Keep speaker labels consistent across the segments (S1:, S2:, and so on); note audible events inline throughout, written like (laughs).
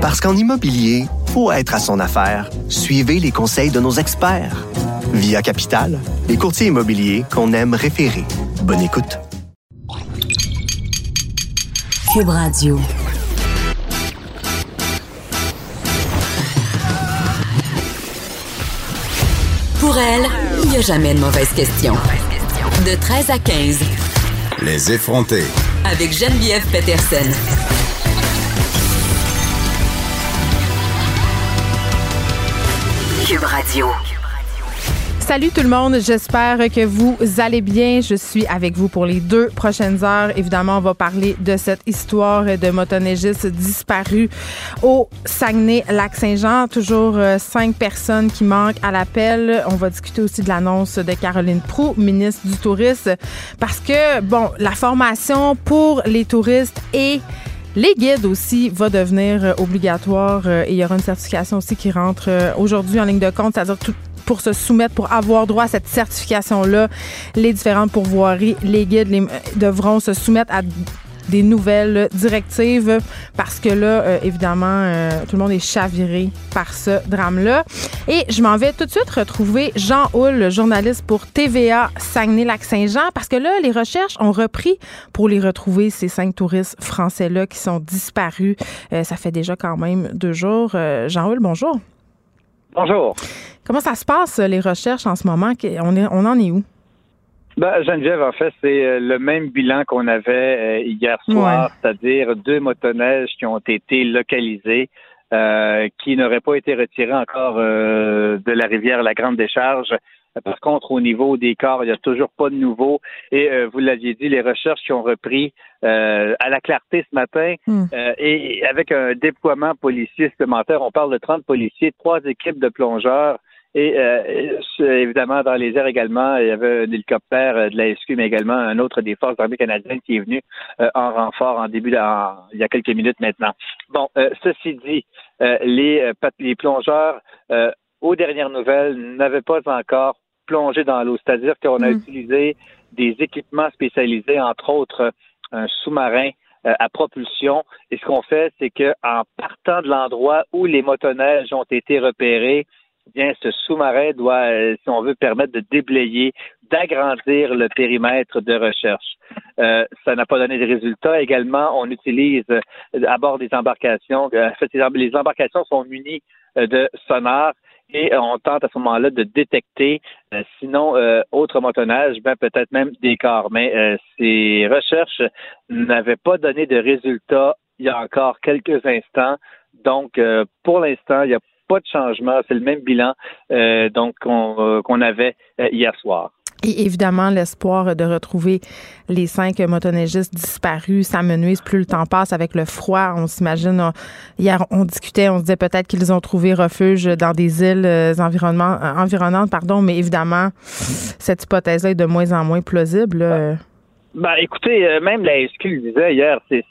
S1: Parce qu'en immobilier, faut être à son affaire. Suivez les conseils de nos experts. Via Capital, les courtiers immobiliers qu'on aime référer. Bonne écoute.
S2: Cube Radio. Pour elle, il n'y a jamais de mauvaise question. De 13 à 15.
S3: Les effronter.
S2: Avec Geneviève Peterson. Cube Radio.
S4: Salut tout le monde, j'espère que vous allez bien. Je suis avec vous pour les deux prochaines heures. Évidemment, on va parler de cette histoire de motoneigistes disparus au Saguenay-Lac-Saint-Jean. Toujours euh, cinq personnes qui manquent à l'appel. On va discuter aussi de l'annonce de Caroline Proux, ministre du Tourisme, parce que, bon, la formation pour les touristes et les guides aussi va devenir euh, obligatoire euh, et il y aura une certification aussi qui rentre aujourd'hui en ligne de compte, c'est-à-dire tout, pour se soumettre, pour avoir droit à cette certification-là, les différentes pourvoiries, les guides devront se soumettre à des nouvelles directives parce que là, euh, évidemment, euh, tout le monde est chaviré par ce drame-là. Et je m'en vais tout de suite retrouver Jean Houle, journaliste pour TVA Saguenay-Lac-Saint-Jean, parce que là, les recherches ont repris pour les retrouver, ces cinq touristes français-là qui sont disparus. Euh, ça fait déjà quand même deux jours. Jean Houle, bonjour.
S5: Bonjour.
S4: Comment ça se passe, les recherches en ce moment? On, est, on en est où?
S5: Ben, Geneviève, en fait, c'est euh, le même bilan qu'on avait euh, hier soir, c'est-à-dire deux motoneiges qui ont été localisés, euh, qui n'auraient pas été retirés encore de la rivière La Grande Décharge. Par contre, au niveau des corps, il n'y a toujours pas de nouveau. Et vous l'aviez dit, les recherches qui ont repris à la clarté ce matin hmm. et avec un déploiement policier supplémentaire, on parle de 30 policiers, trois équipes de plongeurs et euh, évidemment, dans les airs également, il y avait un hélicoptère euh, de la SQ, mais également un autre des forces armées canadiennes qui est venu euh, en renfort en début, il y a quelques minutes maintenant. Bon, ceci dit, les, les plongeurs, aux dernières nouvelles, n'avaient pas encore plongé dans l'eau, c'est-à-dire qu'on a mm. utilisé des équipements spécialisés, entre autres un sous-marin à propulsion. Et ce qu'on fait, c'est qu'en partant de l'endroit où les motoneiges ont été repérés, bien, ce sous-marin doit, euh, si on veut, permettre de déblayer, d'agrandir le périmètre de recherche. Euh, ça n'a pas donné de résultats. Également, on utilise euh, à bord des embarcations, en fait, les embarcations sont munies de sonars et on tente à ce moment-là de détecter, sinon autre motonnage, ben peut-être même des corps. Mais ces recherches n'avaient pas donné de résultats il y a encore quelques instants. Donc, pour l'instant, il n'y a pas de changement. C'est le même bilan euh, donc qu'on euh, avait euh, hier soir.
S4: Et évidemment, l'espoir de retrouver les cinq motoneigistes disparus s'amenuise plus le temps passe avec le froid. On s'imagine, hier, on discutait, on se disait peut-être qu'ils ont trouvé refuge dans des îles environnantes, pardon, mais évidemment, cette hypothèse-là est de moins en moins plausible.
S5: Ben, écoutez, même la SQ le disait hier, c'est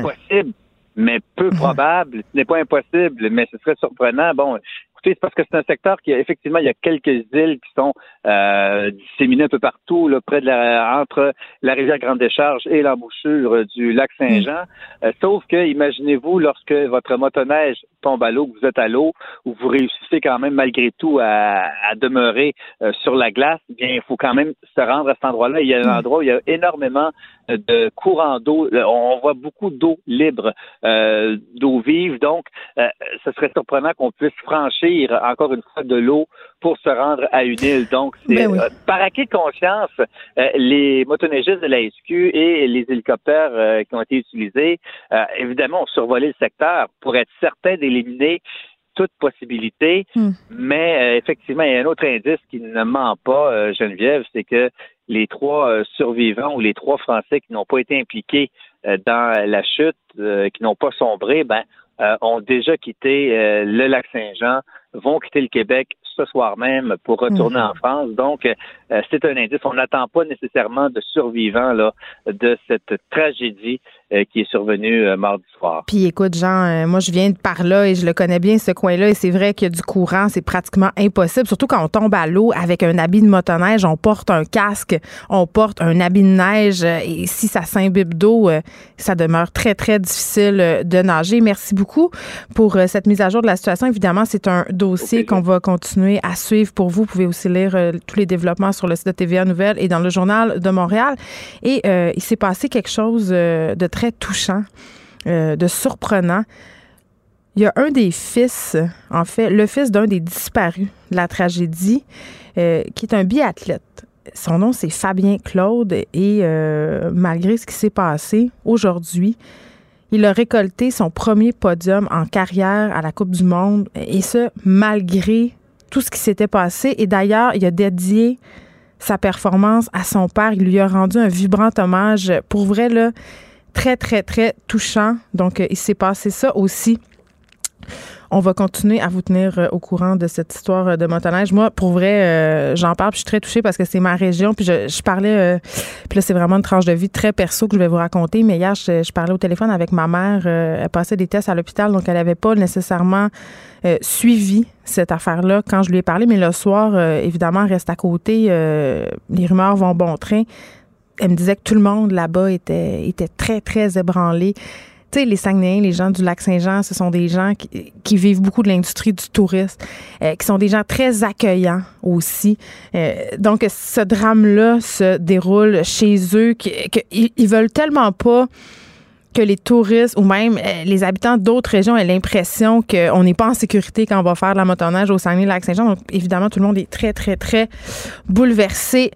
S5: possible mais peu probable. Ce n'est pas impossible, mais ce serait surprenant. Bon, c'est parce que c'est un secteur qui, effectivement, il y a quelques îles qui sont euh, disséminées un peu partout, là, près de la, entre la rivière Grande Décharge et l'embouchure du lac Saint-Jean. Mm. Euh, sauf que, imaginez-vous, lorsque votre motoneige tombe à l'eau, que vous êtes à l'eau, ou vous réussissez quand même malgré tout à, demeurer euh, sur la glace, eh bien, il faut quand même se rendre à cet endroit-là. Il y a un mm. endroit où il y a énormément de courants d'eau. On voit beaucoup d'eau libre, d'eau vive. Donc, ce serait surprenant qu'on puisse franchir encore une fois de l'eau pour se rendre à une île. Donc, c'est ben euh, par acquis de conscience, euh, les motoneigistes de la SQ et les hélicoptères euh, qui ont été utilisés, évidemment, ont survolé le secteur pour être certain d'éliminer toute possibilité. Hmm. Mais effectivement, il y a un autre indice qui ne ment pas, Geneviève, c'est que les trois survivants ou les trois Français qui n'ont pas été impliqués dans la chute, qui n'ont pas sombré, ben, ont déjà quitté le lac Saint-Jean vont quitter le Québec ce soir même pour retourner mhm. en France. Donc, euh, c'est un indice. On n'attend pas nécessairement de survivants là, de cette tragédie qui est survenu mardi soir.
S4: Puis écoute, Jean, moi je viens de par là et je le connais bien ce coin-là et c'est vrai que du courant, c'est pratiquement impossible, surtout quand on tombe à l'eau avec un habit de motoneige, on porte un casque, on porte un habit de neige et si ça s'imbibe d'eau, ça demeure très très difficile de nager. Merci beaucoup pour cette mise à jour de la situation. Évidemment, c'est un dossier qu'on va continuer à suivre pour vous. Vous pouvez aussi lire tous les développements sur le site de TVA Nouvelle et dans le journal de Montréal. Et euh, il s'est passé quelque chose euh, de très touchant, euh, de surprenant. Il y a un des fils, en fait, le fils d'un des disparus de la tragédie, qui est un biathlète. Son nom, c'est Fabien Claude. Et malgré ce qui s'est passé aujourd'hui, il a récolté son premier podium en carrière à la Coupe du Monde. Et ce, malgré tout ce qui s'était passé. Et d'ailleurs, il a dédié sa performance à son père. Il lui a rendu un vibrant hommage. Pour vrai, là, très, très, très touchant. Donc, euh, il s'est passé ça aussi on va continuer à vous tenir euh, au courant de cette histoire euh, de motoneige. Moi, pour vrai, j'en parle, puis je suis très touchée parce que c'est ma région. Puis je, parlais, puis là, c'est vraiment une tranche de vie très perso que je vais vous raconter. Mais hier, je, parlais au téléphone avec ma mère. elle passait des tests à l'hôpital, donc elle n'avait pas nécessairement suivi cette affaire-là quand je lui ai parlé. Mais le soir, évidemment, reste à côté. les rumeurs vont bon train. Elle me disait que tout le monde là-bas était, était très, très ébranlé tu sais, les Saguenayens, les gens du lac Saint-Jean, ce sont des gens qui, vivent beaucoup de l'industrie du tourisme, euh, qui sont des gens très accueillants aussi. Euh, donc, ce drame-là se déroule chez eux, qu'ils ils veulent tellement pas que les touristes ou même euh, les habitants d'autres régions aient l'impression qu'on n'est pas en sécurité quand on va faire la motoneige au Saguenay-Lac-Saint-Jean. Donc, évidemment, tout le monde est très, très, très bouleversé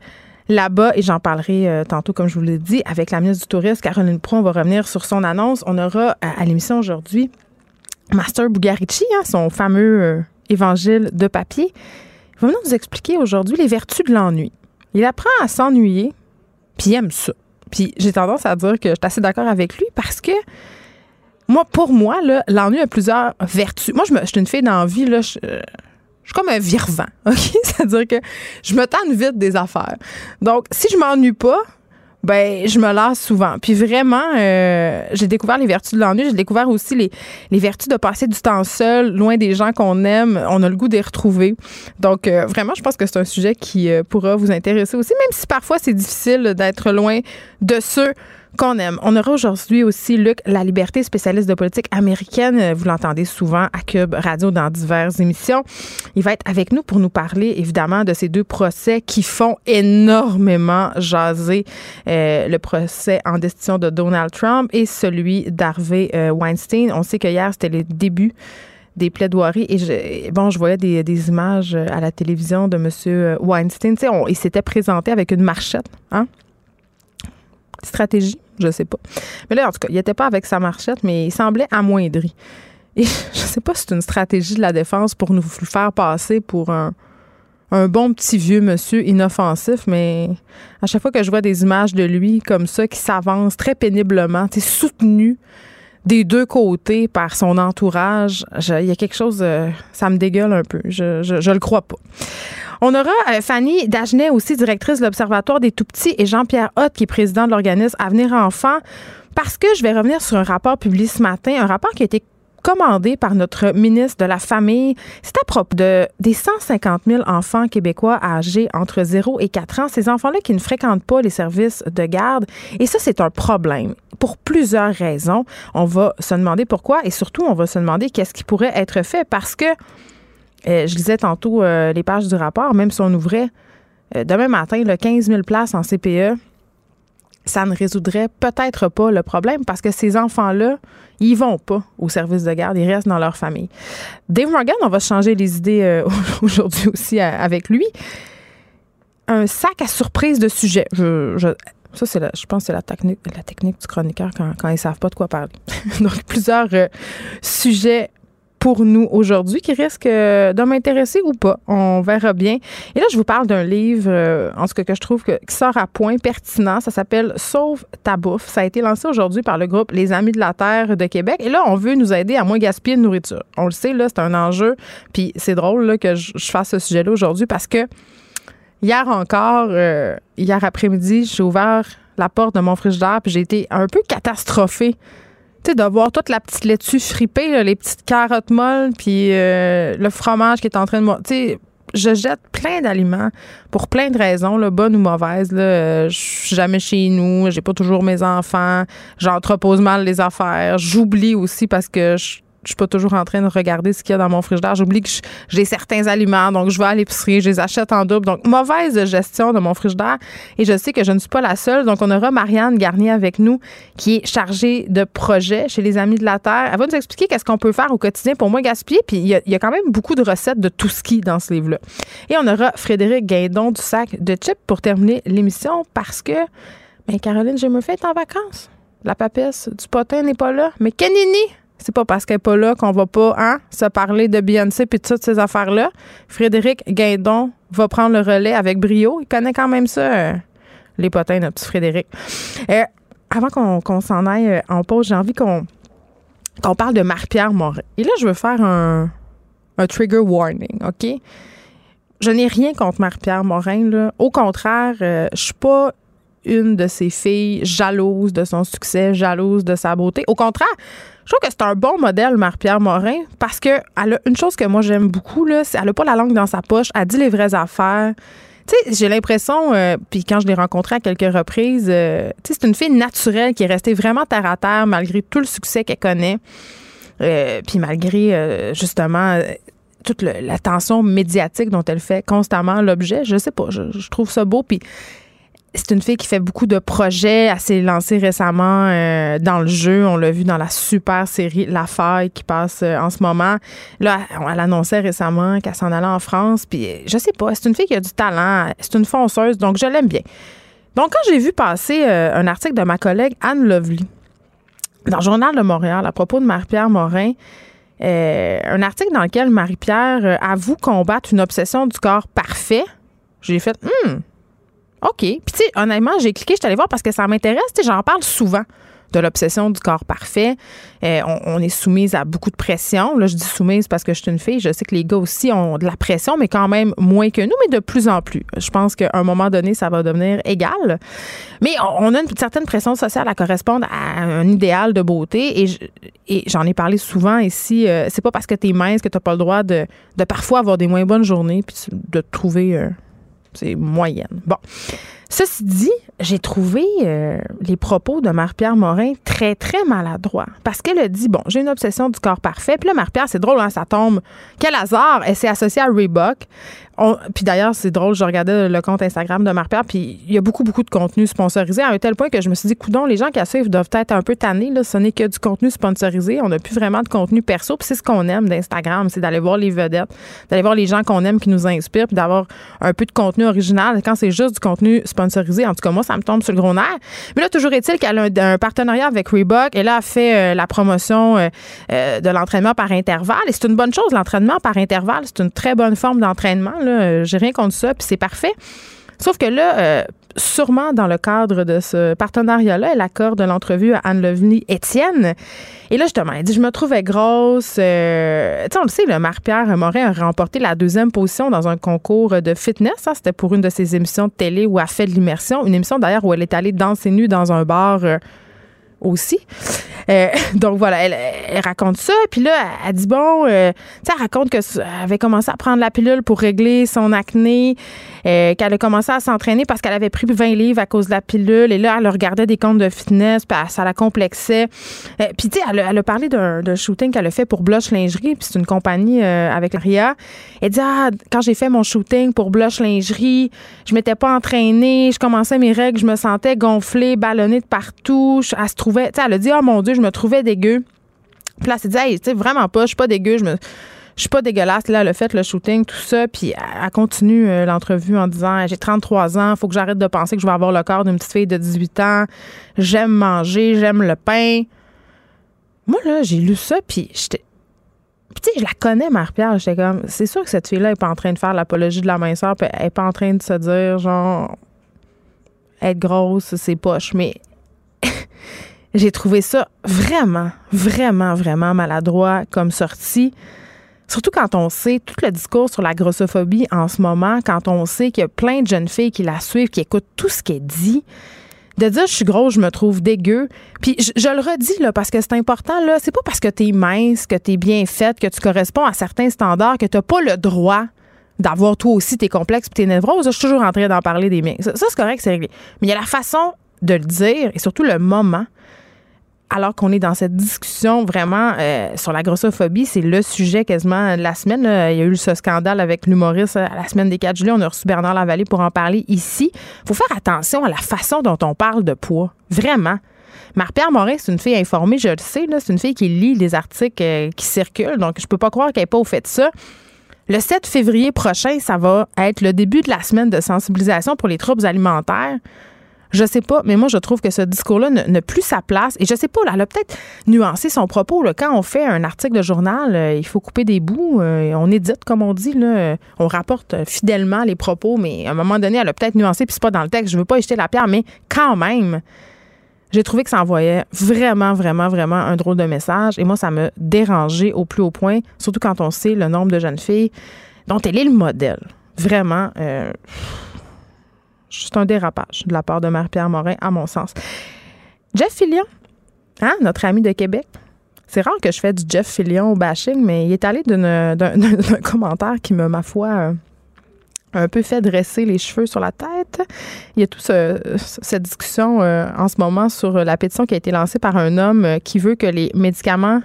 S4: là-bas et j'en parlerai euh, tantôt, comme je vous l'ai dit, avec la ministre du Tourisme, Caroline Pro. On va revenir sur son annonce. On aura à, l'émission aujourd'hui Master Bugarici, hein, son fameux euh, évangile de papier. Il va venir nous expliquer aujourd'hui les vertus de l'ennui. Il apprend à s'ennuyer, puis il aime ça. Puis j'ai tendance à dire que je suis assez d'accord avec lui parce que moi, pour moi, l'ennui a plusieurs vertus. Moi, je, me, je suis une fille d'envie, là, euh, je suis comme un virvant, (laughs) OK? C'est-à-dire que je me tente vite des affaires. Donc, si je m'ennuie pas, ben je me lasse souvent. Puis vraiment, euh, j'ai découvert les vertus de l'ennui. J'ai découvert aussi les, les vertus de passer du temps seul, loin des gens qu'on aime. On a le goût les retrouver. Donc euh, vraiment, je pense que c'est un sujet qui euh, pourra vous intéresser aussi, même si parfois c'est difficile d'être loin de ceux qu'on aime. On aura aujourd'hui aussi Luc La Liberté, spécialiste de politique américaine. Vous l'entendez souvent à Cube Radio dans diverses émissions. Il va être avec nous pour nous parler évidemment de ces deux procès qui font énormément jaser euh, le procès en destitution de Donald Trump et celui d'Harvey euh, Weinstein. On sait que hier c'était les débuts des plaidoiries et je, bon je voyais des, images à la télévision de monsieur Weinstein il s'était présenté avec une marchette hein? Stratégie je sais pas. Mais là, en tout cas, il n'était pas avec sa marchette, mais il semblait amoindri. Et (laughs) je sais pas si c'est une stratégie de la défense pour nous faire passer pour un, bon petit vieux monsieur inoffensif, mais à chaque fois que je vois des images de lui comme ça, qui s'avance très péniblement, soutenu des deux côtés par son entourage, il y a quelque chose, euh, ça me dégueule un peu. Je, je, je le crois pas. On aura euh, Fanny Dagenet, aussi directrice de l'Observatoire des Tout-Petits, et Jean-Pierre Hott, qui est président de l'organisme Avenir Enfants, parce que je vais revenir sur un rapport publié ce matin, un rapport qui a été commandé par notre ministre de la Famille. C'est à propos de, des 150 000 enfants québécois âgés entre 0 et 4 ans, ces enfants-là qui ne fréquentent pas les services de garde. Et ça, c'est un problème pour plusieurs raisons. On va se demander pourquoi et surtout, on va se demander qu'est-ce qui pourrait être fait parce que je lisais tantôt euh, les pages du rapport, même si on ouvrait euh, demain matin le 15 000 places en CPE, ça ne résoudrait peut-être pas le problème parce que ces enfants-là, ils vont pas au service de garde, ils restent dans leur famille. Dave Morgan, on va changer les idées (laughs) aujourd'hui aussi avec lui. Un sac à surprise de sujets. Je, ça, c'est je pense que c'est la technique, du chroniqueur quand, ils savent pas de quoi parler. (laughs) Donc, plusieurs sujets pour nous aujourd'hui qui risque euh, de m'intéresser ou pas. On verra bien. Et là, je vous parle d'un livre, euh, en ce que, que je trouve que, qui sort à point pertinent. Ça s'appelle Sauve ta bouffe. Ça a été lancé aujourd'hui par le groupe Les Amis de la Terre de Québec. Et là, on veut nous aider à moins gaspiller de nourriture. On le sait, là, c'est un enjeu. Puis c'est drôle là, que je, fasse ce sujet-là aujourd'hui parce que hier encore, euh, hier après-midi, j'ai ouvert la porte de mon frigidaire, puis j'ai été un peu catastrophée. Tu sais, de voir toute la petite laitue fripée, les petites carottes molles, puis euh, le fromage qui est en train de... Tu je jette plein d'aliments pour plein de raisons, là, bonnes ou mauvaises. Là. Euh, je suis jamais chez nous, j'ai pas toujours mes enfants, j'entrepose mal les affaires, j'oublie aussi parce que je je suis pas toujours en train de regarder ce qu'il y a dans mon frigidaire. J'oublie que j'ai certains aliments, donc je vais à l'épicerie, je les achète en double. Donc, mauvaise gestion de mon frigidaire. Et je sais que je ne suis pas la seule. Donc, on aura Marianne Garnier avec nous, qui est chargée de projets chez les Amis de la Terre. Elle va nous expliquer qu'est-ce qu'on peut faire au quotidien pour moins gaspiller. Puis, il y, a, quand même beaucoup de recettes de tout ski dans ce livre-là. Et on aura Frédéric Guindon du sac de chips pour terminer l'émission parce que, ben, Caroline Murphy est en vacances. La papesse du potin n'est pas là. Mais Kenini, c'est pas parce qu'elle n'est pas là qu'on va pas hein, se parler de Beyoncé et de toutes ces affaires-là. Frédéric Guindon va prendre le relais avec brio. Il connaît quand même ça, euh, les potins, notre petit Frédéric. Euh, avant qu'on s'en aille euh, en pause, j'ai envie qu'on parle de Marie-Pierre Morin. Et là, je veux faire un, un trigger warning, OK? Je n'ai rien contre Marie-Pierre Morin. Là. Au contraire, je suis pas une de ces filles jalouses de son succès, jalouse de sa beauté. Au contraire, je trouve que c'est un bon modèle, Marie-Pierre Morin, parce que elle a une chose que moi j'aime beaucoup, c'est elle a pas la langue dans sa poche, elle dit les vraies affaires. Tu sais, j'ai l'impression, euh, puis quand je l'ai rencontrée à quelques reprises, euh, tu sais, c'est une fille naturelle qui est restée vraiment terre à terre malgré tout le succès qu'elle connaît, euh, puis malgré justement toute l'attention médiatique dont elle fait constamment l'objet. Je sais pas, je, je trouve ça beau, puis c'est une fille qui fait beaucoup de projets. Elle s'est lancée récemment euh, dans le jeu. On l'a vu dans la super série La Faille qui passe euh, en ce moment. Là, elle annonçait récemment qu'elle s'en allait en France. Puis, euh, je sais pas, c'est une fille qui a du talent. C'est une fonceuse, donc je l'aime bien. Donc, quand j'ai vu passer un article de ma collègue Anne Lovely dans le Journal de Montréal à propos de Marie-Pierre Morin, un article dans lequel Marie-Pierre avoue combattre une obsession du corps parfait, j'ai fait, hum, OK. Puis, tu sais, honnêtement, j'ai cliqué, je suis allée voir parce que ça m'intéresse. J'en parle souvent de l'obsession du corps parfait. Euh, on, est soumise à beaucoup de pression. Là, je dis soumise parce que je suis une fille. Je sais que les gars aussi ont de la pression, mais quand même moins que nous, mais de plus en plus. Je pense qu'à un moment donné, ça va devenir égal. Mais on, a une certaine pression sociale à correspondre à un idéal de beauté. Et, j'en ai parlé souvent ici. Euh, c'est pas parce que tu es mince que tu pas le droit de, parfois avoir des moins bonnes journées puis de trouver. Euh, c'est moyenne. Bon. Ceci dit, j'ai trouvé euh, les propos de Marie-Pierre Morin très, très maladroits. Parce qu'elle a dit, bon, j'ai une obsession du corps parfait. Puis là, Marie-Pierre, c'est drôle, hein, ça tombe. Quel hasard! Elle s'est associée à Reebok puis d'ailleurs, c'est drôle, je regardais le compte Instagram de Marc-Pierre, puis il y a beaucoup, beaucoup de contenu sponsorisé à un tel point que je me suis dit, coudon, les gens qui la suivent doivent être un peu tannés. Là, ce n'est que du contenu sponsorisé. On n'a plus vraiment de contenu perso. Puis c'est ce qu'on aime d'Instagram, c'est d'aller voir les vedettes, d'aller voir les gens qu'on aime qui nous inspirent, puis d'avoir un peu de contenu original. Quand c'est juste du contenu sponsorisé, en tout cas, moi, ça me tombe sur le gros nerf. Mais là, toujours est-il qu'elle a un, partenariat avec Reebok. Et là, a fait euh, la promotion euh, euh, de l'entraînement par intervalle. Et c'est une bonne chose, l'entraînement par intervalle. C'est une très bonne forme d'entraînement. Euh, j'ai rien contre ça, puis c'est parfait. Sauf que là, euh, sûrement dans le cadre de ce partenariat-là, elle accorde l'entrevue à Anne Lovely Étienne. Et là, justement, elle dit Je me trouvais grosse. Euh, tu sais, le sait, le Marie-Pierre Morin a remporté la deuxième position dans un concours de fitness. Hein. C'était pour une de ses émissions de télé où elle fait de l'immersion. Une émission d'ailleurs où elle est allée danser nue dans un bar aussi. Euh, (laughs) donc voilà, elle, raconte ça. Puis là, elle, dit bon, euh, tu sais, elle raconte qu'elle avait commencé à prendre la pilule pour régler son acné, euh, qu'elle a commencé à s'entraîner parce qu'elle avait pris 20 livres à cause de la pilule. Et là, elle regardait des comptes de fitness, puis ça la complexait. puis tu sais, elle, a parlé d'un shooting qu'elle a fait pour Blush Lingerie, puis c'est une compagnie avec Ria. Elle dit ah, quand j'ai fait mon shooting pour Blush Lingerie, je m'étais pas entraînée, je commençais mes règles, je me sentais gonflée, ballonnée de partout. Elle se trouvait, tu sais, elle a dit oh mon dieu, je me trouvais dégueu. Puis là, elle s'est dit, hey, tu sais, vraiment pas, je suis pas dégueu, je me. Je suis pas dégueulasse. Là, elle a fait le shooting, tout ça. Puis elle continue euh, l'entrevue en disant J'ai 33 ans, faut que j'arrête de penser que je vais avoir le corps d'une petite fille de 18 ans. J'aime manger, j'aime le pain. Moi, là, j'ai lu ça, puis j'étais. tu sais, je la connais, Marie-Pierre. J'étais comme, c'est sûr que cette fille-là n'est pas en train de faire l'apologie de la minceur, puis elle n'est pas en train de se dire, genre, être grosse, c'est poche. Mais (laughs) j'ai trouvé ça vraiment, vraiment, vraiment maladroit comme sortie. Surtout quand on sait tout le discours sur la grossophobie en ce moment, quand on sait qu'il y a plein de jeunes filles qui la suivent, qui écoutent tout ce qu'elle dit. de dire je suis grosse, je me trouve dégueu. Puis je, le redis là parce que c'est important là, c'est pas parce que tu es mince, que tu es bien faite, que tu corresponds à certains standards que tu pas le droit d'avoir toi aussi tes complexes tes névroses. Je suis toujours en train d'en parler des miens. Ça, c'est correct, c'est réglé. Mais il y a la façon de le dire et surtout le moment alors qu'on est dans cette discussion vraiment euh, sur la grossophobie, c'est le sujet quasiment de la semaine. Il y a eu ce scandale avec l'humoriste à la semaine des 4 juillet. On a reçu Bernard Lavallée pour en parler ici. faut faire attention à la façon dont on parle de poids. Vraiment. Marie-Pierre Morin, c'est une fille informée, je le sais. C'est une fille qui lit des articles euh, qui circulent. Donc, je peux pas croire qu'elle n'ait pas au fait de ça. Le 7 février prochain, ça va être le début de la semaine de sensibilisation pour les troubles alimentaires. Je sais pas, mais moi, je trouve que ce discours-là n'a plus sa place. Et je sais pas, là, elle a peut-être nuancé son propos. Quand on fait un article de journal, euh, il faut couper des bouts. Euh, on édite, comme on dit. Là, on rapporte fidèlement les propos, mais à un moment donné, elle a peut-être nuancé, puis c'est pas dans le texte. Je veux pas jeter la pierre, mais quand même, j'ai trouvé que ça envoyait vraiment, vraiment, vraiment un drôle de message. Et moi, ça me dérangeait au plus haut point, surtout quand on sait le nombre de jeunes filles dont elle est le modèle. Vraiment. C'est un dérapage de la part de Marie-Pierre Morin, à mon sens. Jeff Fillion, hein, notre ami de Québec. C'est rare que je fais du Jeff Fillion au bashing, mais il est allé d'un commentaire qui me, ma foi, euh, un peu fait dresser les cheveux sur la tête. Il y a toute cette discussion euh, en ce moment sur la pétition qui a été lancée par un homme euh, qui veut que les médicaments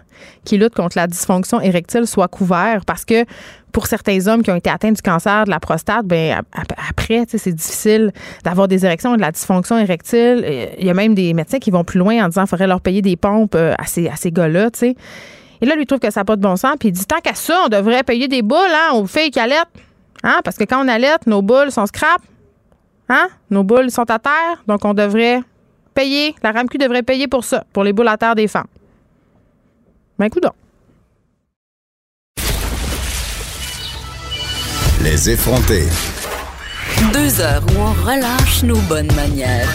S4: qui luttent contre la dysfonction érectile soient couverts parce que pour certains hommes qui ont été atteints du cancer de la prostate, ben après, c'est difficile d'avoir des érections de la dysfonction érectile. Il y a même des médecins qui vont plus loin en disant qu'il faudrait leur payer des pompes euh, à ces, à gars-là, Et là, lui trouve que ça n'a pas de bon sens. Puis il dit tant qu'à ça, on devrait payer des boules hein, aux filles qui. Hein? Parce que quand on allait, nos boules sont scrap. Hein? Nos boules sont à terre. Donc, on devrait payer. La RAMQ devrait payer pour ça, pour les boules à terre des femmes. Ben, donc.
S3: Les effronter.
S2: Deux heures où on relâche nos bonnes manières.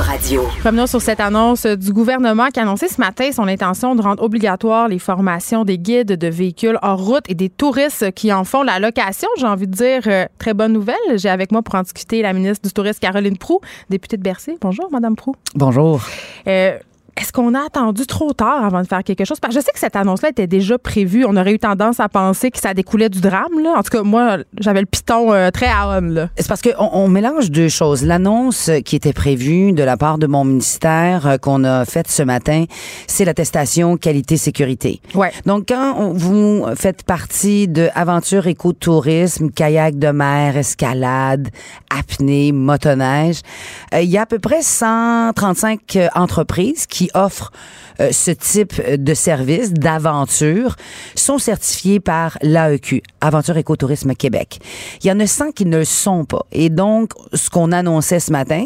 S2: Radio.
S4: Revenons sur cette annonce du gouvernement qui a annoncé ce matin son intention de rendre obligatoire les formations des guides de véhicules hors route et des touristes qui en font la location. J'ai envie de dire euh, très bonne nouvelle. J'ai avec moi pour en discuter la ministre du Tourisme Caroline Prou, députée de Bercy. Bonjour, Madame Prou.
S6: Bonjour.
S4: Euh, est-ce qu'on a attendu trop tard avant de faire quelque chose? Parce que je sais que cette annonce-là était déjà prévue. On aurait eu tendance à penser que ça découlait du drame. Là. En tout cas, moi, j'avais le piton euh, très à on.
S6: C'est parce qu'on on mélange deux choses. L'annonce qui était prévue de la part de mon ministère euh, qu'on a faite ce matin, c'est l'attestation qualité-sécurité.
S4: Ouais.
S6: Donc, quand vous faites partie de aventure écotourisme, kayak de mer, escalade, apnée, motoneige, euh, il y a à peu près 135 entreprises qui offrent euh, ce type de service, d'aventure, sont certifiés par l'AEQ, Aventure Écotourisme Québec. Il y en a 100 qui ne le sont pas. Et donc, ce qu'on annonçait ce matin,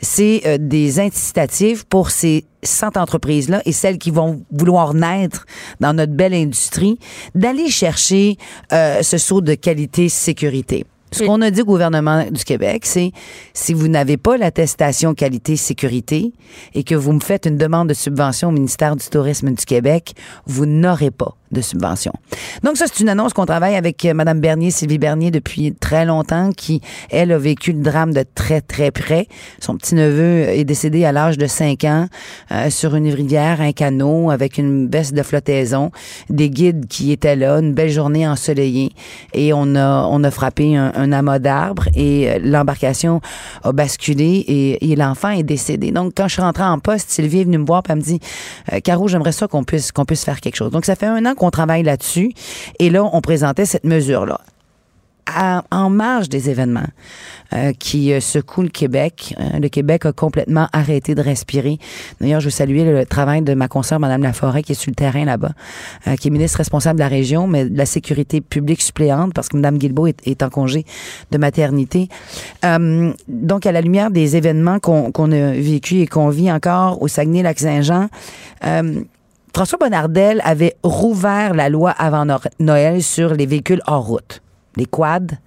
S6: c'est euh, des incitatifs pour ces 100 entreprises-là et celles qui vont vouloir naître dans notre belle industrie, d'aller chercher euh, ce saut de qualité-sécurité. Ce qu'on a dit au gouvernement du Québec, c'est si vous n'avez pas l'attestation qualité-sécurité et que vous me faites une demande de subvention au ministère du Tourisme du Québec, vous n'aurez pas Donc ça, c'est une annonce qu'on travaille avec euh, Mme Bernier, Sylvie Bernier, depuis très longtemps, qui, elle, a vécu le drame de très, très près. Son petit-neveu est décédé à l'âge de 5 ans euh, sur une rivière, un canot, avec une baisse de flottaison, des guides qui étaient là, une belle journée ensoleillée, et on a, on a frappé un, un amas d'arbres, et euh, l'embarcation a basculé, et, et l'enfant est décédé. Donc, quand je suis rentrée en poste, Sylvie est venue me voir, et elle me dit, Caro, j'aimerais ça qu'on puisse, qu'on puisse faire quelque chose. Donc, ça fait un an qu'on travaille là-dessus. Et là, on présentait cette mesure-là. en marge des événements euh, qui euh, secouent le Québec. Euh, le Québec a complètement arrêté de respirer. D'ailleurs, je veux saluer le travail de ma consoeur, Mme Laforêt, qui est sur le terrain là-bas, qui est ministre responsable de la région, mais de la sécurité publique suppléante, parce que Mme Guilbeault est, en congé de maternité. donc, à la lumière des événements qu'on a vécus et qu'on vit encore au Saguenay-Lac-Saint-Jean, François Bonnardel avait rouvert la loi avant Noël sur les véhicules hors route, les quads,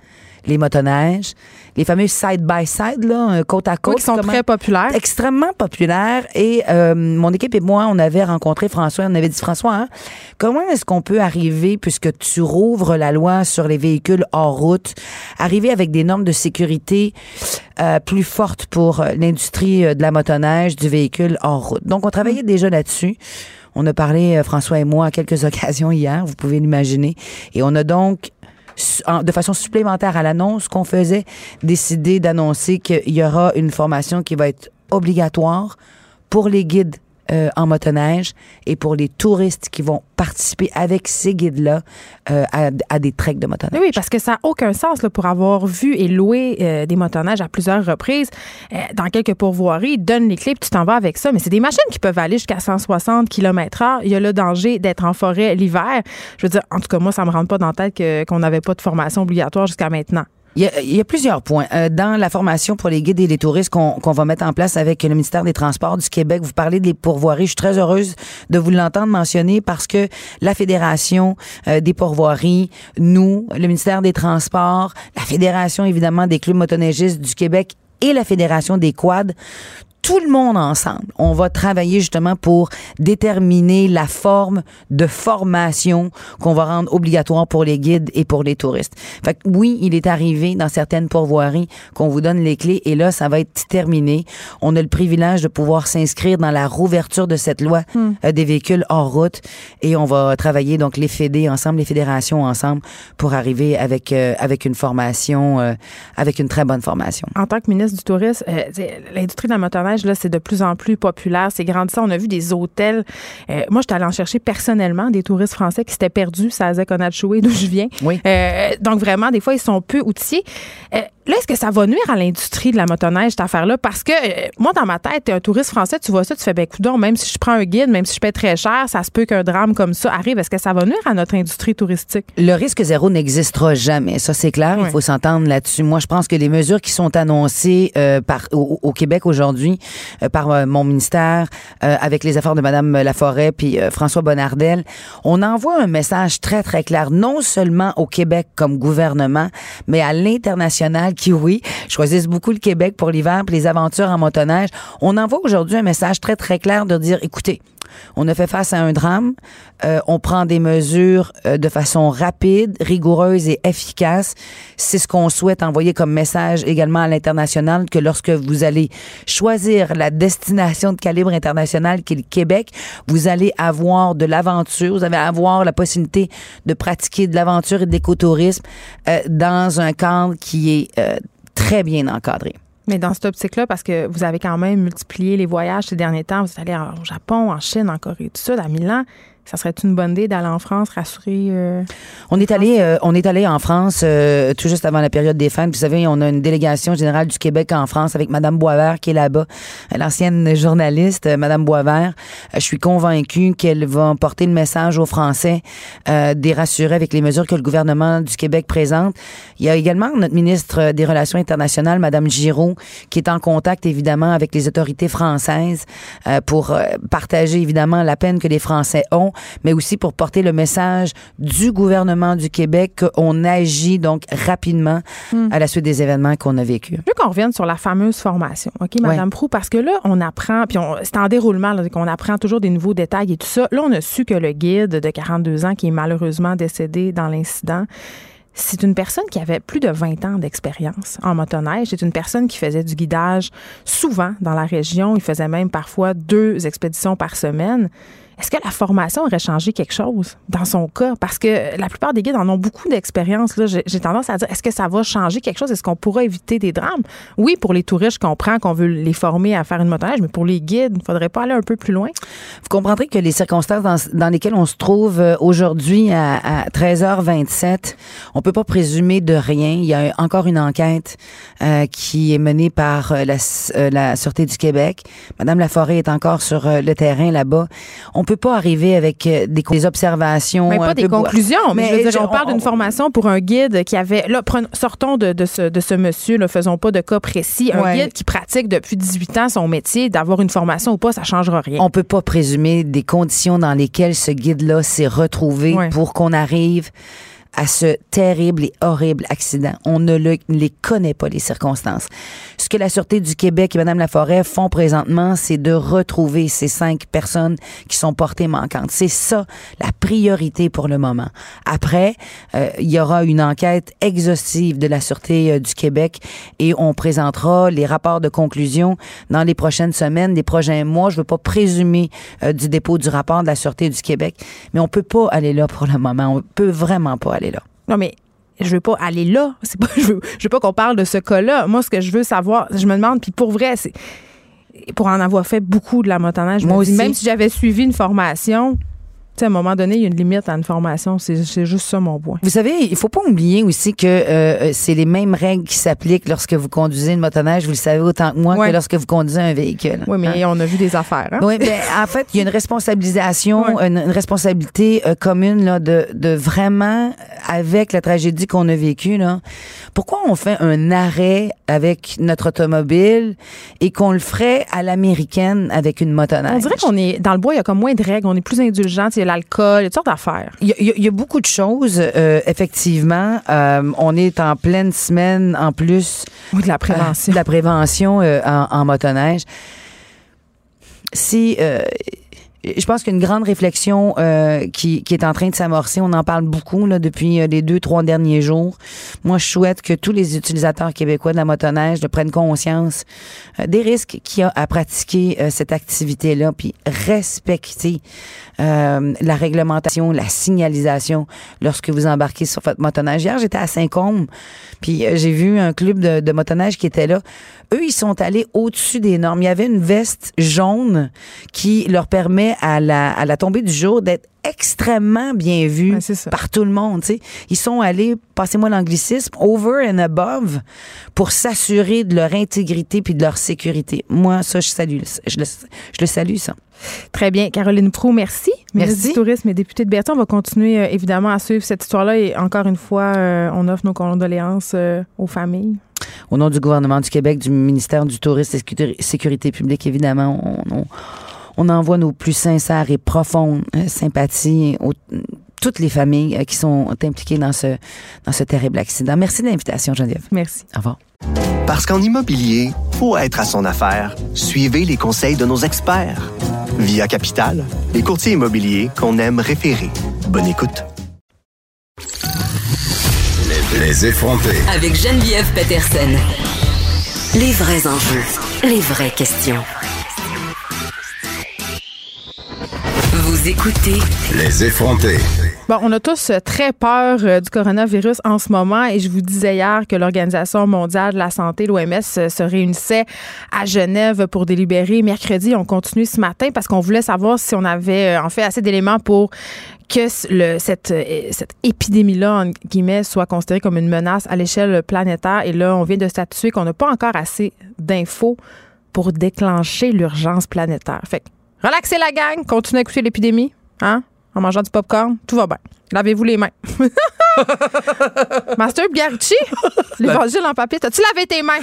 S6: les motoneiges, les fameux side-by-side, là, côte à côte.
S4: Oui, qui sont très populaires.
S6: Extrêmement populaires. Et euh, mon équipe et moi, on avait rencontré François. On avait dit, François, hein, comment est-ce qu'on peut arriver, puisque tu rouvres la loi sur les véhicules hors route, arriver avec des normes de sécurité euh, plus fortes pour l'industrie de la motoneige, du véhicule hors route? Donc, on travaillait mm. déjà là-dessus. On a parlé, François et moi, à quelques (laughs) occasions hier, vous pouvez l'imaginer. Et on a donc de façon supplémentaire à l'annonce qu'on faisait, décider d'annoncer qu'il y aura une formation qui va être obligatoire pour les guides euh, en motoneige et pour les touristes qui vont participer avec ces guides-là euh, à, des treks de motoneige.
S4: Oui, parce que ça n'a aucun sens pour avoir vu et loué euh, des motoneiges à plusieurs reprises dans quelques pourvoiries, donne les clés tu t'en vas avec ça. Mais c'est des machines qui peuvent aller jusqu'à 160 km/h. Il y a le danger d'être en forêt l'hiver. Je veux dire, en tout cas, moi, ça me rentre pas dans la tête qu'on n'avait pas de formation obligatoire jusqu'à maintenant.
S6: Il y, a, plusieurs points. Euh, dans la formation pour les guides et les touristes qu'on va mettre en place avec le ministère des Transports du Québec, vous parlez des pourvoiries. Je suis très heureuse de vous l'entendre mentionner parce que la Fédération euh, des pourvoiries, nous, le ministère des Transports, la Fédération évidemment des clubs motoneigistes du Québec et la Fédération des quads, tout le monde ensemble, on va travailler justement pour déterminer la forme de formation qu'on va rendre obligatoire pour les guides et pour les touristes. Fait que oui, il est arrivé dans certaines pourvoiries qu'on vous donne les clés et là, ça va être terminé. On a le privilège de pouvoir s'inscrire dans la rouverture de cette loi hmm. euh, des véhicules hors route et on va travailler donc les fédés ensemble, les fédérations ensemble pour arriver avec euh, avec une formation, euh, avec une très bonne formation.
S4: En tant que ministre du Tourisme, l'industrie de la motoneige là, c'est de plus en plus populaire, c'est grandissant. On a vu des hôtels. Euh, moi, j'étais allée en chercher personnellement des touristes français qui s'étaient perdus, ça a Konachoué, d'où je viens.
S6: Oui.
S4: Euh, donc, vraiment, des fois, ils sont peu outillés. Euh, Là, est-ce que ça va nuire à l'industrie de la motoneige, cette affaire-là? Parce que euh, moi, dans ma tête, un touriste français, tu vois ça, tu fais, ben, coudon, même si je prends un guide, même si je paie très cher, ça se peut qu'un drame comme ça arrive. Est-ce que ça va nuire à notre industrie touristique?
S6: Le risque zéro n'existera jamais. Ça, c'est clair. Il faut s'entendre là-dessus. Moi, je pense que les mesures qui sont annoncées euh, par, au, Québec aujourd'hui euh, par mon ministère, avec les affaires de Mme Laforêt puis François Bonnardel, on envoie un message très, très clair, non seulement au Québec comme gouvernement, mais à l'international oui, choisissent beaucoup le Québec pour l'hiver, pour les aventures en motoneige. On envoie aujourd'hui un message très, très clair de dire, écoutez, on a fait face à un drame. Euh, on prend des mesures euh, de façon rapide, rigoureuse et efficace. C'est ce qu'on souhaite envoyer comme message également à l'international que lorsque vous allez choisir la destination de calibre international qui est le Québec, vous allez avoir de l'aventure, vous allez avoir la possibilité de pratiquer de l'aventure et de l'écotourisme euh, dans un cadre qui est très bien encadré.
S4: Mais dans cette optique-là, parce que vous avez quand même multiplié les voyages ces derniers temps, vous êtes allé au Japon, en Chine, en Corée du Sud, à Milan ça serait une bonne idée d'aller en France rassurer euh,
S6: On est allé euh, on est allé en France euh, tout juste avant la période des fêtes. Vous savez, on a une délégation générale du Québec en France avec madame Boisvert qui est là-bas, l'ancienne journaliste madame Boisvert. je suis convaincue qu'elle va porter le message aux Français des rassurer avec les mesures que le gouvernement du Québec présente. Il y a également notre ministre des Relations internationales madame Giraud qui est en contact évidemment avec les autorités françaises pour partager évidemment la peine que les Français ont mais aussi pour porter le message du gouvernement du Québec qu'on agit donc rapidement hmm. à la suite des événements qu'on a vécus.
S4: Je veux qu'on revienne sur la fameuse formation, OK, Madame Prou, parce que là, on apprend, puis c'est en déroulement, qu'on apprend toujours des nouveaux détails et tout ça. Là, on a su que le guide de 42 ans, qui est malheureusement décédé dans l'incident, c'est une personne qui avait plus de 20 ans d'expérience en motoneige. C'est une personne qui faisait du guidage souvent dans la région. Il faisait même parfois deux expéditions par semaine. Est-ce que la formation aurait changé quelque chose dans son cas? Parce que la plupart des guides en ont beaucoup d'expérience. J'ai tendance à dire, est-ce que ça va changer quelque chose? Est-ce qu'on pourra éviter des drames? Oui, pour les touristes, je comprends qu'on veut les former à faire une motoneige, mais pour les guides, il ne faudrait pas aller un peu plus loin?
S6: Vous comprendrez que les circonstances dans, lesquelles on se trouve euh, aujourd'hui à, 13h27, on peut pas présumer de rien. Il y a encore une enquête euh, qui est menée par euh, la, Sûreté du Québec. Madame Laforêt est encore sur le terrain là-bas. Peut pas arriver avec euh, des, des observations.
S4: Mais pas des conclusions. Mais, je veux dire, on, parle d'une formation pour un guide qui avait. Là, sortons de, de, ce, de ce monsieur, ne faisons pas de cas précis. Un guide qui pratique depuis 18 ans son métier, d'avoir une formation ou pas, ça changera rien.
S6: On peut pas présumer des conditions dans lesquelles ce guide-là s'est retrouvé pour qu'on arrive à ce terrible et horrible accident. On ne le- les connaît pas, les circonstances. Ce que la Sûreté du Québec et Mme Laforêt font présentement, c'est de retrouver ces cinq personnes qui sont portées manquantes. C'est ça, la priorité pour le moment. Après, euh, il y aura une enquête exhaustive de la Sûreté euh, du Québec et on présentera les rapports de conclusion dans les prochaines semaines, les prochains mois. Je veux pas présumer euh, du dépôt du rapport de la Sûreté du Québec, mais on peut pas aller là pour le moment. On peut vraiment pas aller là.
S4: Non, mais je veux pas aller là. C'est pas, (laughs) je veux, je veux pas qu'on parle de ce cas-là. Moi, ce que je veux savoir, je me demande, puis pour vrai, c'est pour en avoir fait beaucoup de la motoneige,
S6: Moi
S4: me dis,
S6: aussi.
S4: même si j'avais suivi une formation, sais, à un moment donné, il y a une limite à une formation. C'est juste ça mon point.
S6: Vous savez, il faut pas oublier aussi que euh, c'est les mêmes règles qui s'appliquent lorsque vous conduisez une motoneige, vous le savez autant que moi,
S4: Ouais.
S6: que lorsque vous conduisez un véhicule.
S4: Oui, mais
S6: Hein?
S4: on a vu des affaires. Hein?
S6: Oui, ben, en fait, il y a une responsabilisation,
S4: Ouais.
S6: une, une responsabilité euh, commune là, de, de vraiment, avec la tragédie qu'on a vécue, là, pourquoi on fait un arrêt avec notre automobile et qu'on le ferait à l'américaine avec une motoneige?
S4: On dirait qu'on est dans le bois, il y a comme moins de règles, on est plus indulgent, il y a l'alcool, il y a toutes sortes d'affaires.
S6: Il y, a- y y beaucoup de choses, euh, effectivement. Euh, on est en pleine semaine en plus
S4: Oui, de la
S6: euh,
S4: prévention.
S6: de la prévention euh, en, en motoneige. Si euh, je pense qu'une grande réflexion euh, qui, qui est en train de s'amorcer, on en parle beaucoup là, depuis euh, les deux, trois derniers jours. Moi, je souhaite que tous les utilisateurs québécois de la motoneige prennent conscience euh, des risques qu'il y a à pratiquer euh, cette activité-là, puis respecter euh, la réglementation, la signalisation lorsque vous embarquez sur votre motoneige. Hier, j'étais à Saint-Côme, puis j'ai vu un club de, de motoneige qui était là. Eux, ils sont allés au-dessus des normes. Il y avait une veste jaune qui leur permet à la, à la tombée du jour d'être extrêmement bien
S4: Ouais, c'est ça.
S6: par tout le monde. tu sais. Ils sont allés, passez-moi l'anglicisme, over and above pour s'assurer de leur intégrité puis de leur sécurité. Moi, ça, je salue. Je le, je le salue, ça.
S4: Très bien. Caroline Proux, merci. Ministre
S6: Merci.
S4: du Tourisme et députée de Berthier. On va continuer euh, évidemment à suivre cette histoire-là et encore une fois, euh, on offre nos condoléances euh, aux familles.
S6: Au nom du gouvernement du Québec, du ministère du Tourisme et Sécurité- Sécurité publique, évidemment, on, on- on envoie nos plus sincères et profondes euh, sympathies aux toutes les familles euh, qui sont impliquées dans ce, dans ce terrible accident. Merci de l'invitation, Geneviève.
S4: Merci.
S6: Au revoir.
S1: Parce qu'en immobilier, pour être à son affaire, suivez les conseils de nos experts. Via Capital, les courtiers immobiliers qu'on aime référer. Bonne écoute.
S3: Les effrontés.
S2: Avec Geneviève Peterson. Les vrais enjeux, les vraies questions. Vous écoutez
S3: Les effrontés.
S4: Bon, on a tous euh, très peur euh, du coronavirus en ce moment et je vous disais hier que l'Organisation mondiale de la santé, l'OMS, euh, se réunissait à Genève pour délibérer. Mercredi, on continue ce matin parce qu'on voulait savoir si on avait euh, en fait assez d'éléments pour que le, cette, cette épidémie-là, en guillemets, soit considérée comme une menace à l'échelle planétaire. Et là, on vient de statuer qu'on n'a pas encore assez d'infos pour déclencher l'urgence planétaire. Fait que, relaxez la gang, continuez à écouter l'épidémie, hein? En mangeant du popcorn, tout va bien. Lavez-vous les mains. (laughs) Master Biarucci, (laughs) l'évangile en papier, t'as-tu lavé tes mains?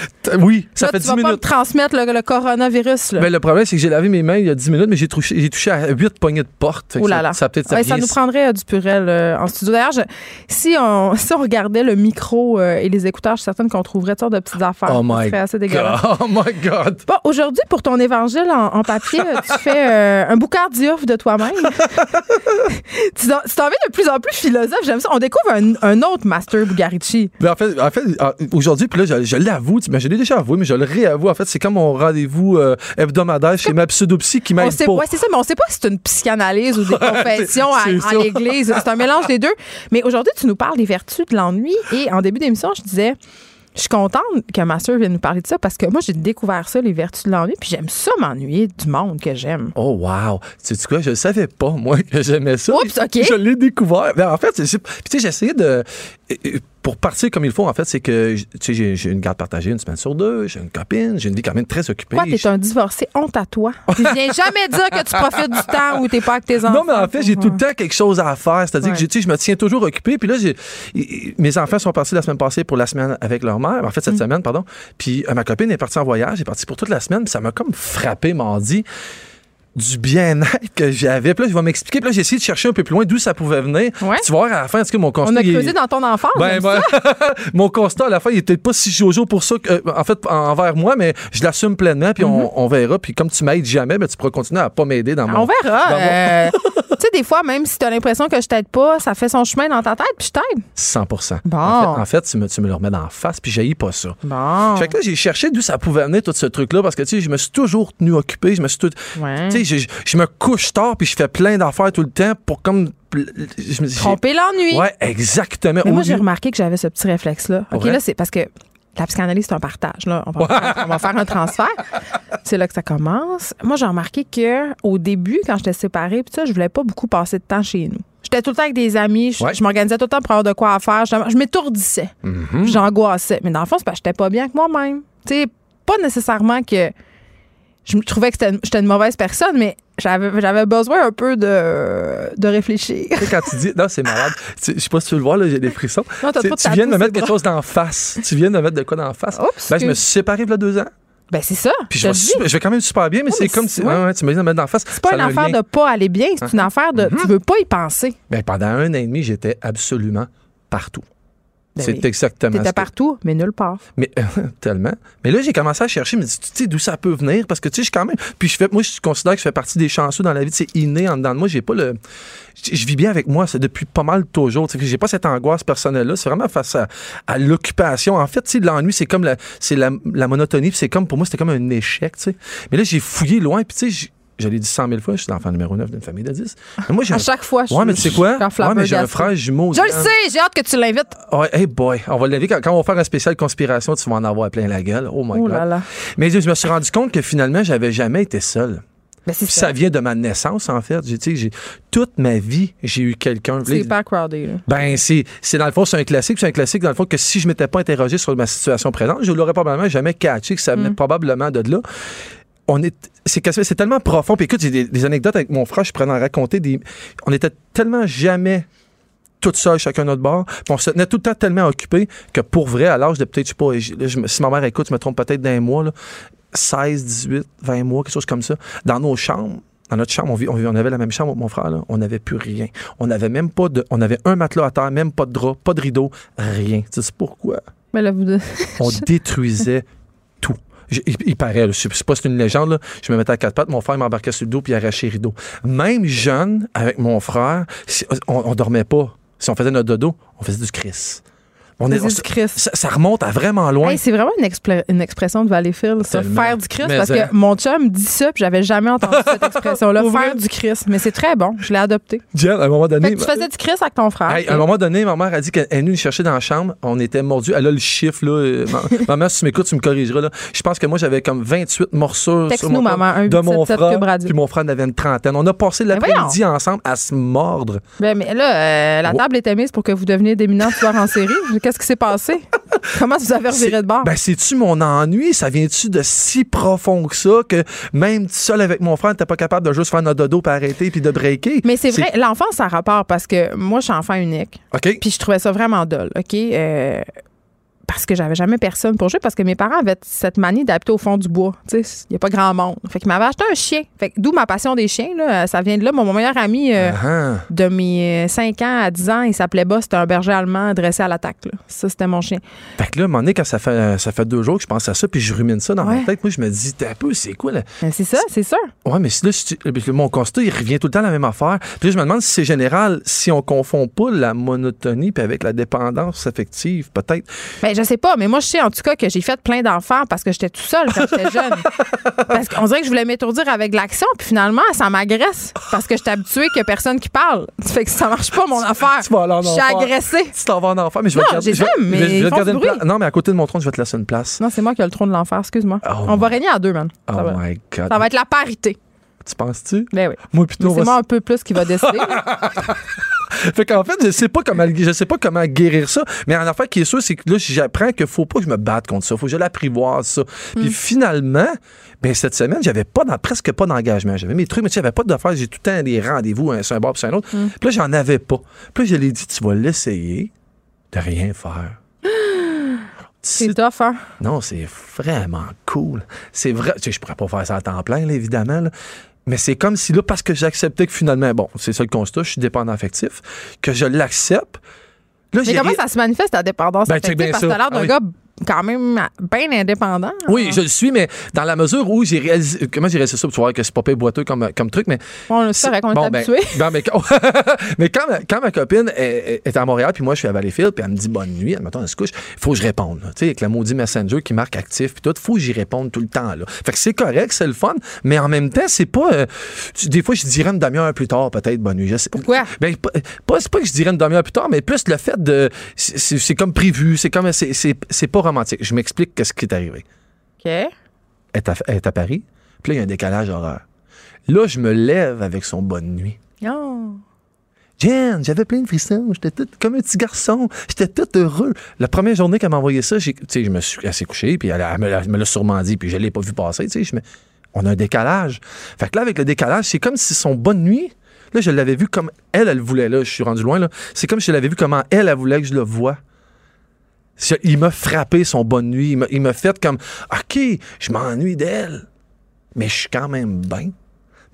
S7: Oui, ça
S4: Là,
S7: fait
S4: tu
S7: 10
S4: vas pas me
S7: minutes.
S4: transmettre le, le coronavirus. Là.
S7: Ben, le problème, c'est que j'ai lavé mes mains il y a 10 minutes, mais j'ai touché, j'ai touché à 8 poignées de porte.
S4: Ouh là
S7: ça-
S4: là.
S7: Ça, a peut-être
S4: Ouais, ça nous prendrait euh, du purel euh, en studio. D'ailleurs, si, on, (laughs) si on regardait le micro euh, et les écouteurs, je suis certaine qu'on trouverait toutes sortes de petites affaires.
S7: Oh
S4: Ça
S7: my
S4: serait assez dégueulasse.
S7: God. Oh my God.
S4: Bon, aujourd'hui, pour ton évangile en, en papier, tu fais un boucard diouf de toi-même. tu t'en tu viens de plus en plus philosophe. J'aime ça. On découvre un, un autre Master Bugarici.
S7: Ben, en fait, en fait ah, aujourd'hui, puis là, je, je l'avoue, tu- ben, je l'ai déjà avoué, mais je le réavoue. En fait, c'est comme mon rendez-vous euh, hebdomadaire chez ma pseudopsie qui m'aide pas.
S4: ouais, c'est ça, mais on sait pas si c'est une psychanalyse ou des (laughs) confessions à, l'église. C'est un mélange des deux. Mais aujourd'hui, tu nous parles des vertus de l'ennui. Et en début d'émission, je disais, je suis contente que ma soeur vienne nous parler de ça parce que moi, j'ai découvert ça, les vertus de l'ennui. Puis j'aime ça m'ennuyer du monde que j'aime.
S7: Oh wow! Tu sais quoi, je savais pas, moi, que j'aimais ça.
S4: Oups, OK.
S7: Je l'ai découvert. Ben, en fait, tu sais, j'ai essayé de... Pour partir comme il faut, en fait, c'est que, tu sais, j'ai- une garde partagée une semaine sur deux, j'ai une copine, j'ai une vie quand même très occupée.
S4: Toi, t'es un divorcé, honte à toi? Tu viens (laughs) jamais dire que tu profites du temps où t'es pas avec tes enfants.
S7: Non, mais en fait, j'ai tout le temps quelque chose à faire. C'est-à-dire
S4: Ouais.
S7: que tu sais, je me tiens toujours occupé. Puis là, mes enfants sont partis la semaine passée pour la semaine avec leur mère. En fait,
S4: Mm.
S7: cette semaine, pardon. Puis euh, ma copine est partie en voyage. Elle est partie pour toute la semaine. Puis ça m'a comme frappé mardi. Du bien-être que j'avais. Puis là, je vais m'expliquer. Puis là, j'ai essayé de chercher un peu plus loin d'où ça pouvait venir.
S4: Ouais.
S7: Tu vas voir à la fin, est-ce que mon constat.
S4: On a
S7: il est-
S4: creusé dans ton enfance.
S7: Ben, ben, (laughs) mon constat à la fin, il était pas si jojo pour ça, que, euh, en fait, envers moi, mais je l'assume pleinement, puis on, on verra. Puis comme tu m'aides jamais, ben, tu pourras continuer à pas m'aider dans mon.
S4: On verra.
S7: dans mon-
S4: euh, (laughs) tu sais, des fois, même si tu as l'impression que je t'aide pas, ça fait son chemin dans ta tête, puis je t'aide.
S7: 100%
S4: Bon.
S7: En fait, en fait, tu, me, tu me le remets d'en face, puis j'haïs pas ça.
S4: Bon.
S7: Fait que là, j'ai cherché d'où ça pouvait venir tout ce truc-là, parce que, tu sais, je me suis toujours tenu occupé, je me suis tout.
S4: Ouais.
S7: Je, je me couche tard, puis je fais plein d'affaires tout le temps pour comme. Je me dis.
S4: Tromper l'ennui.
S7: Ouais, exactement.
S4: Mais moi, j'ai remarqué que j'avais ce petit réflexe-là. OK,
S7: Ouais.
S4: là, c'est parce que la psychanalyse, c'est un partage. Là. On, va faire, (laughs) on va faire un transfert. C'est là que ça commence. Moi, j'ai remarqué que au début, quand j'étais séparée, puis ça, je voulais pas beaucoup passer de temps chez nous. J'étais tout le temps avec des amis. Je,
S7: Ouais.
S4: je m'organisais tout le temps pour avoir de quoi à faire. Je, je m'étourdissais.
S7: Mhm.
S4: J'angoissais. Mais dans le fond, c'est parce que j'étais pas bien avec moi-même. Tu sais, pas nécessairement que je me trouvais que j'étais une mauvaise personne, mais j'avais besoin un peu de, de réfléchir.
S7: Tu sais, quand tu dis, non, c'est malade. Je sais pas si tu veux le voir, là, j'ai des frissons.
S4: Non,
S7: Tu-
S4: trop de
S7: tu viens de me mettre quelque chose d'en face. Tu viens de me mettre de quoi d'en face.
S4: Oups,
S7: Ben, je me suis séparé il y a deux ans.
S4: Ben, c'est ça.
S7: Puis
S4: je
S7: vais, je vais quand même super bien, mais
S4: Ouais,
S7: c'est comme si.
S4: ouais.
S7: ouais, ouais, tu me dis de me mettre d'en face.
S4: C'est pas
S7: Ça
S4: une affaire de pas aller bien, c'est une affaire de tu veux pas y penser.
S7: Ben, pendant un an et demi, j'étais absolument partout.
S4: Ben
S7: c'est
S4: oui.
S7: exactement
S4: T'étais partout, mais nulle part.
S7: Mais (laughs) tellement. Mais là, j'ai commencé à chercher, mais tu sais d'où ça peut venir? Parce que tu sais, je suis quand même. Puis je fais, moi, je considère que je fais partie des chanceux dans la vie. C'est inné en dedans de moi. J'ai pas le. Je vis bien avec moi. C'est depuis pas mal toujours. Tu sais, J'ai pas cette angoisse personnelle là. C'est vraiment face à, à l'occupation. En fait, tu sais, l'ennui, c'est comme la, c'est la, la monotonie. C'est comme pour moi, c'était comme un échec. Tu sais. Mais là, j'ai fouillé loin. Puis tu sais, je l'ai dit 100 000 fois, je suis l'enfant numéro 9 d'une famille de 10. Mais moi,
S4: À
S7: un-
S4: chaque fois, je
S7: Ouais, mais tu sais quoi? Ouais, mais j'ai un frère jumeau.
S4: Je le sais, j'ai hâte que tu l'invites.
S7: Ouais, hey boy, on va l'inviter. Quand, quand on va faire un spécial conspiration, tu vas en avoir plein la gueule. Oh my
S4: Oh
S7: God.
S4: là.
S7: Mais je me suis rendu compte que finalement, j'avais jamais été seul.
S4: Ben,
S7: Puis
S4: ça.
S7: ça vient de ma naissance, en fait. J'ai, toute ma vie, j'ai eu quelqu'un.
S4: C'est pas crowded. là.
S7: Ben, c'est, c'est dans le fond, c'est un classique. C'est un classique, dans le fond, que si je m'étais pas interrogé sur ma situation présente, je l'aurais probablement jamais catché, que ça venait
S4: Mm.
S7: probablement de là. On est, c'est, tellement profond. Puis écoute, j'ai des, des anecdotes avec mon frère, je pourrais en raconter. Des, on était tellement jamais tout seul, chacun notre bord. Puis on se tenait tout le temps tellement occupés que pour vrai, à l'âge de peut-être, je sais pas, je- je si ma mère écoute, je me trompe peut-être d'un mois, là, 16, 18, 20 mois, quelque chose comme ça, dans nos chambres. Dans notre chambre, on, vit- on, vit- on avait la même chambre, mon frère, là, on n'avait plus rien. On avait même pas de. On avait un matelas à terre, même pas de drap, pas de rideau, rien. Tu sais pourquoi?
S4: Mais là, vous...
S7: On détruisait Il, paraît, je sais pas c'est une légende, je me mettais à quatre pattes, mon frère m'embarquait sur le dos puis il arrachait les rideaux. Même jeune, avec mon frère, on, on dormait pas. Si on faisait notre dodo, on faisait du Chris. On
S4: du Chris.
S7: Ça, ça remonte à vraiment loin.
S4: Hey, c'est vraiment une, expression de Valleyfield, ça,
S7: Tellement.
S4: faire du Christ,
S7: Mais
S4: parce
S7: ça-
S4: que mon chum dit ça, puis j'avais jamais entendu (laughs) cette expression-là, faire du Christ. Mais c'est très bon, je l'ai adopté.
S7: Jen, à un moment donné.
S4: Fait que tu faisais du Christ avec ton frère.
S7: Hey. À un moment donné, ma mère a dit qu'elle est venue nous chercher dans la chambre. On était mordus. Elle a le chiffre, là. Euh, ma- (laughs) Maman, si tu m'écoutes, tu me corrigeras, là. Je pense que moi, j'avais comme 28 morsures sur mon
S4: maman, un
S7: de mon
S4: 877
S7: frère. Puis mon frère en avait une trentaine. On a passé l'après-midi ensemble à se mordre.
S4: Ben, mais là, euh, la table était mise pour que vous deveniez d'éminents tueurs en série. Qu'est-ce qui s'est passé? (laughs) Comment vous avez reviré de bord?
S7: Ben, c'est-tu mon ennui? Ça vient-tu de si profond que ça que même seul avec mon frère, t'es pas capable de juste faire notre dodo puis arrêter puis de breaker?
S4: mais c'est vrai, l'enfance, ça a rapport parce que moi, je suis enfant unique.
S7: OK?
S4: Puis je trouvais ça vraiment dole, OK? Euh, parce que j'avais jamais personne pour jouer, parce que mes parents avaient cette manie d'habiter au fond du bois. Tu sais, il n'y a pas grand monde. Fait qu'ils m'avaient acheté un chien. Fait d'où ma passion des chiens, là. Ça vient de là. Mon, mon meilleur ami euh,
S7: Ah,
S4: de mes 5 ans à 10 ans, il s'appelait Boss. C'était un berger allemand dressé à l'attaque, là. Ça, c'était mon chien.
S7: Fait que là, à un moment donné, quand ça fait, ça fait deux jours que je pense à ça, puis je rumine ça dans
S4: Ouais.
S7: ma tête, moi, je me dis, t'es un peu, c'est quoi, là?
S4: Ben, c'est ça, c'est sûr.
S7: Ouais, mais là, si tu- mon constat, il revient tout le temps à la même affaire. Puis là, je me demande si c'est général, si on confond pas la monotonie puis avec la dépendance affective, peut-être.
S4: Ben, je sais pas, mais moi, je sais en tout cas que j'ai fait plein d'enfants parce que j'étais tout seul quand j'étais jeune. (laughs) parce qu'on dirait que je voulais m'étourdir avec l'action, puis finalement, ça m'agresse parce que j'étais habituée qu'il y a personne qui parle. Ça fait que ça marche pas, mon affaire.
S7: Tu vas aller en
S4: Je suis agressée.
S7: Tu t'en vas en enfer, mais je vais
S4: Non,
S7: te garder. je je je une place. Non, mais à côté de mon trône, je vais te laisser une place.
S4: Non, c'est moi qui ai le trône de l'enfer, excuse-moi.
S7: Oh
S4: On va régner à deux, man.
S7: Oh
S4: Ça, va,
S7: my God.
S4: ça va être la parité.
S7: Tu penses-tu?
S4: Ben oui.
S7: Moi, plutôt,
S4: c'est
S7: va
S4: moi un peu plus qui va décider. (laughs) (laughs)
S7: Fait qu'en fait, je sais pas comment, je sais pas comment guérir ça, mais en affaire qui est sûr, c'est que là, j'apprends qu'il faut pas que je me batte contre ça, faut que je l'apprivoise ça. Puis finalement, ben cette semaine, j'avais pas dans- presque pas d'engagement. J'avais mes trucs, mais tu j'avais pas d'affaires, j'ai tout le temps des rendez-vous, un sur un bord puis sur un autre. Puis là, j'en avais pas. Puis là, je l'ai dit, tu vas l'essayer de rien faire. (gasps)
S4: c'est tough, hein?
S7: non, c'est vraiment cool. C'est vrai. Tu sais, je pourrais pas faire ça à temps plein, là, évidemment. là. Mais c'est comme si là, parce que j'acceptais que finalement, bon, c'est ça le constat, je suis dépendant affectif, que je l'accepte. Là,
S4: Mais comment ça se manifeste ta dépendance
S7: Ben,
S4: affective? Parce que t'as l'air d'un
S7: Ah oui.
S4: gars quand même bien indépendant.
S7: Oui, je le suis, mais dans la mesure où j'ai réalisé. Comment j'ai réalisé ça? Tu vois que c'est pas pire boiteux comme, comme truc, mais.
S4: On c'est vrai qu'on est
S7: Bon, ben,
S4: habitué.
S7: non, mais quand, (laughs) mais quand, ma, quand ma copine est, est à Montréal, puis moi, je suis à Valleyfield, puis elle me dit bonne nuit, admettons, elle se couche, il faut que je réponde. Tu sais, avec le maudit Messenger qui marque actif, puis tout, il faut que j'y réponde tout le temps. Là. Fait que c'est correct, c'est le fun, mais en même temps, c'est pas. euh, des fois, je dirais une demi-heure plus tard, peut-être, bonne nuit. Je sais-
S4: Pourquoi?
S7: Ben, pas, c'est pas que je dirais une demi-heure plus tard, mais plus le fait de. C'est c'est- c'est comme prévu, c'est comme. c'est- C'est c'est pas romantique. Je m'explique qu'est-ce qui est arrivé
S4: OK.
S7: est à, est à Paris. Puis là, il y a un décalage horaire. Là, je me lève avec son bonne nuit.
S4: Oh.
S7: Jen, j'avais plein de frissons. J'étais tout comme un petit garçon. J'étais tout heureux. La première journée qu'elle m'a envoyé ça, j'ai- je me suis elle s'est couchée, puis elle, elle me l'a- elle me l'a sûrement dit, puis je l'ai pas vu passer. je me- on a un décalage. Fait que là, avec le décalage, c'est comme si son bonne nuit, là, je l'avais vu comme elle, elle voulait. Là, je suis rendu loin. là. C'est comme si je l'avais vu comment elle, elle voulait que je le voie. Il m'a frappé son bonne nuit. Il m'a fait comme OK, je m'ennuie d'elle. Mais je suis quand même bien.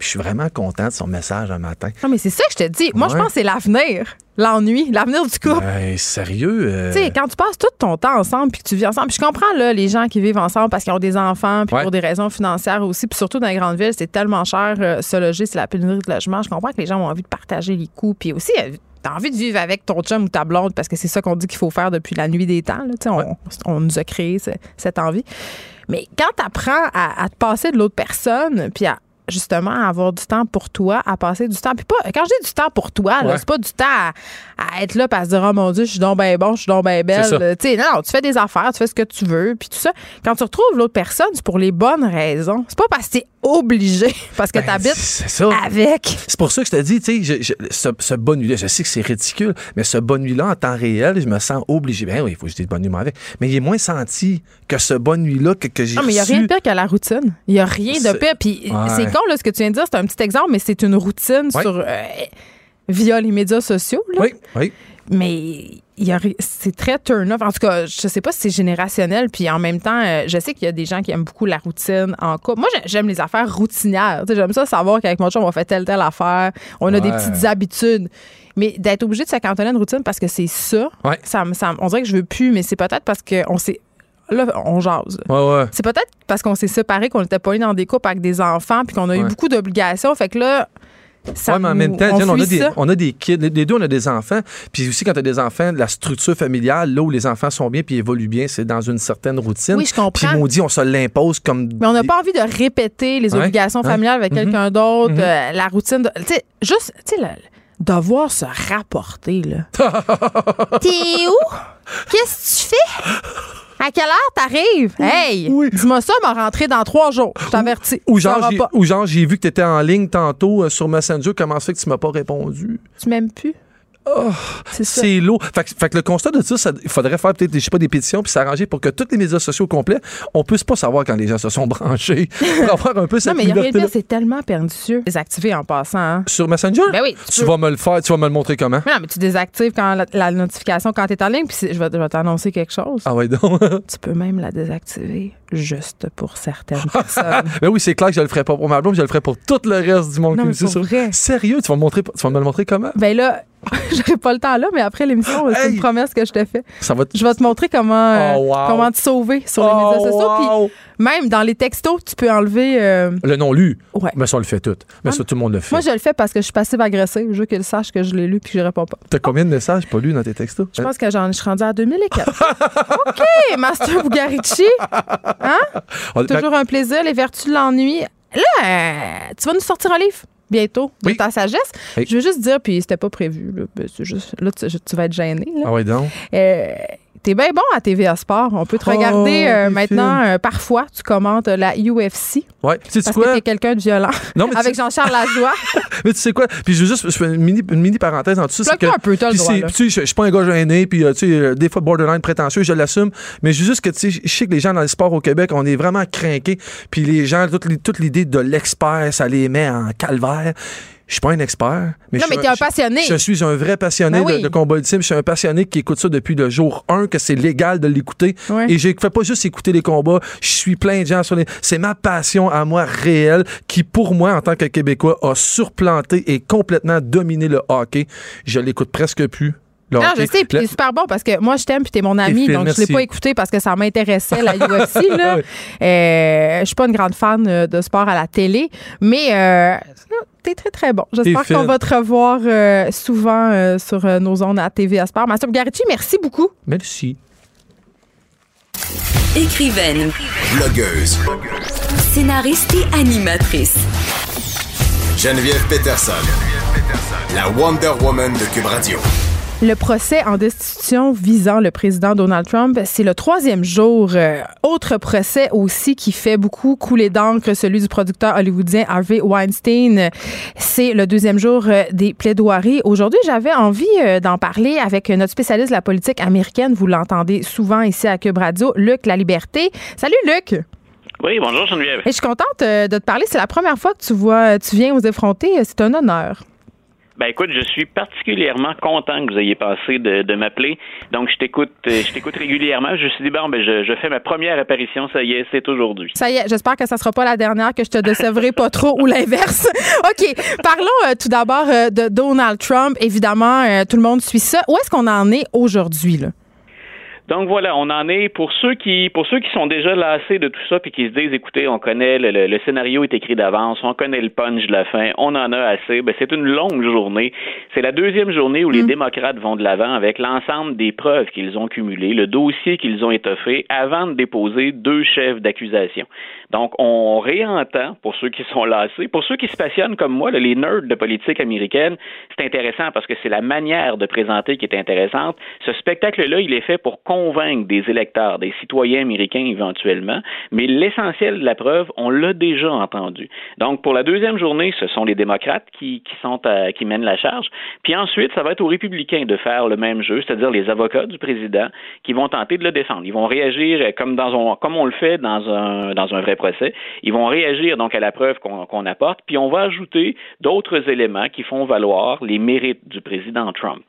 S7: Puis je suis vraiment content de son message un matin.
S4: Non, mais c'est ça que je te dis. Moi, je pense que c'est l'avenir. L'ennui. L'avenir du couple.
S7: Ben, sérieux? euh,
S4: Tu sais, quand tu passes tout ton temps ensemble puis que tu vis ensemble, puis je comprends là, les gens qui vivent ensemble parce qu'ils ont des enfants puis
S7: Ouais.
S4: pour des raisons financières aussi, puis surtout dans les grandes villes, c'est tellement cher euh, se loger, c'est la pénurie de logement. Je comprends que les gens ont envie de partager les coûts, puis aussi euh, T'as envie de vivre avec ton chum ou ta blonde parce que c'est ça qu'on dit qu'il faut faire depuis la nuit des temps. là. Tu sais, On, on nous a créé ce- cette envie. Mais quand tu apprends à, à te passer de l'autre personne, puis à justement à avoir du temps pour toi, à passer du temps. Puis pas, quand je dis du temps pour toi,
S7: Ouais.
S4: c'est pas du temps à, à être là se dire Oh mon Dieu, je suis donc bien bon, je suis donc bien belle. Tu sais, non, non, tu fais des affaires, tu fais ce que tu veux, puis tout ça. Quand tu retrouves l'autre personne, c'est pour les bonnes raisons. C'est pas parce que t'es obligé, parce que
S7: Ben,
S4: t'habites
S7: ça.
S4: avec.
S7: C'est pour ça que je te dis, tu sais, ce, ce bonne nuit-là, je sais que c'est ridicule, mais ce bonne nuit-là, en temps réel, je me sens obligé. Ben oui, il faut que je dise moi avec. Mais il est moins senti que ce bonne nuit-là que, que j'ai
S4: Non, mais il n'y a rien de pire que la routine. Il n'y a rien de pire. Puis
S7: Ouais.
S4: c'est con, là, ce que tu viens de dire, c'est un petit exemple, mais c'est une routine
S7: Ouais.
S4: sur, euh, via les médias sociaux. Là.
S7: Oui, oui.
S4: Mais c'est très turn-off. En tout cas, je sais pas si c'est générationnel. Puis en même temps, euh, je sais qu'il y a des gens qui aiment beaucoup la routine en couple. Moi, j'ai- j'aime les affaires routinières. J'aime ça savoir qu'avec mon chum, on fait telle, telle affaire. On a des petites habitudes. Mais d'être obligé de se cantonner à une routine parce que c'est ça,
S7: Ouais.
S4: ça, on dirait que je veux plus, mais c'est peut-être parce qu'on s'est. Là, on jase.
S7: Ouais, ouais.
S4: C'est peut-être parce qu'on s'est séparés, qu'on était pas dans des couples avec des enfants, puis qu'on a eu beaucoup d'obligations. Fait que là, ça
S7: Ouais, mais en même temps,
S4: on
S7: a des, on a des kids. Les deux, on a des enfants. Puis aussi, quand tu as des enfants, la structure familiale, là où les enfants sont bien puis évoluent bien, c'est dans une certaine routine.
S4: Oui, je comprends.
S7: Puis maudit, on se l'impose comme.
S4: Mais on n'a pas envie de répéter les obligations familiales avec
S7: Mhm.
S4: quelqu'un d'autre,
S7: Mhm.
S4: euh, la routine. de- Tu sais, juste, tu sais, devoir se rapporter, là. (laughs) T'es où? Qu'est-ce que tu fais? À quelle heure t'arrives? Hey!
S7: Oui.
S4: Dis-moi ça, m'a rentré dans trois jours. Je t'avertis.
S7: Ou genre, j'ai,
S4: pas.
S7: ou genre, j'ai vu que tu étais en ligne tantôt euh, sur Messenger. Comment ça fait que tu m'as pas répondu?
S4: Tu m'aimes plus?
S7: Oh,
S4: c'est
S7: lourd. Fait, que- fait que le constat de ça, ça- il faudrait faire peut-être, je sais pas, des pétitions puis s'arranger pour que tous les médias sociaux complets, on puisse pas savoir quand les gens se sont branchés. (laughs) pour avoir un peu cette
S4: Non, mais il y a rien de
S7: liberté
S4: c'est tellement pernicieux. Désactiver en passant, hein.
S7: Sur Messenger?
S4: Ben oui, tu
S7: vas me le faire, tu vas me le montrer comment?
S4: Mais non, mais tu désactives quand la, la notification quand tu es en ligne, puis je vais, t'annoncer quelque chose.
S7: Ah ouais, donc. (laughs)
S4: Tu peux même la désactiver juste pour certaines (laughs) personnes.
S7: ben oui, c'est clair que je le ferai pas pour ma blonde, je le ferai pour tout le reste du monde
S4: Non,
S7: qui me suit. Sérieux, tu vas, me montrer, tu vas me le montrer comment?
S4: ben là, (laughs) j'aurai pas le temps là, mais après l'émission, c'est une promesse que je te fais.
S7: Ça va.
S4: Je vais te montrer comment, euh,
S7: Oh, wow.
S4: comment te sauver sur les
S7: Oh,
S4: médias sociaux. Puis même dans les textos, tu peux enlever. euh,
S7: Le non lu.
S4: Ouais.
S7: Mais ça, on le fait tout. Mais ça, tout le monde le fait.
S4: Moi, je le fais parce que je suis passive-agressive. Je veux qu'il sache que je l'ai lu puis que je réponds pas.
S7: T'as combien de messages pas lus dans tes textos?
S4: Je pense que j'en je suis rendue à 2004. (laughs) OK, Master Bugarici. Hein?
S7: On-
S4: Toujours un plaisir, les vertus de l'ennui. Là, euh, tu vas nous sortir un livre bientôt de
S7: Oui.
S4: ta sagesse.
S7: Oui.
S4: Je veux juste dire, puis c'était pas prévu. Là, Ben, juste, là tu, tu vas être gêné.
S7: Ah ouais, donc?
S4: Euh, T'es bien bon à TVA Sport. On peut te
S7: Oh,
S4: regarder euh,
S7: les
S4: maintenant. euh, parfois, tu commentes euh, la UFC
S7: Ouais. Tu sais
S4: parce
S7: quoi?
S4: que t'es quelqu'un de violent.
S7: Non, mais tu
S4: Avec Jean-Charles Lajoie. (laughs)
S7: Mais tu sais quoi? Puis je veux juste je fais une mini, une mini parenthèse en dessous. que-
S4: un peu, t'as le droit, là.
S7: tu sais, je, je suis pas un gars gêné, puis euh, tu sais, euh, des fois borderline prétentieux, je l'assume. Mais je veux juste que tu sais, je sais que les gens dans le sport au Québec, on est vraiment craqués. Puis les gens, toute l'idée de l'expert, ça les met en calvaire. Je suis pas un expert. Mais
S4: non,
S7: je
S4: mais
S7: suis
S4: t'es un passionné.
S7: Je, suis un vrai passionné
S4: Ben oui.
S7: de, de combat ultime. Je suis un passionné qui écoute ça depuis le jour 1, que c'est légal de l'écouter.
S4: Ouais.
S7: Et je fais pas juste écouter les combats. Je suis plein de gens sur les. C'est ma passion à moi réelle qui, pour moi, en tant que Québécois, a surplanté et complètement dominé le hockey. Je l'écoute presque plus.
S4: Non, je sais, puis
S7: Le-
S4: t'es super bon parce que moi, je t'aime, puis t'es mon ami, donc je l'ai
S7: merci.
S4: pas écouté parce que ça m'intéressait, la UFC. (laughs) là.
S7: Oui.
S4: Euh, je suis pas une grande fan euh, de sport à la télé, mais euh, t'es très, très bon. J'espère qu'on va te revoir euh, souvent euh, sur euh, nos ondes à TV à Sport. Master Garici, merci beaucoup.
S7: Merci.
S2: Écrivaine,
S3: Blogueuse.
S2: scénariste et animatrice.
S3: Geneviève Peterson. La Wonder Woman de Cube Radio.
S4: Le procès en destitution visant le président Donald Trump, c'est le troisième jour. Euh, autre procès aussi qui fait beaucoup couler d'encre, celui du producteur hollywoodien Harvey Weinstein. C'est le deuxième jour euh, des plaidoiries. Aujourd'hui, j'avais envie euh, d'en parler avec notre spécialiste de la politique américaine. Vous l'entendez souvent ici à Cube Radio, Luc La Liberté. Salut Luc!
S8: Oui, bonjour Geneviève.
S4: Et je suis contente de te parler. C'est la première fois que tu vois, tu viens aux effronter. C'est un honneur.
S8: Ben écoute, je suis particulièrement content que vous ayez pensé de, m'appeler. Donc je t'écoute, euh, je t'écoute régulièrement. Je me suis dit bon, ben je, fais ma première apparition. Ça y est, c'est aujourd'hui.
S4: Ça y est, j'espère que ça sera pas la dernière, que je te décevrai pas trop ou l'inverse. (laughs) OK, parlons euh, tout d'abord euh, de Donald Trump. Évidemment, tout le monde suit ça. Où est-ce qu'on en est aujourd'hui, là?
S8: Donc voilà, on en est pour ceux qui pour ceux qui sont déjà lassés de tout ça puis qui se disent écoutez, on connaît le, le- le scénario est écrit d'avance, on connaît le punch de la fin, on en a assez. Ben c'est une longue journée. C'est la deuxième journée où les démocrates vont de l'avant avec l'ensemble des preuves qu'ils ont cumulées, le dossier qu'ils ont étoffé avant de déposer deux chefs d'accusation. Donc on réentend pour ceux qui sont lassés, pour ceux qui se passionnent comme moi, les nerds de politique américaine, c'est intéressant parce que c'est la manière de présenter qui est intéressante. Ce spectacle-là, il est fait pour convaincre des électeurs, des citoyens américains éventuellement, mais l'essentiel de la preuve, on l'a déjà entendu. Donc, pour la deuxième journée, ce sont les démocrates qui, qui sont à- qui mènent la charge. Puis ensuite, ça va être aux républicains de faire le même jeu, c'est-à-dire les avocats du président qui vont tenter de le défendre. Ils vont réagir comme dans un, comme on le fait dans un dans un vrai procès. Ils vont réagir donc à la preuve qu'on apporte, puis on va ajouter d'autres éléments qui font valoir les mérites du président Trump.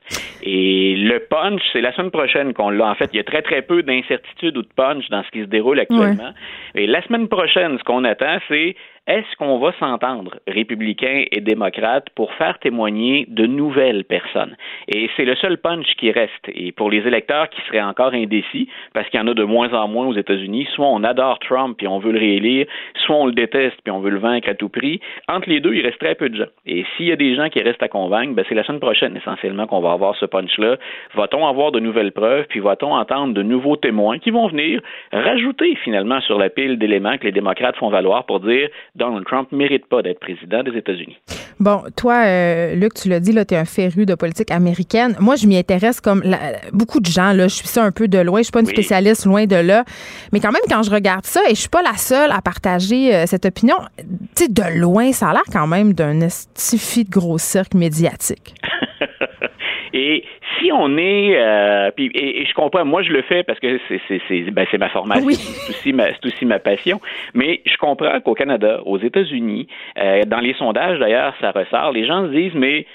S8: Et le punch, c'est la semaine prochaine qu'on l'a. En fait, il y a très très peu d'incertitude ou de punch dans ce qui se déroule actuellement. Et la semaine prochaine, ce qu'on attend, c'est est-ce qu'on va s'entendre, républicains et démocrates, pour faire témoigner de nouvelles personnes? Et c'est le seul punch qui reste. Et pour les électeurs qui seraient encore indécis, parce qu'il y en a de moins en moins aux États-Unis, soit on adore Trump puis on veut le réélire, soit on le déteste puis on veut le vaincre à tout prix. Entre les deux, il reste très peu de gens. Et s'il y a des gens qui restent à convaincre, ben c'est la semaine prochaine essentiellement qu'on va avoir ce punch-là. Va-t-on avoir de nouvelles preuves, puis va-t-on entendre de nouveaux témoins qui vont venir rajouter finalement sur la pile d'éléments que les démocrates font valoir pour dire Donald Trump mérite pas d'être président des États-Unis.
S4: Bon, toi, euh, Luc, tu l'as dit, là, tu es un féru de politique américaine. Moi, je m'y intéresse comme la- beaucoup de gens. Là, je suis ça un peu de loin. Je suis pas une
S8: Oui.
S4: spécialiste loin de là. Mais quand même, quand je regarde ça, et je suis pas la seule à partager euh, cette opinion, tu sais, de loin, ça a l'air quand même d'un estifi de gros cirque médiatique. (laughs)
S8: Et si on est, euh, puis, et, et je comprends, moi je le fais parce que c'est c'est c'est ben, c'est ma formation,
S4: Oui.
S8: c'est aussi ma c'est aussi ma passion. Mais je comprends qu'au Canada, aux États-Unis, euh, dans les sondages d'ailleurs, ça ressort. Les gens se disent mais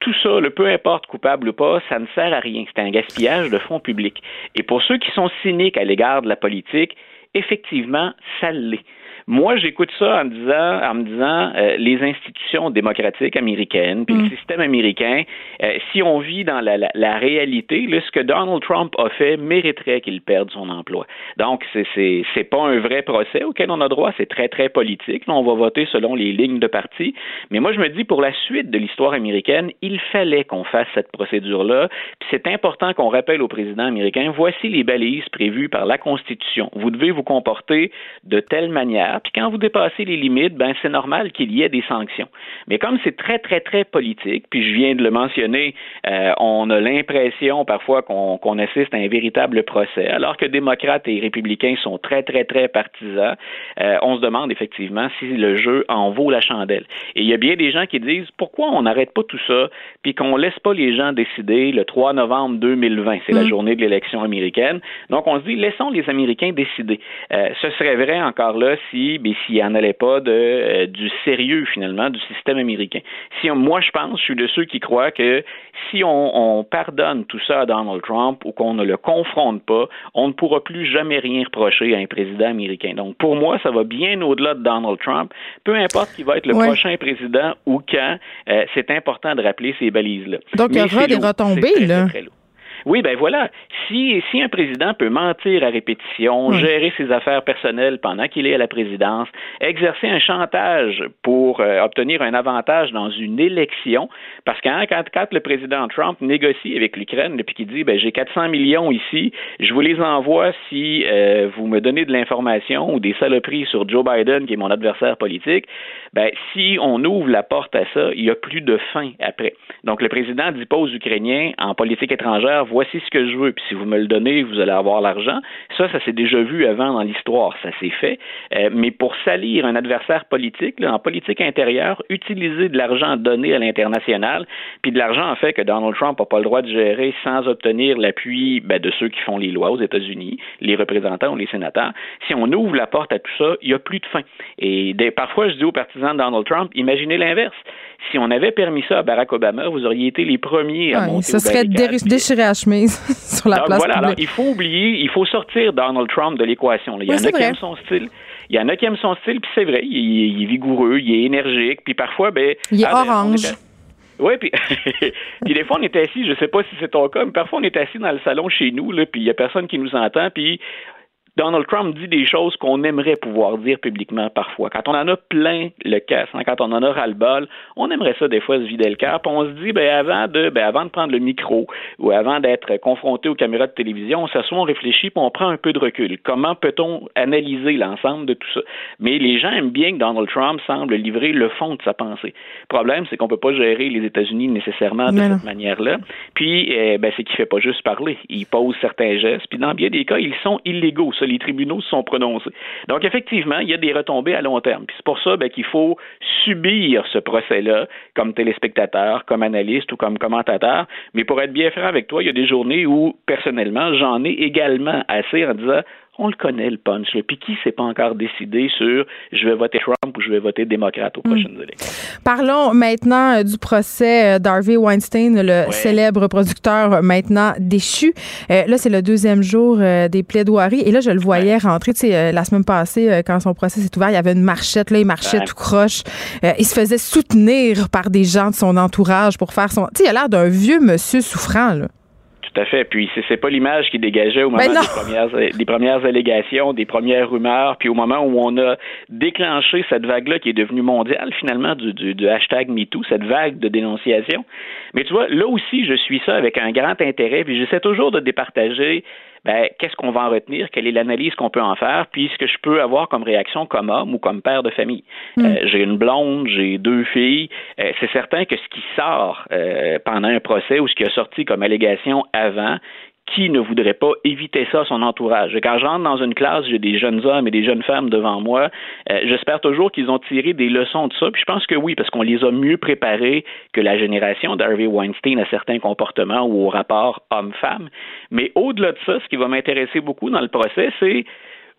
S8: tout ça, le peu importe coupable ou pas, ça ne sert à rien. C'est un gaspillage de fonds publics. Et pour ceux qui sont cyniques à l'égard de la politique, effectivement, ça l'est. Moi, j'écoute ça en me disant, en me disant, euh, les institutions démocratiques américaines, puis le système américain, euh, si on vit dans la, la, la réalité, là, ce que Donald Trump a fait mériterait qu'il perde son emploi. Donc, c'est c'est pas un vrai procès auquel on a droit, c'est très très politique. Là, on va voter selon les lignes de parti. Mais moi, je me dis pour la suite de l'histoire américaine, il fallait qu'on fasse cette procédure-là. Puis c'est important qu'on rappelle au président américain, voici les balises prévues par la Constitution. Vous devez vous comporter de telle manière. Puis quand vous dépassez les limites, ben c'est normal qu'il y ait des sanctions. Mais comme c'est très très très politique, puis je viens de le mentionner, euh, on a l'impression parfois qu'on assiste à un véritable procès, alors que démocrates et républicains sont très très très partisans. Euh, on se demande effectivement si le jeu en vaut la chandelle. Et il y a bien des gens qui disent pourquoi on n'arrête pas tout ça, puis qu'on laisse pas les gens décider le 3 novembre 2020, c'est la journée de l'élection américaine. Donc on se dit laissons les Américains décider. Euh, ce serait vrai encore là si si, ben, s'il en allait pas de euh, du sérieux finalement du système américain. Si moi je pense, je suis de ceux qui croient que si on, on pardonne tout ça à Donald Trump ou qu'on ne le confronte pas, on ne pourra plus jamais rien reprocher à un président américain. Donc pour moi, ça va bien au-delà de Donald Trump. Peu importe qui va être le prochain président ou quand, euh, c'est important de rappeler ces balises-là.
S4: Donc il y aura des retombées là.
S8: Oui, ben voilà. Si, si un président peut mentir à répétition, gérer ses affaires personnelles pendant qu'il est à la présidence, exercer un chantage pour euh, obtenir un avantage dans une élection, parce que hein, quand, quand, le président Trump négocie avec l'Ukraine, puis qu'il dit, ben j'ai 400 millions ici, je vous les envoie si euh, vous me donnez de l'information ou des saloperies sur Joe Biden, qui est mon adversaire politique, ben si on ouvre la porte à ça, il n'y a plus de fin après. Donc le président dit pas aux Ukrainiens en politique étrangère, voici ce que je veux, puis si vous me le donnez, vous allez avoir l'argent. Ça, ça s'est déjà vu avant dans l'histoire, ça s'est fait. Euh, mais pour salir un adversaire politique, là, en politique intérieure, utiliser de l'argent donné à l'international, puis de l'argent en fait que Donald Trump n'a pas le droit de gérer sans obtenir l'appui ben, de ceux qui font les lois aux États-Unis, les représentants ou les sénateurs. Si on ouvre la porte à tout ça, il n'y a plus de fin. Et des, parfois, je dis aux partisans de Donald Trump, imaginez l'inverse. Si on avait permis ça à Barack Obama, vous auriez été les premiers à monter
S4: Ça serait déchiré à chemise (laughs) sur la place
S8: voilà, alors, il faut oublier, il faut sortir Donald Trump de l'équation. Il y en a qui aiment son style. Il y en a qui aiment son style, puis c'est vrai, il, est vigoureux, il est énergique, puis parfois, ben...
S4: Il est ah, ben, orange.
S8: Oui, puis, (laughs) puis des fois, on est assis, je sais pas si c'est ton cas, mais parfois, on est assis dans le salon chez nous, là, puis il y a personne qui nous entend, puis Donald Trump dit des choses qu'on aimerait pouvoir dire publiquement parfois. Quand on en a plein le casse, hein, quand on en a ras-le-bol, on aimerait ça des fois se vider le cœur. Puis on se dit, ben avant de, ben avant de prendre le micro ou avant d'être confronté aux caméras de télévision, on s'assoit, on réfléchit, puis on prend un peu de recul. Comment peut-on analyser l'ensemble de tout ça? Mais les gens aiment bien que Donald Trump semble livrer le fond de sa pensée. Le problème, c'est qu'on peut pas gérer les États-Unis nécessairement de cette manière-là. Puis, eh, ben c'est qu'il fait pas juste parler. Il pose certains gestes. Puis dans bien des cas, ils sont illégaux les tribunaux se sont prononcés. Donc, effectivement, il y a des retombées à long terme. C'est pour ça ben, qu'il faut subir ce procès-là comme téléspectateur, comme analyste ou comme commentateur. Mais pour être bien franc avec toi, il y a des journées où, personnellement, j'en ai également assez en disant on le connaît, le punch. Puis qui s'est pas encore décidé sur je vais voter Trump ou je vais voter démocrate aux hmm. prochaines élections?
S4: Parlons maintenant euh, du procès euh, d'Harvey Weinstein, le célèbre producteur euh, maintenant déchu. là, c'est le deuxième jour des plaidoiries. Et là, je le voyais rentrer. Tu sais, la semaine passée, quand son procès s'est ouvert, il y avait une marchette. Là, il marchait tout croche. il se faisait soutenir par des gens de son entourage pour faire son. Tu sais, il a l'air d'un vieux monsieur souffrant, là.
S8: Tout à fait. Puis c'est pas l'image qui dégageait au moment des premières, des premières allégations, des premières rumeurs, puis au moment où on a déclenché cette vague-là qui est devenue mondiale finalement du, du, du hashtag MeToo, cette vague de dénonciation. Mais tu vois, là aussi, je suis ça avec un grand intérêt, puis j'essaie toujours de départager ben, qu'est-ce qu'on va en retenir, quelle est l'analyse qu'on peut en faire, puis ce que je peux avoir comme réaction comme homme ou comme père de famille? Hmm. Euh, j'ai une blonde, j'ai deux filles. Euh, c'est certain que ce qui sort euh, pendant un procès ou ce qui a sorti comme allégation avant, qui ne voudrait pas éviter ça à son entourage? Quand j'entre dans une classe, j'ai des jeunes hommes et des jeunes femmes devant moi. Euh, j'espère toujours qu'ils ont tiré des leçons de ça. Puis je pense que oui, parce qu'on les a mieux préparés que la génération d'Harvey Weinstein à certains comportements ou au rapport homme-femme. Mais au-delà de ça, ce qui va m'intéresser beaucoup dans le procès, c'est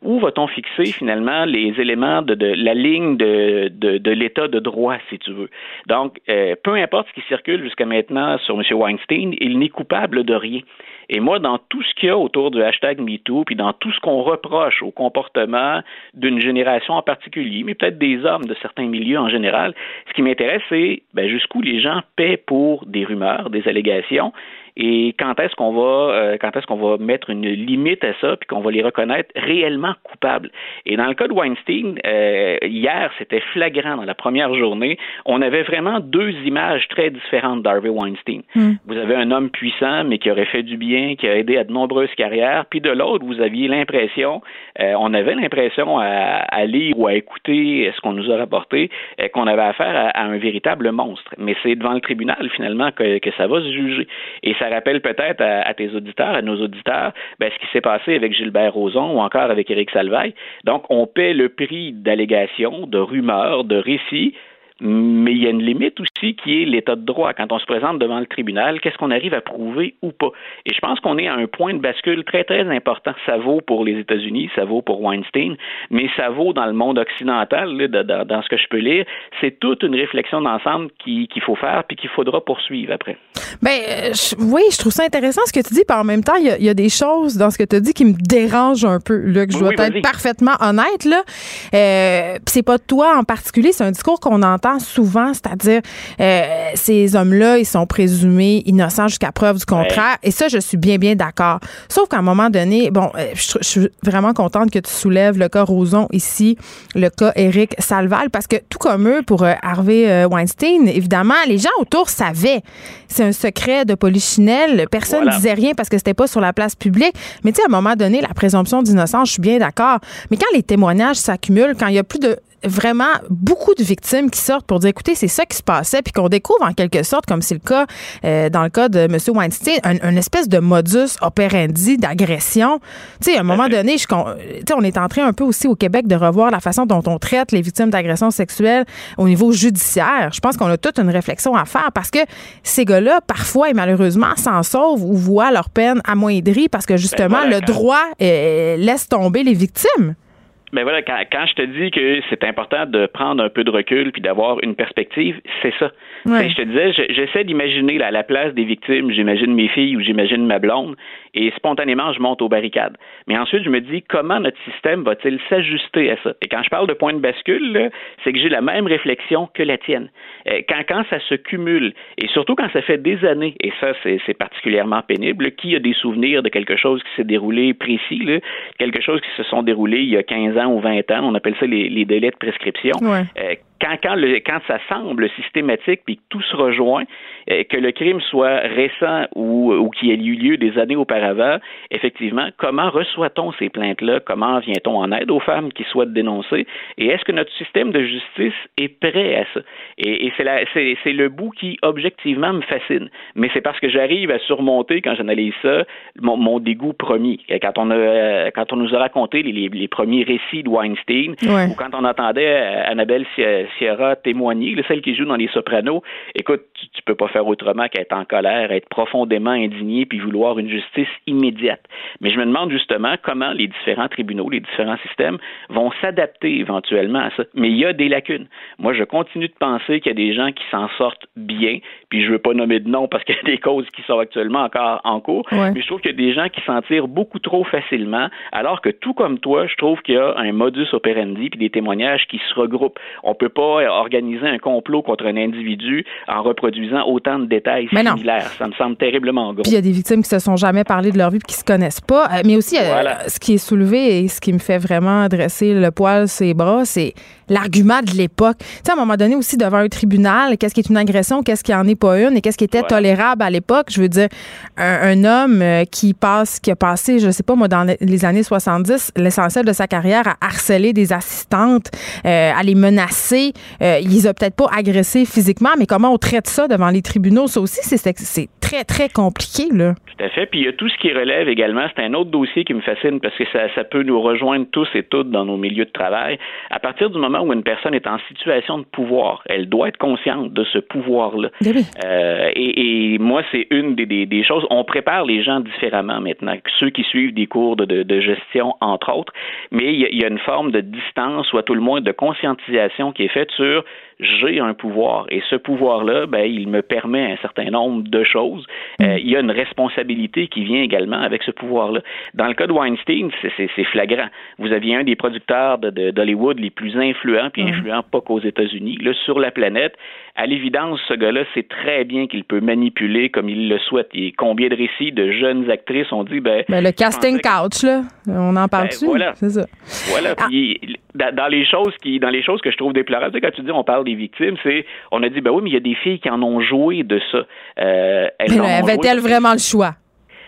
S8: où va-t-on fixer finalement les éléments de, la ligne de, de, l'état de droit, si tu veux? Donc, euh, peu importe ce qui circule jusqu'à maintenant sur M. Weinstein, il n'est coupable de rien. Et moi, dans tout ce qu'il y a autour du hashtag MeToo, puis dans tout ce qu'on reproche au comportement d'une génération en particulier, mais peut-être des hommes de certains milieux en général, ce qui m'intéresse, c'est ben, jusqu'où les gens paient pour des rumeurs, des allégations, et quand est-ce qu'on va euh, quand est-ce qu'on va mettre une limite à ça puis qu'on va les reconnaître réellement coupables? Et dans le cas de Weinstein euh, hier c'était flagrant dans la première journée. On avait vraiment deux images très différentes d'Harvey Weinstein. Hmm. vous avez un homme puissant mais qui aurait fait du bien qui a aidé à de nombreuses carrières. Puis de l'autre vous aviez l'impression euh, on avait l'impression à, à, lire ou à écouter ce qu'on nous a rapporté qu'on avait affaire à, un véritable monstre. Mais c'est devant le tribunal finalement que, que ça va se juger. Et ça rappelle peut-être à, tes auditeurs, à nos auditeurs, ben, ce qui s'est passé avec Gilbert Rozon ou encore avec Éric Salvaille. Donc, on paie le prix d'allégations, de rumeurs, de récits mais il y a une limite aussi qui est l'état de droit. Quand on se présente devant le tribunal, qu'est-ce qu'on arrive à prouver ou pas? Et je pense qu'on est à un point de bascule très, très important. Ça vaut pour les États-Unis, ça vaut pour Weinstein, mais ça vaut dans le monde occidental, dans, ce que je peux lire. C'est toute une réflexion d'ensemble qu'il faut faire puis qu'il faudra poursuivre après.
S4: Ben, euh, oui, je trouve ça intéressant ce que tu dis, puis en même temps, il y, a des choses dans ce que tu dis qui me dérangent un peu, là, que je dois être parfaitement honnête, là. Euh, c'est pas toi en particulier, c'est un discours qu'on entend souvent, c'est-à-dire, euh, ces hommes-là, ils sont présumés innocents jusqu'à preuve du contraire, et ça, je suis bien, bien d'accord. Sauf qu'à un moment donné, bon, euh, je, suis vraiment contente que tu soulèves le cas Roson ici, le cas Eric Salval, parce que tout comme eux, pour Harvey Weinstein, évidemment, les gens autour savaient. C'est un secret de polichinelle. Personne ne disait rien parce que c'était pas sur la place publique. Mais tu sais, à un moment donné, la présomption d'innocence, je suis bien d'accord. Mais quand les témoignages s'accumulent, quand il y a plus de vraiment beaucoup de victimes qui sortent pour dire écoutez, c'est ça qui se passait, puis qu'on découvre en quelque sorte, comme c'est le cas euh, dans le cas de M. Weinstein, un, espèce de modus operandi d'agression. Tu sais, à un moment donné, je, on est en train un peu aussi au Québec de revoir la façon dont on traite les victimes d'agressions sexuelles au niveau judiciaire. Je pense qu'on a toute une réflexion à faire parce que ces gars-là, parfois et malheureusement, s'en sauvent ou voient leur peine amoindrie parce que justement, ben le droit euh, laisse tomber les victimes.
S8: Mais ben voilà, quand, quand, je te dis que c'est important de prendre un peu de recul puis d'avoir une perspective, c'est ça. Je te disais, j'essaie d'imaginer à la place des victimes, j'imagine mes filles ou j'imagine ma blonde, et spontanément, je monte aux barricades. Mais ensuite, je me dis, comment notre système va-t-il s'ajuster à ça? Et quand je parle de point de bascule, c'est que j'ai la même réflexion que la tienne. Euh, quand, quand ça se cumule, et surtout quand ça fait des années, et ça, c'est particulièrement pénible, qui a des souvenirs de quelque chose qui s'est déroulé précis, là, quelque chose qui se sont déroulés il y a 15 ans ou 20 ans, on appelle ça les, les délais de prescription. Euh, quand, quand, le, quand ça semble systématique puis que tout se rejoint, que le crime soit récent ou, ou qui ait eu lieu des années auparavant, effectivement, comment reçoit-on ces plaintes-là? Comment vient-on en aide aux femmes qui souhaitent dénoncer? Et est-ce que notre système de justice est prêt à ça? Et, et c'est le bout qui, objectivement, me fascine. Mais c'est parce que j'arrive à surmonter, quand j'analyse ça, mon, mon, dégoût. Quand on, a, quand on nous a raconté les, les, premiers récits de Weinstein, ou quand on entendait euh, Annabelle Sierra témoigner, celle qui joue dans Les Sopranos, écoute, tu, tu peux pas faire autrement qu'être en colère, être profondément indigné puis vouloir une justice immédiate. Mais je me demande justement comment les différents tribunaux, les différents systèmes vont s'adapter éventuellement à ça. Mais il y a des lacunes. Moi, je continue de penser qu'il y a des gens qui s'en sortent bien, puis je ne veux pas nommer de nom parce qu'il y a (laughs) des causes qui sont actuellement encore en cours, mais je trouve qu'il y a des gens qui s'en tirent beaucoup trop facilement, alors que tout comme toi, je trouve qu'il y a un modus operandi puis des témoignages qui se regroupent. On peut pas organiser un complot contre un individu en reproduisant autant de détails similaires. Ça me semble terriblement gros.
S4: Puis il y a des victimes qui se sont jamais parlé de leur vie et qui se connaissent pas. Euh, mais aussi, euh, ce qui est soulevé et ce qui me fait vraiment dresser le poil ses bras, c'est l'argument de l'époque. Tu sais, à un moment donné aussi, devant un tribunal, qu'est-ce qui est une agression, qu'est-ce qui en est pas une et qu'est-ce qui était tolérable à l'époque? Je veux dire, un, homme euh, qui passe, qui a passé, je sais pas moi, dans les années 70, l'essentiel de sa carrière à harceler des assistantes, à les menacer. il les a peut-être pas agressés physiquement, mais comment on traite ça devant les tribunaux? ça aussi, c'est très, très compliqué. Là.
S8: Tout à fait. Puis il y a tout ce qui relève également. C'est un autre dossier qui me fascine parce que ça, ça peut nous rejoindre tous et toutes dans nos milieux de travail. À partir du moment où une personne est en situation de pouvoir, elle doit être consciente de ce pouvoir-là.
S4: Ben
S8: euh, et, et, moi, c'est une des, des, des, choses. On prépare les gens différemment maintenant. Ceux qui suivent des cours de, de, de gestion, entre autres. Mais il y, a, il y a une forme de distance ou à tout le moins de conscientisation qui est faite sur j'ai un pouvoir et ce pouvoir-là, ben, il me permet un certain nombre de choses. Euh, mm. il y a une responsabilité qui vient également avec ce pouvoir-là. Dans le cas de Weinstein, c'est flagrant. Vous aviez un des producteurs d'Hollywood les plus influents, puis mm. influents pas qu'aux États-Unis, là, sur la planète. À l'évidence, ce gars-là sait très bien qu'il peut manipuler comme il le souhaite. Et combien de récits de jeunes actrices ont dit, ben,
S4: ben le casting couch, là, on en parle-tu? Ben,
S8: voilà. C'est ça. Voilà. Ah. Puis, dans les choses qui, dans les choses que je trouve déplorables, quand tu dis on parle des victimes, c'est, on a dit, ben oui, mais il y a des filles qui en ont joué de ça.
S4: Euh, elles Avait-elle vraiment le choix?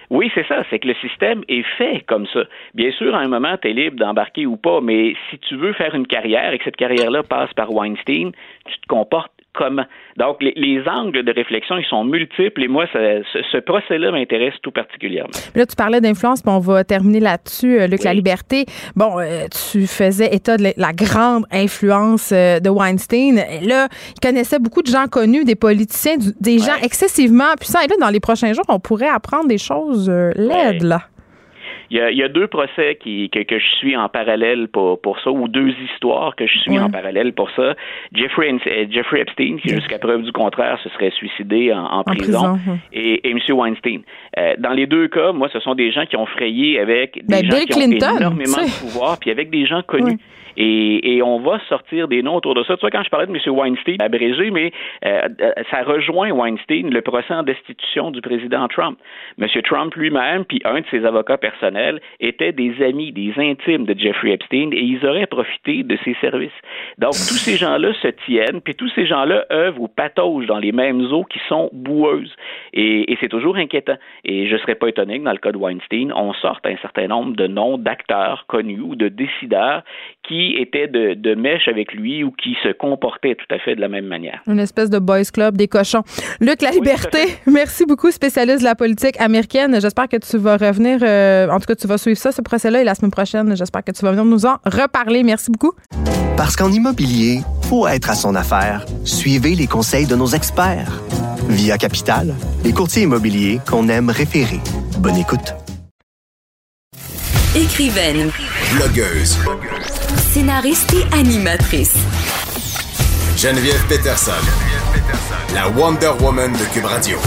S8: Oui, c'est ça. C'est que le système est fait comme ça. Bien sûr, à un moment, tu es libre d'embarquer ou pas, mais si tu veux faire une carrière et que cette carrière-là passe par Weinstein, tu te comportes comment. Donc, les, angles de réflexion, ils sont multiples et moi, ce, procès-là m'intéresse tout particulièrement.
S4: Là, tu parlais d'influence, puis on va terminer là-dessus, euh, Luc La Liberté. Bon, euh, tu faisais état de la grande influence euh, de Weinstein. Et là, il connaissait beaucoup de gens connus, des politiciens, des gens excessivement puissants. Et là, dans les prochains jours, on pourrait apprendre des choses laides, là.
S8: Il y, a, deux procès qui, que, je suis en parallèle pour, pour ça, ou deux histoires que je suis en parallèle pour ça. Jeffrey, euh, Jeffrey Epstein, qui jusqu'à preuve du contraire se serait suicidé en, prison, et, et M. Weinstein. Euh, dans les deux cas, moi, ce sont des gens qui ont frayé avec des ben, gens qui ont énormément de pouvoir, puis avec des gens connus. Et, et, on va sortir des noms autour de ça. Tu vois, quand je parlais de M. Weinstein, abrégé, mais euh, ça rejoint Weinstein, le procès en destitution du président Trump. M. Trump lui-même, puis un de ses avocats personnels, étaient des amis, des intimes de Jeffrey Epstein, et ils auraient profité de ses services. Donc, tous ces gens-là se tiennent, puis tous ces gens-là œuvrent ou pataugent dans les mêmes eaux qui sont boueuses. Et, et c'est toujours inquiétant. Et je ne serais pas étonné que dans le cas de Weinstein, on sorte un certain nombre de noms d'acteurs connus ou de décideurs qui étaient de, de mèche avec lui ou qui se comportaient tout à fait de la même manière.
S4: Une espèce de boys club des cochons. Luc La Liberté, (laughs) merci beaucoup, spécialiste de la politique américaine. J'espère que tu vas revenir, euh, en tout cas, tu vas suivre ça, ce procès-là, et la semaine prochaine, j'espère que tu vas venir nous en reparler. Merci beaucoup.
S1: Parce qu'en immobilier, pour être à son affaire. Suivez les conseils de nos experts. Via Capital, les courtiers immobiliers qu'on aime référer. Bonne écoute.
S2: Écrivaine.
S3: Blogueuse.
S2: Scénariste et animatrice.
S3: Geneviève Peterson. La Wonder Woman de Cube Radio.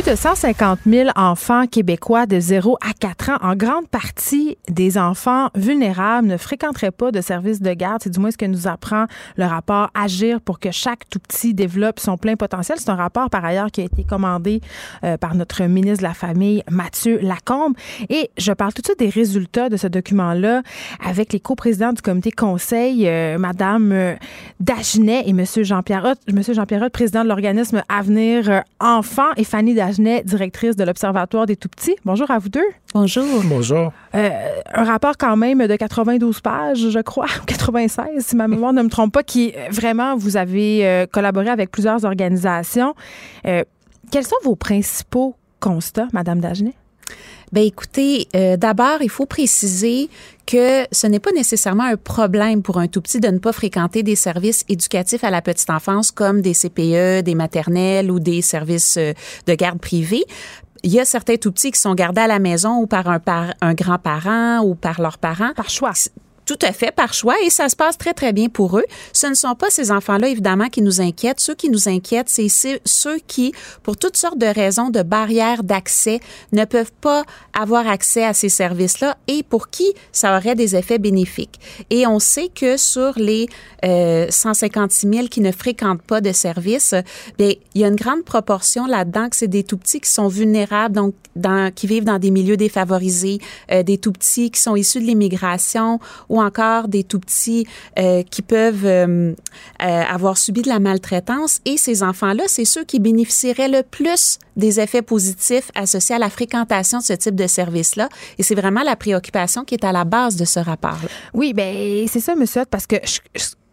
S4: Plus de 150 000 enfants québécois de 0 à 4 ans, en grande partie des enfants vulnérables, ne fréquenteraient pas de services de garde. C'est du moins ce que nous apprend le rapport Agir pour que chaque tout petit développe son plein potentiel. C'est un rapport, par ailleurs, qui a été commandé euh, par notre ministre de la Famille, Mathieu Lacombe. Et je parle tout de suite des résultats de ce document-là avec les coprésidents du comité conseil, euh, Madame euh, Dagenet et Monsieur Jean-Pierre Monsieur Jean-Pierre président de l'organisme Avenir Enfants et Fanny Dagenet, directrice de l'Observatoire des Tout-Petits. Bonjour à vous deux.
S9: Bonjour.
S10: Bonjour.
S4: Euh, un rapport quand même de 92 pages, je crois, (laughs) 96, si ma mémoire ne me trompe pas, qui euh, vraiment, vous avez euh, collaboré avec plusieurs organisations. quels sont vos principaux constats, Madame Dagenet?
S11: Ben écoutez, euh, d'abord, il faut préciser que ce n'est pas nécessairement un problème pour un tout petit de ne pas fréquenter des services éducatifs à la petite enfance comme des CPE, des maternelles ou des services euh, de garde privée il y a certains tout petits qui sont gardés à la maison ou par un, par un grand-parent ou par leurs parents.
S4: Par choix.
S11: Tout à fait, par choix, et ça se passe très, très bien pour eux. Ce ne sont pas ces enfants-là, évidemment, qui nous inquiètent. Ceux qui nous inquiètent, c'est ceux qui, pour toutes sortes de raisons, de barrières d'accès, ne peuvent pas avoir accès à ces services-là et pour qui ça aurait des effets bénéfiques. Et on sait que sur les euh, 156 000 qui ne fréquentent pas de services, bien, il y a une grande proportion là-dedans que c'est des tout-petits qui sont vulnérables, donc dans, qui vivent dans des milieux défavorisés, euh, des tout-petits qui sont issus de l'immigration ou encore des tout petits euh, qui peuvent euh, euh, avoir subi de la maltraitance. Et ces enfants-là, c'est ceux qui bénéficieraient le plus des effets positifs associés à la fréquentation de ce type de service-là. Et c'est vraiment la préoccupation qui est à la base de ce rapport. -là.
S4: Oui, ben c'est ça, monsieur, parce que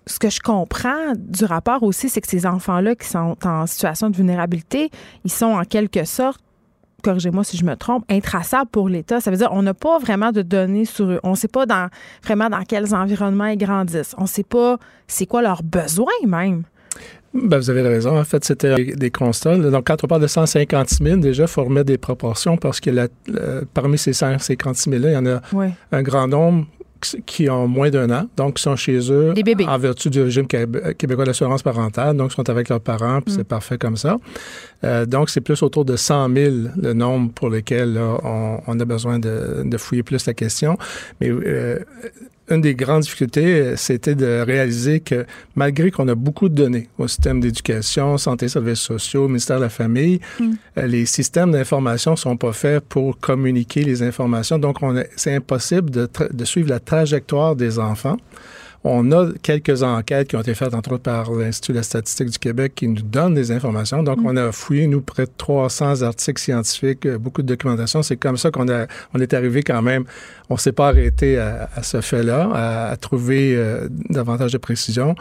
S4: ce que je comprends du rapport aussi, c'est que ces enfants-là qui sont en situation de vulnérabilité, ils sont en quelque sorte corrigez-moi si je me trompe, intraçable pour l'État. Ça veut dire qu'on n'a pas vraiment de données sur eux. On ne sait pas dans, vraiment dans quels environnements ils grandissent. On ne sait pas c'est quoi leurs besoins même.
S10: Ben, vous avez raison. En fait, c'était des constats. Donc, quand on parle de 150 000, déjà, il faut remettre des proportions parce que parmi ces 150 000-là, il y en a un grand nombre qui ont moins d'un an, donc qui sont chez eux en vertu du régime québécois d'assurance parentale, donc sont avec leurs parents, puis c'est mm. parfait comme ça. Euh, donc, c'est plus autour de 100 000 le nombre pour lequel on, a besoin de, de, fouiller plus la question. Mais euh, une des grandes difficultés, euh, c'était de réaliser que malgré qu'on a beaucoup de données au système d'éducation, santé, services sociaux, ministère de la Famille, mm. euh, les systèmes d'information sont pas faits pour communiquer les informations. Donc, c'est impossible de, de suivre la trajectoire des enfants. On a quelques enquêtes qui ont été faites, entre autres, par l'Institut de la statistique du Québec qui nous donne des informations. Donc, mm. on a fouillé, nous, près de 300 articles scientifiques, euh, beaucoup de documentation. C'est comme ça qu'on a, on est arrivé quand même, on s'est pas arrêté à, ce fait-là, à, trouver euh, davantage de précision.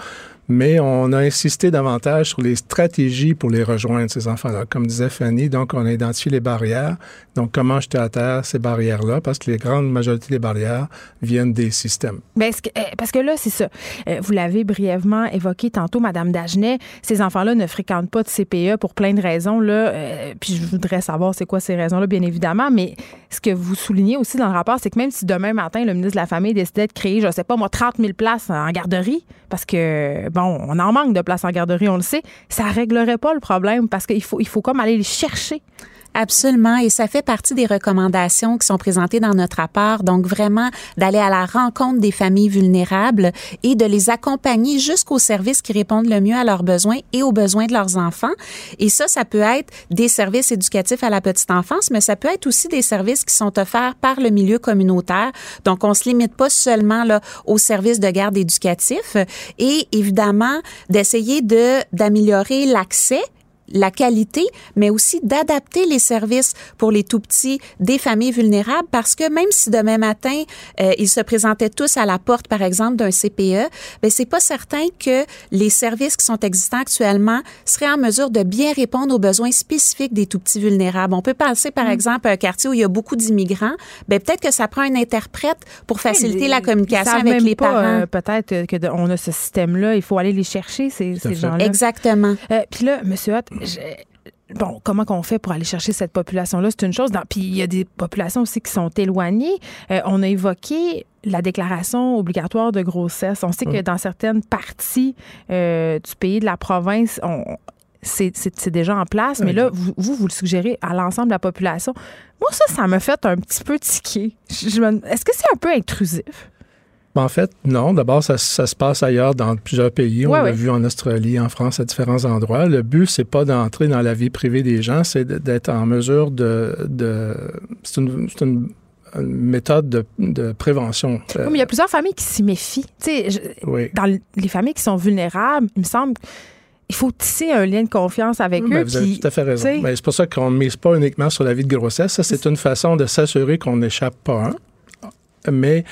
S10: Mais on a insisté davantage sur les stratégies pour les rejoindre, ces enfants-là. Comme disait Fanny, donc on a identifié les barrières. Donc, comment jeter à terre ces barrières-là? Parce que les grandes majorités des barrières viennent des systèmes.
S4: Bien, eh, parce que là, c'est ça. Euh, vous l'avez brièvement évoqué tantôt, Madame Dagenet. Ces enfants-là ne fréquentent pas de CPE pour plein de raisons. Là, euh, puis je voudrais savoir c'est quoi ces raisons-là, bien évidemment. Mais ce que vous soulignez aussi dans le rapport, c'est que même si demain matin, le ministre de la Famille décidait de créer, je ne sais pas moi, 30 000 places en garderie, parce que, bon, on en manque de places en garderie, on le sait, ça réglerait pas le problème parce qu'il faut, il faut comme aller les chercher.
S11: Absolument. Et ça fait partie des recommandations qui sont présentées dans notre rapport. Donc, vraiment, d'aller à la rencontre des familles vulnérables et de les accompagner jusqu'aux services qui répondent le mieux à leurs besoins et aux besoins de leurs enfants. Et ça, ça peut être des services éducatifs à la petite enfance, mais ça peut être aussi des services qui sont offerts par le milieu communautaire. Donc, on se limite pas seulement là aux services de garde éducatif et évidemment d'essayer de d'améliorer l'accès la qualité, mais aussi d'adapter les services pour les tout petits des familles vulnérables parce que même si demain matin euh, ils se présentaient tous à la porte par exemple d'un CPE, ben c'est pas certain que les services qui sont existants actuellement seraient en mesure de bien répondre aux besoins spécifiques des tout petits vulnérables. On peut penser par mm. exemple à un quartier où il y a beaucoup d'immigrants, ben peut-être que ça prend un interprète pour faciliter la communication avec les parents. Euh,
S4: peut-être que on a ce système là, il faut aller les chercher ces, ces gens-là.
S11: Exactement.
S4: Euh, puis là, Monsieur Bon, comment qu'on fait pour aller chercher cette population-là? C'est une chose. puis il y a des populations aussi qui sont éloignées. Euh, on a évoqué la déclaration obligatoire de grossesse. On sait que dans certaines parties euh, du pays, de la province, c'est déjà en place, mais là, vous, vous, le suggérez à l'ensemble de la population. Moi, ça, ça me fait un petit peu tiquer. Est-ce que c'est un peu intrusif?
S10: Ben, en fait, non. D'abord, ça, se passe ailleurs dans plusieurs pays. On l'a vu en Australie, en France, à différents endroits. Le but, c'est pas d'entrer dans la vie privée des gens, c'est d'être en mesure de... c'est une, méthode de, prévention.
S4: Oui, mais il y a plusieurs familles qui s'y méfient. Dans les familles qui sont vulnérables, il me semble il faut tisser un lien de confiance avec eux.
S10: vous avez tout à fait raison. c'est pour ça qu'on ne mise pas uniquement sur la vie de grossesse. Ça, c'est une façon de s'assurer qu'on n'échappe pas un. Mais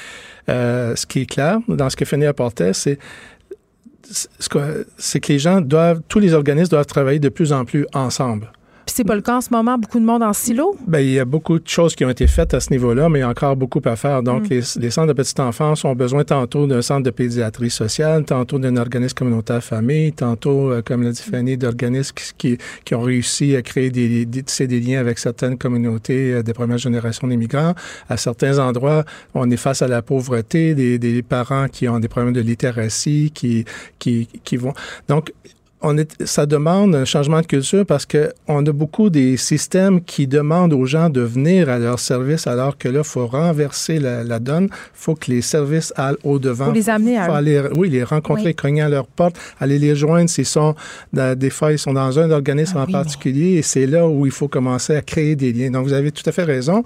S10: euh, ce qui est clair dans ce que Fanny apportait, c'est c'est que les gens doivent, tous les organismes doivent travailler de plus en plus ensemble.
S4: Puis c'est pas le cas en ce moment, beaucoup de monde en silo?
S10: Bien, il y a beaucoup de choses qui ont été faites à ce niveau-là, mais il y a encore beaucoup à faire. Donc, mm. les, centres de petite enfance ont besoin tantôt d'un centre de pédiatrie sociale, tantôt d'un organisme communautaire famille, tantôt, euh, comme l'a dit Fanny, d'organismes qui, qui, ont réussi à créer des, des, des liens avec certaines communautés euh, des premières générations d'immigrants. À certains endroits, on est face à la pauvreté, des, des parents qui ont des problèmes de littératie, qui, qui, qui vont... Donc, ça demande un changement de culture parce que on a beaucoup des systèmes qui demandent aux gens de venir à leur service alors que là, il faut renverser la, donne. Il faut que les services aillent au-devant.
S4: Faut les amener à
S10: Oui, les rencontrer, cogner à leur porte, aller les joindre s'ils sont, des fois, ils sont dans un organisme ah en particulier et c'est là où il faut commencer à créer des liens. Donc, vous avez tout à fait raison.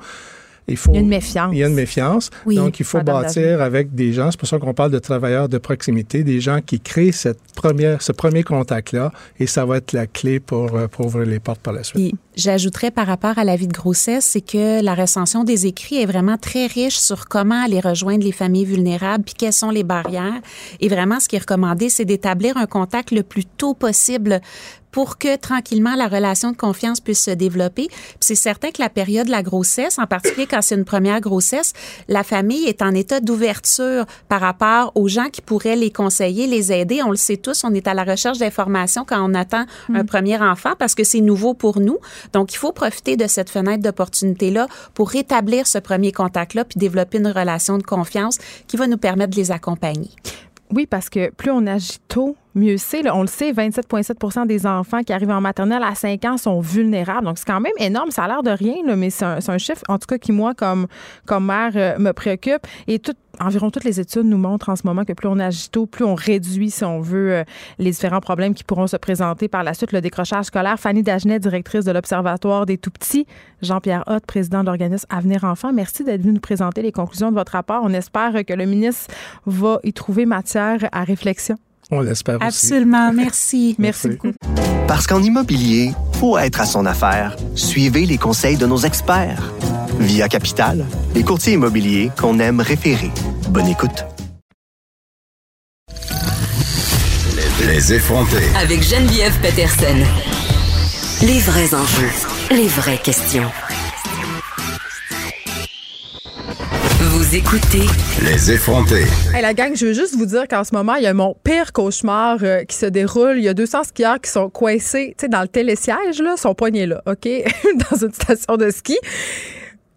S4: Il, faut, il y a une méfiance.
S10: Il y a une méfiance. Donc, il faut bâtir avec des gens. C'est pour ça qu'on parle de travailleurs de proximité, des gens qui créent cette première, ce premier contact-là. Et ça va être la clé pour, euh, pour ouvrir les portes par la suite.
S11: J'ajouterais par rapport à la vie de grossesse, c'est que la recension des écrits est vraiment très riche sur comment aller rejoindre les familles vulnérables, puis quelles sont les barrières. Et vraiment, ce qui est recommandé, c'est d'établir un contact le plus tôt possible pour que tranquillement la relation de confiance puisse se développer. C'est certain que la période de la grossesse, en particulier quand c'est une première grossesse, la famille est en état d'ouverture par rapport aux gens qui pourraient les conseiller, les aider. On le sait tous, on est à la recherche d'informations quand on attend un mm. premier enfant parce que c'est nouveau pour nous. Donc, il faut profiter de cette fenêtre d'opportunité-là pour rétablir ce premier contact-là puis développer une relation de confiance qui va nous permettre de les accompagner.
S4: Oui, parce que plus on agit tôt, mieux c'est. On le sait, 27,7% des enfants qui arrivent en maternelle à 5 ans sont vulnérables. Donc, c'est quand même énorme. Ça a l'air de rien, mais c'est un, chiffre, en tout cas, qui, moi, comme, comme mère, euh, me préoccupe. Et tout, environ toutes les études nous montrent en ce moment que plus on agit tôt, plus on réduit, si on veut, euh, les différents problèmes qui pourront se présenter par la suite. Le décrochage scolaire. Fanny Dagenet, directrice de l'Observatoire des tout-petits. Jean-Pierre Hott, président de l'organisme Avenir Enfants. Merci d'être venu nous présenter les conclusions de votre rapport. On espère que le ministre va y trouver matière à réflexion.
S10: On l'espère aussi.
S11: Absolument. Merci.
S4: Merci beaucoup.
S1: Parce qu'en immobilier, pour être à son affaire, suivez les conseils de nos experts. Via Capital, les courtiers immobiliers qu'on aime référer. Bonne écoute.
S3: Les effronter.
S2: Avec Geneviève Peterson. Les vrais enjeux, les vraies questions. Vous écoutez
S3: Les effronter.
S4: Hey, la gang, je veux juste vous dire qu'en ce moment, il y a mon pire cauchemar euh, qui se déroule. Il y a 200 skieurs qui sont coincés, tu sais, dans le télésiège, là, sont poignés là, OK? (laughs) dans une station de ski.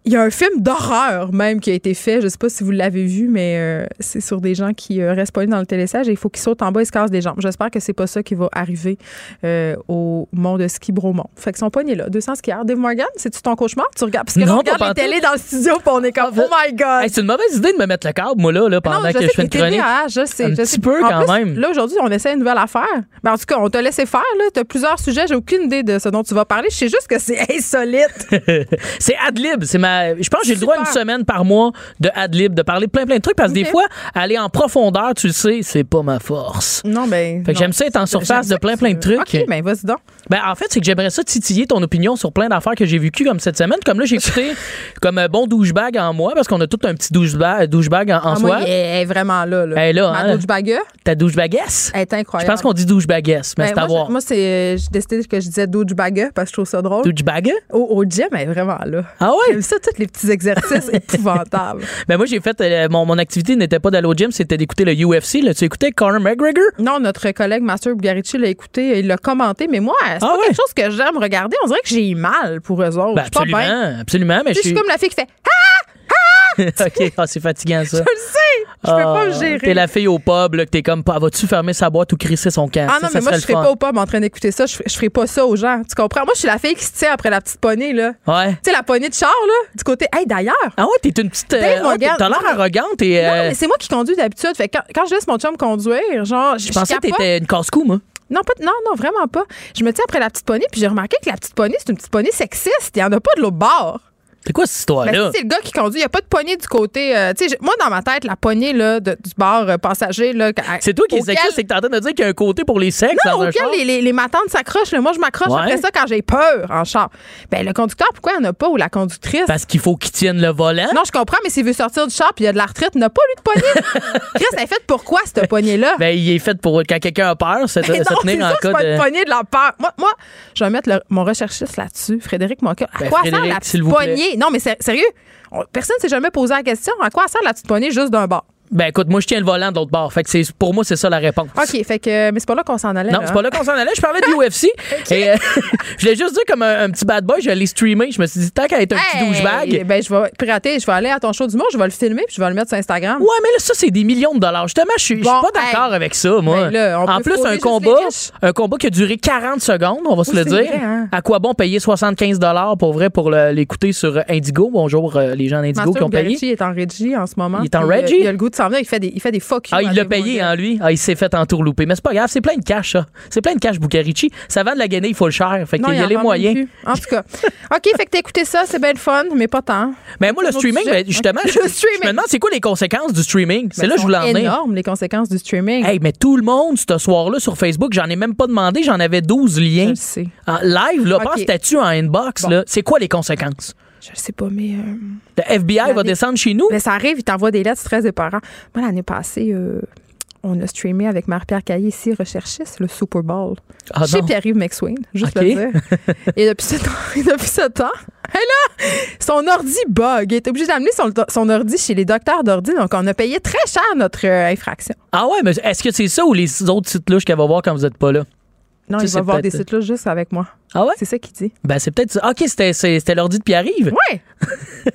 S4: Il y a un film d'horreur même qui a été fait. Je sais pas si vous l'avez vu, mais euh, c'est sur des gens qui euh, restent poignés dans le télésiège et il faut qu'ils sautent en bas et se cassent des jambes. J'espère que c'est pas ça qui va arriver euh, au mont de ski Bromont. Fait qu'ils sont poignés là. 200 skieurs. Dave Morgan, c'est-tu ton cauchemar? Tu regardes? Parce que
S12: Non,
S4: on regarde
S12: pantoute.
S4: télés dans le studio puis on est comme, oh my God!
S12: Hey, c'est une mauvaise idée de me mettre le câble, moi, là, là pendant
S4: Non, je
S12: que
S4: sais
S12: je fais une chronique.
S4: TDAH, je sais.
S12: Un
S4: je
S12: petit
S4: sais.
S12: peu,
S4: En
S12: quand
S4: plus,
S12: même.
S4: Là, aujourd'hui, on essaie une nouvelle affaire. Ben, en tout cas, on te laissé faire. Tu as plusieurs sujets. J'ai aucune idée de ce dont tu vas parler. Je sais juste que c'est (laughs) insolite. (laughs)
S12: c'est Adlib. C'est ma. Je pense que j'ai le droit une semaine par mois de Adlib, de parler de plein plein de trucs parce que des fois, aller en profondeur, tu le sais, c'est pas ma force.
S4: non, ben.
S12: Fait que j'aime ça être en surface de plein plein de trucs.
S4: OK, ben, vas-y donc.
S12: Ben, en fait, c'est que j'aimerais ça titiller ton opinion sur plein d'affaires que j'ai vécues comme cette semaine. Comme là, j'ai écouté (laughs) comme un bon douchebag en moi parce qu'on a tout un petit douchebag, douchebag en, en
S4: Ah,
S12: soi.
S4: moi, elle est vraiment là. là.
S12: Elle est là,
S4: Ma
S12: hein?
S4: douchebag,
S12: Ta douchebaguesse?
S4: elle est
S12: Je
S4: incroyable.
S12: pense qu'on dit douchebaguesse, mais
S4: Ben,
S12: c'est à voir.
S4: je- Moi, c'est. J'ai décidé que je disais douchebag parce que je trouve ça drôle.
S12: Douchebag?
S4: Au, au gym, elle est vraiment là.
S12: Ah ouais?
S4: J'aime ça, tous les petits exercices (laughs) épouvantables.
S12: Ben moi, j'ai fait. euh, mon, mon activité n'était pas d'aller au gym, c'était d'écouter le UFC. Là, tu écoutais Conor McGregor?
S4: Non, notre collègue Master Bugarici l'a écouté, il l'a commenté, mais moi, c'est
S12: Ah
S4: pas
S12: ouais?
S4: quelque chose que j'aime regarder. On dirait que j'ai mal pour eux autres.
S12: Ben,
S4: Je suis pas bien.
S12: absolument, absolument. Mais
S4: Tu sais,
S12: je
S4: suis comme la fille qui fait (laughs)
S12: OK, ah, c'est fatigant, ça.
S4: Je le sais, je peux pas me
S12: Ah,
S4: gérer.
S12: T'es la fille au pub, là, que t'es comme, pas, vas-tu fermer sa boîte ou crisser son camp?
S4: Ah non, mais moi, je serais pas au pub en train d'écouter ça. Je, ferais pas ça aux gens. Tu comprends? Moi, je suis la fille qui se tient après la petite poignée, là.
S12: Ouais.
S4: Tu sais, la poignée de char, là, du côté. Hey, d'ailleurs.
S12: Ah ouais, t'es une petite. euh, T'as l'air arrogante et.
S4: Non,
S12: euh,
S4: mais c'est moi qui conduis d'habitude. Fait que quand, je laisse mon chum conduire, genre, je,
S12: je pensais que t'étais une casse-cou, moi.
S4: Non, pas, non, non, vraiment pas. Je me tiens après la petite poignée, puis j'ai remarqué que la petite poignée, c'est une petite poignée sexiste. Il y en a pas de l'autre bord.
S12: C'est quoi cette
S4: Mais
S12: histoire-là?
S4: si c'est le gars qui conduit, il n'y a pas de poignée du côté. euh, tu moi, dans ma tête, la poignée là, de- du bar euh, passager. là,
S12: C'est toi qui es
S4: auquel-
S12: sexiste, c'est que t'es en train de dire qu'il y a un côté pour les sexes
S4: Non,
S12: dans
S4: auquel les, les, les matantes s'accrochent. là. Moi, je m'accroche
S12: Ouais.
S4: après ça quand j'ai peur en char. Ben, le conducteur, pourquoi il n'y en a pas ou la conductrice?
S12: Parce qu'il faut qu'il tienne le volant?
S4: Non, je comprends, mais s'il veut sortir du char puis il y a de la retraite, n'a pas, lui, de poignée. (laughs) Chris, elle est faite pourquoi, cette poignée-là?
S12: Ben, il est fait pour quand quelqu'un a peur, se, (laughs) se
S4: Mais non, c'est
S12: tenir en
S4: c'est
S12: cas
S4: pas
S12: de.
S4: poignée de la peur. Moi, moi je vais mettre le- mon recherchiste là-dessus, Frédéric Moca. À
S12: Ben,
S4: quoi sert la
S12: plaît.
S4: Non, mais sérieux, on- personne ne s'est jamais posé la question. À quoi sert la petite juste d'un bord?
S12: Ben, écoute, moi, je tiens le volant de l'autre bord. Fait que c'est, pour moi, c'est ça la réponse.
S4: OK, fait que, mais c'est pas là qu'on s'en allait.
S12: Non, c'est pas
S4: hein?
S12: là qu'on s'en allait. Je parlais de (laughs) UFC. Et euh, (laughs) je l'ai juste dit comme un, un petit bad boy, je l'ai streamé. Je me suis dit, tant qu'à être un petit douchebag.
S4: Ben, je vais pirater, je vais aller à ton show du monde, je vais le filmer puis je vais le mettre sur Instagram.
S12: Ouais, mais là, ça, c'est des millions de dollars. Justement, je suis
S4: Bon,
S12: pas d'accord
S4: hey.
S12: avec ça, moi.
S4: Ben là,
S12: en plus, un combat, un combat qui a duré 40 secondes, on va se le dire.
S4: vrai, hein?
S12: À quoi bon payer 75 dollars pour vrai pour l'écouter sur Indigo? Bonjour, euh, les gens d'Indigo qui ont payé.
S4: Est en régie en ce moment.
S12: Il est en
S4: euh,
S12: régie?
S4: Il a le goût de s'en venir, il fait des, il fait des fuck you
S12: Ah, il l'a payé, hein, lui. Ah, il s'est fait entourlouper. Mais c'est pas grave, c'est plein de cash, ça. C'est plein de cash, Bucarici. Ça vend de la gainer, il faut le cher. Fait qu'il y a les moyens.
S4: En tout cas. (laughs) OK, fait que t'as écouté ça, c'est bien le fun, mais pas tant.
S12: Mais moi, le streaming, ben, justement, (laughs)
S4: Le
S12: je, je
S4: streaming.
S12: me demande c'est quoi les conséquences du streaming? C'est
S4: Ben,
S12: là que je voulais en venir.
S4: énormes, les conséquences du streaming.
S12: Hey, mais tout le monde, ce soir-là, sur Facebook, j'en ai même pas demandé, j'en avais 12
S4: je
S12: liens.
S4: le sais.
S12: En live, là,
S4: Ok.
S12: pense statut en inbox,
S4: Bon.
S12: là. C'est quoi les conséquences?
S4: Je le sais pas, mais. euh,
S12: Le FBI va descendre chez nous?
S4: Mais ça arrive, il t'envoie des lettres très épeurants. Moi, l'année passée, euh, on a streamé avec Marie-Pierre Caillé, ici, recherchiste, le Super Bowl.
S12: Ah
S4: Chez. Pierre-Yves McSween, juste le dire. Et depuis ce temps, (laughs) depuis ce temps, (laughs) et là, son ordi bug. Il est obligé d'amener son, son ordi chez les docteurs d'ordi. Donc, on a payé très cher notre euh, infraction.
S12: Ah ouais, mais est-ce que c'est ça ou les autres sites louches qu'elle va voir quand vous êtes pas là?
S4: Non,
S12: Ça,
S4: il
S12: c'est
S4: va voir des sites là juste avec moi.
S12: Ah ouais?
S4: C'est ça qu'il dit.
S12: Ben, c'est peut-être ça. OK, c'était, l'ordi de Pierre-Yves.
S4: Ouais!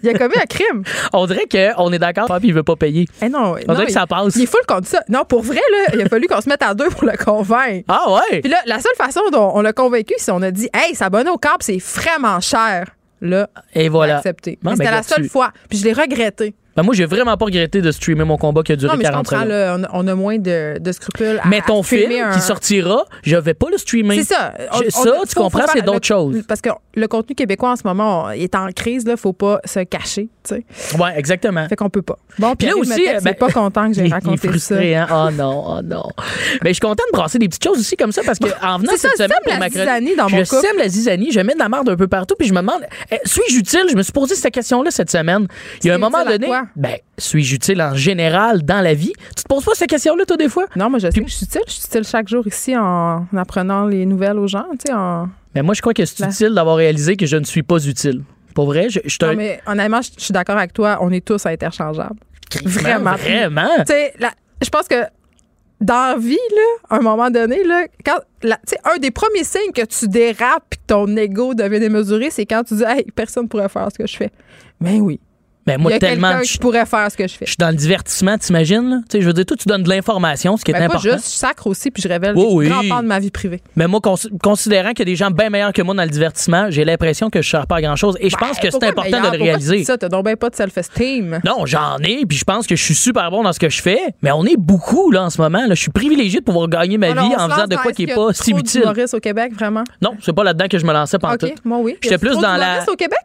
S4: Il a commis un crime. (laughs)
S12: On dirait qu'on est d'accord, puis il veut pas payer.
S4: Eh non,
S12: On
S4: non,
S12: dirait que
S4: il-
S12: ça passe.
S4: Il est full contre ça. Non, pour vrai, là, il a fallu qu'on se mette à deux pour le convaincre.
S12: Ah ouais?
S4: Puis là, la seule façon dont on l'a convaincu, c'est on a dit Hey, s'abonner au câble, c'est vraiment cher. Là,
S12: Et voilà.
S4: accepté. C'était la seule fois. Puis je l'ai regretté.
S12: Ben, moi, j'ai vraiment pas regretté de streamer mon combat qui a duré
S4: Non, mais je
S12: 40
S4: comprends,
S12: secondes.
S4: là, on, a, on a moins de, de scrupules. à-
S12: Mais ton
S4: à
S12: film
S4: un-
S12: qui sortira, je vais pas le streamer.
S4: C'est ça. On-
S12: Je- ça, tu
S4: faut
S12: comprends, c'est d'autres choses.
S4: Parce que le contenu québécois en ce moment on- il est en crise, là, faut pas se cacher, tu sais.
S12: Ouais, exactement.
S4: Fait qu'on peut pas. Bon,
S12: Puis là aussi,
S4: me texte,
S12: ben,
S4: pas content que j'ai (laughs) raconté ça.
S12: frustré, hein? Oh non, oh non. Mais je suis content de brasser des petites choses aussi comme ça parce que en venant
S4: ça,
S12: cette semaine pour ma
S4: dans
S12: je
S4: mon couple.
S12: sème la zizanie, je mets de la merde un peu partout puis je me demande eh, suis-je utile? Je me suis posé cette question là cette semaine. Il y a un moment donné? Ben, suis-je utile en général dans la vie? Tu te poses pas cette question-là, toi, des fois?
S4: Non, moi, je sais que je suis utile. Je suis utile chaque jour ici en, en apprenant les nouvelles aux gens, tu sais, en...
S12: Mais moi, je crois que c'est
S4: Ben.
S12: utile d'avoir réalisé que je ne suis pas utile. Pour vrai, je, je suis
S4: Non, mais honnêtement, je je suis d'accord avec toi. On est tous interchangeables. Vraiment.
S12: Vraiment?
S4: Tu sais, je pense que dans la vie, là, à un moment donné, là, quand, sais, un des premiers signes que tu dérapes et que ton ego devient démesuré, c'est quand tu dis, hey, personne pourrait faire ce que je fais. Ben oui.
S12: Ben, moi,
S4: Il y a
S12: tellement.
S4: qui pourrait faire ce que je fais.
S12: je suis dans le divertissement, t'imagines? là? Tu sais, je veux dire, toi, tu donnes de l'information, ce qui est
S4: Ben, pas
S12: important.
S4: juste, je sacre aussi, puis je révèle
S12: Oui, oui.
S4: des grands pans de ma vie privée.
S12: Mais moi, cons- considérant qu'il y a des gens bien meilleurs que moi dans le divertissement, j'ai l'impression que je ne sers pas à grand-chose. Et je pense que c'est
S4: Ben,
S12: important
S4: meilleur?
S12: de le
S4: tu
S12: réaliser.
S4: dis ça, t'as donc ben pas de self-esteem.
S12: Non, j'en ai, puis je pense que je suis super bon dans ce que je fais, mais on est beaucoup là en ce moment. Là. Je suis privilégié de pouvoir gagner ma
S4: Alors,
S12: vie en faisant de quoi qui
S4: qu'il
S12: est
S4: y a
S12: pas si utile.
S4: au Québec, vraiment?
S12: Non, c'est pas là-dedans que je me lançais pendant
S4: OK, moi oui.
S12: J'étais plus dans la-
S4: au Québec?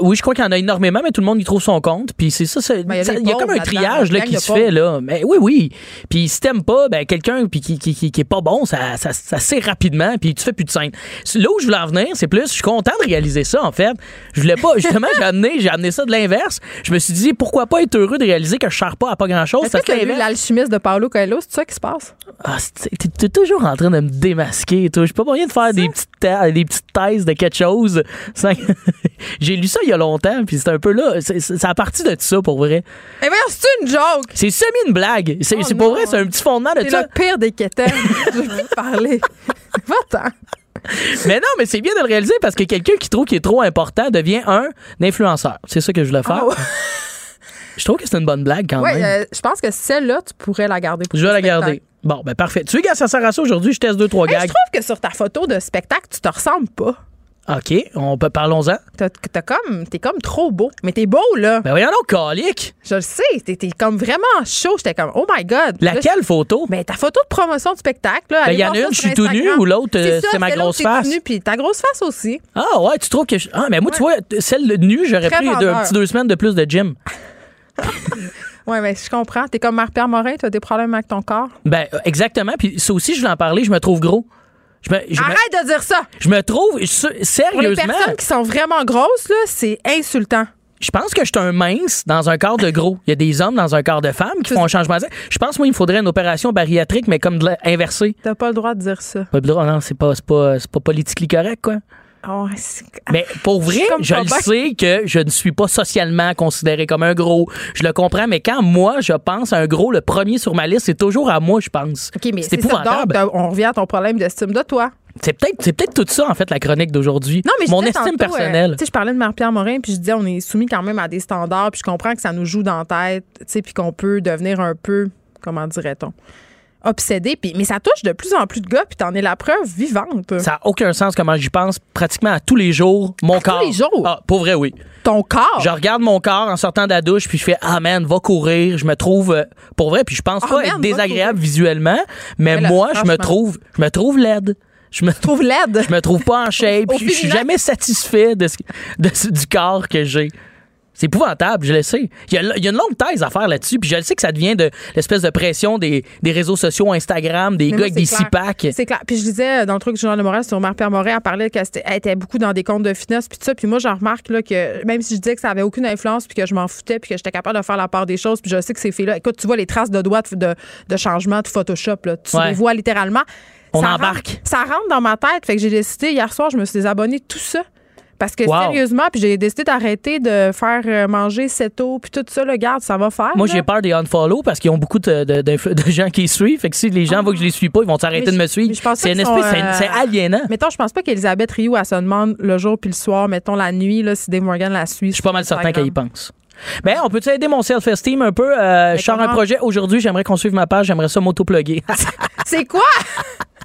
S12: Oui, je crois qu'il y en a énormément, mais tout le monde y trouve son compte. Puis c'est ça,
S4: Ben, il y a
S12: y comme un triage là, qui se fait là. Mais oui, oui. Puis si t'aimes pas, ben quelqu'un qui, qui, qui, qui est pas bon, ça, ça, ça sait rapidement, puis tu fais plus de scène. Là où je voulais en venir, c'est plus, je suis content de réaliser ça en fait. Je voulais pas, justement, j'ai amené, j'ai amené ça de l'inverse. Je me suis dit pourquoi pas être heureux de réaliser que je sers pas à pas grand chose.
S4: Est-ce que lu l'alchimiste de Paolo Coelho? C'est ça qui se passe?
S12: Ah, t'es, toujours en train de me démasquer, toi. J'ai pas moyen de faire des petites, des petites thèses de quelque chose. sans- (laughs) J'ai lu ça il y a longtemps, puis c'est un peu là. C'est, c'est- ça a parti de ça, pour vrai.
S4: Eh bien, c'est une joke!
S12: C'est semi une blague. C'est,
S4: Oh
S12: c'est pour vrai, c'est un petit fondement de
S4: C'est
S12: ça.
S4: le pire des quétaines. (laughs) Je te parler. (laughs) Va-t'en.
S12: Mais non, mais c'est bien de le réaliser parce que quelqu'un qui trouve qu'il est trop important devient un influenceur. C'est ça que je voulais faire.
S4: Ah.
S12: Je trouve que c'est une bonne blague quand
S4: Ouais,
S12: même.
S4: euh, je pense que celle-là, tu pourrais la garder pour
S12: je vais la
S4: spectacle.
S12: garder. Bon, ben parfait. Tu sais, gars, ça sert à ça aujourd'hui. Je teste deux, trois
S4: Hey, je
S12: gags.
S4: trouve que sur ta photo de spectacle, tu te ressembles pas.
S12: OK, on peut, parlons-en.
S4: T'as, t'as comme, t'es comme trop beau. Mais t'es beau, là.
S12: Ben voyons donc, calique.
S4: Je le sais. T'es, t'es comme vraiment chaud. J'étais comme, oh my God.
S12: Laquelle photo?
S4: Ben, ta photo de promotion de spectacle, là.
S12: Ben, il y en a une, je suis tout nu, ou l'autre, euh,
S4: ça,
S12: c'est ma
S4: l'autre,
S12: grosse face.
S4: tout nu, puis ta grosse face aussi.
S12: Ah ouais, tu trouves que... je- Ah, mais moi, tu vois, celle de nue, j'aurais
S4: Très
S12: pris
S4: vendeur.
S12: un petit deux semaines de plus de gym. (laughs)
S4: Ouais, mais je comprends. T'es comme Marc-Pierre Morin, t'as des problèmes avec ton corps?
S12: Ben, euh, exactement. Puis ça aussi, je voulais en parler, je me trouve gros. Je me, je me-
S4: Arrête de dire ça!
S12: je me trouve... je-
S4: Pour les
S12: sérieusement,
S4: personnes qui sont vraiment grosses, là, c'est insultant.
S12: je pense que je suis un mince dans un corps de gros. Il y a des hommes dans un corps de femme qui font un changement de. Je pense, moi, il me faudrait une opération bariatrique, mais comme de inversée.
S4: T'as pas le droit de dire ça.
S12: Pas de droit, Non, c'est pas, c'est pas, c'est pas politiquement correct, quoi.
S4: C'est-
S12: Mais pour vrai, je
S4: pas
S12: le sais que je ne suis pas socialement considéré comme un gros. Je le comprends, mais quand moi, je pense à un gros, le premier sur ma liste, c'est toujours à moi, je pense.
S4: OK, mais
S12: c'est
S4: ça. Donc,
S12: épouvantable.
S4: t'as- on revient à ton problème d'estime de toi.
S12: C'est peut-être, c'est peut-être tout ça, en fait, la chronique d'aujourd'hui.
S4: Non, mais je
S12: Mon estime
S4: tantôt, euh,
S12: personnelle.
S4: tu sais, je parlais de Marie-Pierre Morin, puis je disais, on est soumis quand même à des standards, puis je comprends que ça nous joue dans la tête, tu sais, puis qu'on peut devenir un peu, comment dirait-on, obsédé. Puis, mais ça touche de plus en plus de gars, puis t'en es la preuve vivante.
S12: Ça n'a aucun sens comment j'y pense pratiquement à tous les jours. Mon corps.
S4: les jours?
S12: Ah, pour vrai, oui.
S4: Ton corps?
S12: Je regarde mon corps en sortant de la douche, puis je fais Ah man, va courir. Je me trouve euh, pour vrai, puis je pense
S4: Ah,
S12: pas
S4: man,
S12: être désagréable visuellement, mais
S4: Mais là,
S12: moi, je me trouve, je me trouve laide. Je me
S4: trouve laide? (laughs)
S12: Je me trouve pas en shape. Je suis jamais satisfait de ce- de ce- du corps que j'ai. C'est épouvantable, je le sais. Il y, a, il y a une longue thèse à faire là-dessus, puis je le sais que ça devient de l'espèce de pression des, des réseaux sociaux, Instagram, des
S4: Mais
S12: gars avec des
S4: clair.
S12: six-packs.
S4: C'est clair. Puis je disais euh, dans le truc du Journal de Montréal sur Marie-Pierre Morin, elle parlait qu'elle était- beaucoup dans des comptes de fitness puis tout ça. Puis moi, j'en remarque là, que même si je disais que ça avait aucune influence puis que je m'en foutais puis que j'étais capable de faire la part des choses, puis je sais que ces filles-là, écoute, tu vois les traces de doigts de, de, de changement de Photoshop, là, tu
S12: Ouais.
S4: les vois littéralement.
S12: On
S4: Ça
S12: embarque.
S4: rentre- ça rentre dans ma tête. Fait que j'ai décidé hier soir, je me suis désabonnée tout ça. Parce que
S12: Wow.
S4: sérieusement, puis j'ai décidé d'arrêter de faire euh, manger cette eau puis tout ça, le garde, ça va faire.
S12: Moi, j'ai peur des unfollow parce qu'ils ont beaucoup de, de- de- (laughs) de gens qui suivent. Fait que si les gens voient que je les suis pas, ils vont s'arrêter
S4: Ah.
S12: De me suivre. C'est une espèce,
S4: euh,
S12: c'est aliénant.
S4: Mettons, je pense pas qu'Elisabeth Rioux, elle se demande le jour puis le soir, mettons la nuit, là, si Dave Morgan la suit.
S12: Je suis pas mal certain qu'elle y pense. Ben, on peut aider mon self-esteem un peu? Euh, je sors un projet aujourd'hui. J'aimerais qu'on suive ma page. J'aimerais ça m'auto-plugger. (laughs)
S4: C'est quoi? (laughs)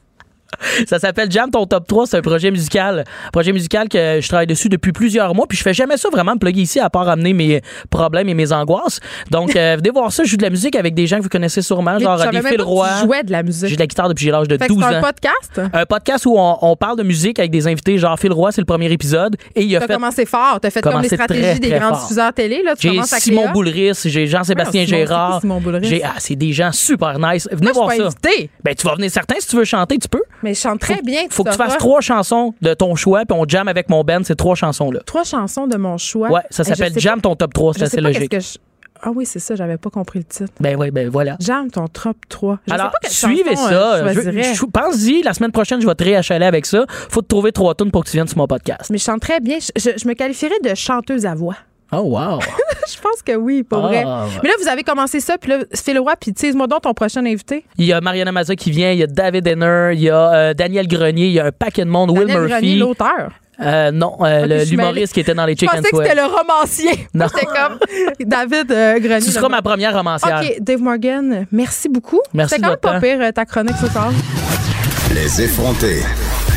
S4: (laughs)
S12: ça s'appelle Jam ton top 3. C'est un projet musical. Un projet musical que je travaille dessus depuis plusieurs mois. Puis je fais jamais ça vraiment me plugger ici à part amener mes problèmes et mes angoisses. Donc, (laughs) euh, venez voir ça. Je joue de la musique avec des gens que vous connaissez sûrement, genre des Phil Roy.
S4: tu jouais de la musique.
S12: J'ai de la guitare depuis l'âge de
S4: Fait que
S12: 12
S4: c'est
S12: ans.
S4: un podcast?
S12: Un podcast où on, on parle de musique avec des invités, genre Phil Roy, c'est le premier épisode. Et il a
S4: T'as
S12: fait.
S4: commencé fort. T'as fait comme les stratégies
S12: très,
S4: des
S12: très
S4: grands
S12: fort.
S4: diffuseurs télé. Là. Tu
S12: J'ai Simon. Boulris, j'ai Jean-Sébastien
S4: Simon,
S12: Gérard.
S4: Simon Boulris?
S12: J'ai- ah, c'est des gens super nice. Venez
S4: Moi,
S12: voir ça. Ben, tu vas venir certain si tu veux chanter, tu peux.
S4: Mais je chante très bien.
S12: Faut que tu fasses trois chansons de ton choix, puis on jam avec mon band, ces trois chansons-là.
S4: Trois chansons de mon choix.
S12: Ouais, ça s'appelle Jam ton top 3,
S4: pas-
S12: c'est assez logique.
S4: Ah oui, c'est ça, j'avais pas compris le titre.
S12: Ben oui, ben voilà.
S4: J'aime ton top 3. Je
S12: Alors,
S4: sais pas
S12: suivez
S4: chanson,
S12: ça.
S4: euh, je
S12: je- Pense-y, la semaine prochaine, je vais te réachaler avec ça. Faut te trouver trois tonnes pour que tu viennes sur mon podcast.
S4: Mais je chante très bien. Je, je- je me qualifierais de chanteuse à voix.
S12: Oh, wow. (laughs)
S4: je pense que oui, pour
S12: Ah,
S4: vrai.
S12: ouais.
S4: Mais là, vous avez commencé ça, puis là, Phil Roy, puis tease-moi donc ton prochain invité.
S12: Il y a Mariana Mazza qui vient, il y a David Henner, il y a euh, Daniel Grenier, il y a un paquet de monde, Will
S4: Daniel
S12: Murphy.
S4: Grenier, l'auteur.
S12: Euh, non, euh, le-
S4: je
S12: l'humoriste qui était dans les
S4: Je
S12: Chicken
S4: pensais que c'était le romancier. (laughs)
S12: Non.
S4: J'étais comme David euh, Grenier.
S12: Tu
S4: le
S12: seras ma première romancière.
S4: OK, Dave Morgan, merci beaucoup.
S12: Merci
S4: C'était quand
S12: de
S4: même pas pire, ta chronique ce soir.
S3: Les effrontés.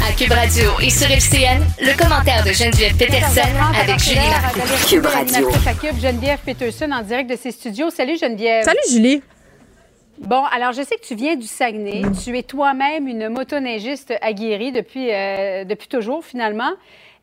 S13: À Cube Radio et sur FCN, le commentaire de Geneviève Peterson avec Julie Marcoux. Cube Radio.
S14: À Cube, Geneviève Peterson en direct de ses studios. Salut Geneviève.
S4: Salut Julie.
S14: Bon, alors je sais que tu viens du Saguenay. Tu es toi-même une motoneigiste aguerrie depuis, euh, depuis toujours finalement.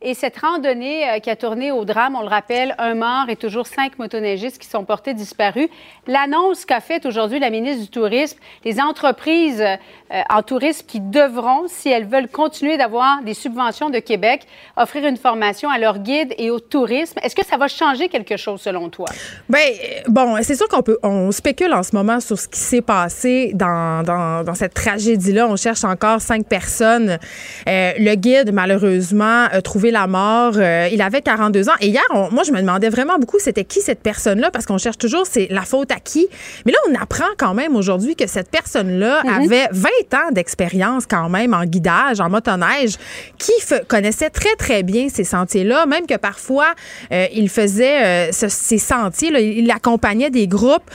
S14: Et cette randonnée euh, qui a tourné au drame, on le rappelle, un mort et toujours cinq motoneigistes qui sont portés disparus. L'annonce qu'a faite aujourd'hui la ministre du Tourisme, les entreprises euh, en tourisme qui devront, si elles veulent continuer d'avoir des subventions de Québec, offrir une formation à leurs guides et au tourisme. Est-ce que ça va changer quelque chose selon toi?
S4: Ben euh, bon, c'est sûr qu'on peut, on spécule en ce moment sur ce qui s'est passé dans, dans, cette tragédie-là. On cherche encore cinq personnes. Le guide, malheureusement, a trouvé la mort. Euh, il avait 42 ans. Et hier, on- moi, je me demandais vraiment beaucoup c'était qui cette personne-là? Parce qu'on cherche toujours c'est la faute à qui? Mais là, on apprend quand même aujourd'hui que cette personne-là avait 20 ans d'expérience quand même en guidage, en motoneige, qui connaissait très, très bien ces sentiers-là, même que parfois, euh, il faisait euh, ce- ces sentiers, là, il accompagnait des groupes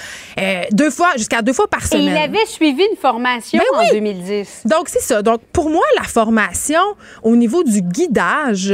S4: deux fois, jusqu'à deux fois par
S14: Et
S4: semaine.
S14: il avait suivi une formation
S4: Ben
S14: en
S4: oui.
S14: 2010.
S4: Donc, c'est ça. Donc, pour moi, la formation au niveau du guidage,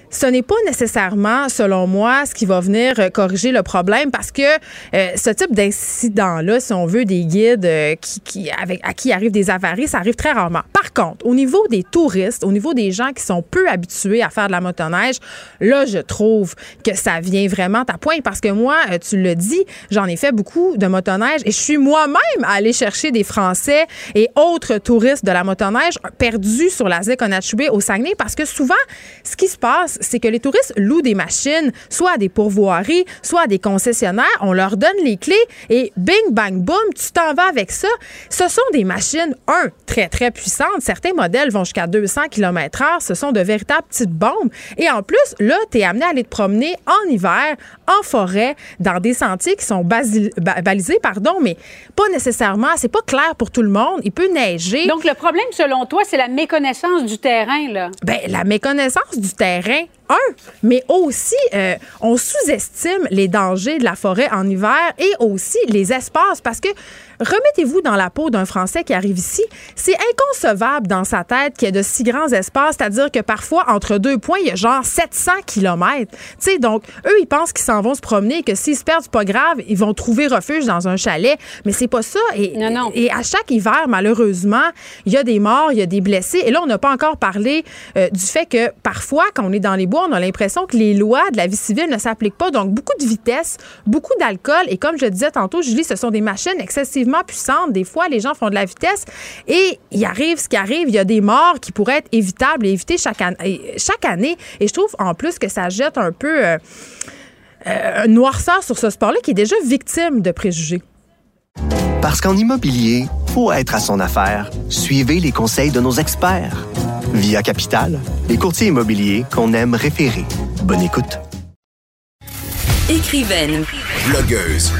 S4: ce n'est pas nécessairement, selon moi, ce qui va venir euh, corriger le problème parce que euh, ce type d'incident-là, si on veut, des guides euh, qui, qui- avec, à qui arrivent des avaries, ça arrive très rarement. Par contre, au niveau des touristes, au niveau des gens qui sont peu habitués à faire de la motoneige, là, je trouve que ça vient vraiment à point parce que moi, tu le dis, j'en ai fait beaucoup de motoneige et je suis moi-même allée chercher des Français et autres touristes de la motoneige perdus sur la ZEC au Saguenay parce que souvent, ce qui se passe, c'est que les touristes louent des machines, soit à des pourvoiries, soit à des concessionnaires. On leur donne les clés et bing, bang, boom, tu t'en vas avec ça. Ce sont des machines, un, très, très puissantes. Certains modèles vont jusqu'à 200 km heure. Ce sont de véritables petites bombes. Et en plus, là, tu es amené à aller te promener en hiver, en forêt, dans des sentiers qui sont ba- balisés, pardon, mais pas nécessairement, c'est pas clair pour tout le monde. Il peut neiger.
S14: Donc, le problème, selon toi, c'est la méconnaissance du terrain, là.
S4: Ben, la méconnaissance du terrain, un, mais aussi, euh, on sous-estime les dangers de la forêt en hiver et aussi les espaces parce que remettez-vous dans la peau d'un Français qui arrive ici. C'est inconcevable dans sa tête qu'il y ait de si grands espaces, c'est-à-dire que parfois, entre deux points, il y a genre 700 kilomètres. Tu sais, donc, eux, ils pensent qu'ils s'en vont se promener et que s'ils se perdent, c'est pas grave, ils vont trouver refuge dans un chalet. Mais c'est pas ça. Et, et à chaque hiver, malheureusement, il y a des morts, il y a des blessés. Et là, on n'a pas encore parlé euh, du fait que parfois, quand on est dans les bois, on a l'impression que les lois de la vie civile ne s'appliquent pas. Donc, beaucoup de vitesse, beaucoup d'alcool. Et comme je le disais tantôt, Julie, ce sont des machines excessivement puissantes. Des fois, les gens font de la vitesse et il arrive ce qui arrive. Il y a des morts qui pourraient être évitables et évitées chaque, an- chaque année. Et je trouve en plus que ça jette un peu euh, euh, un noirceur sur ce sport-là qui est déjà victime de préjugés.
S1: Parce qu'en immobilier, pour être à son affaire, suivez les conseils de nos experts. Via Capital, les courtiers immobiliers qu'on aime référer. Bonne écoute.
S2: Écrivaine,
S3: Blogueuse.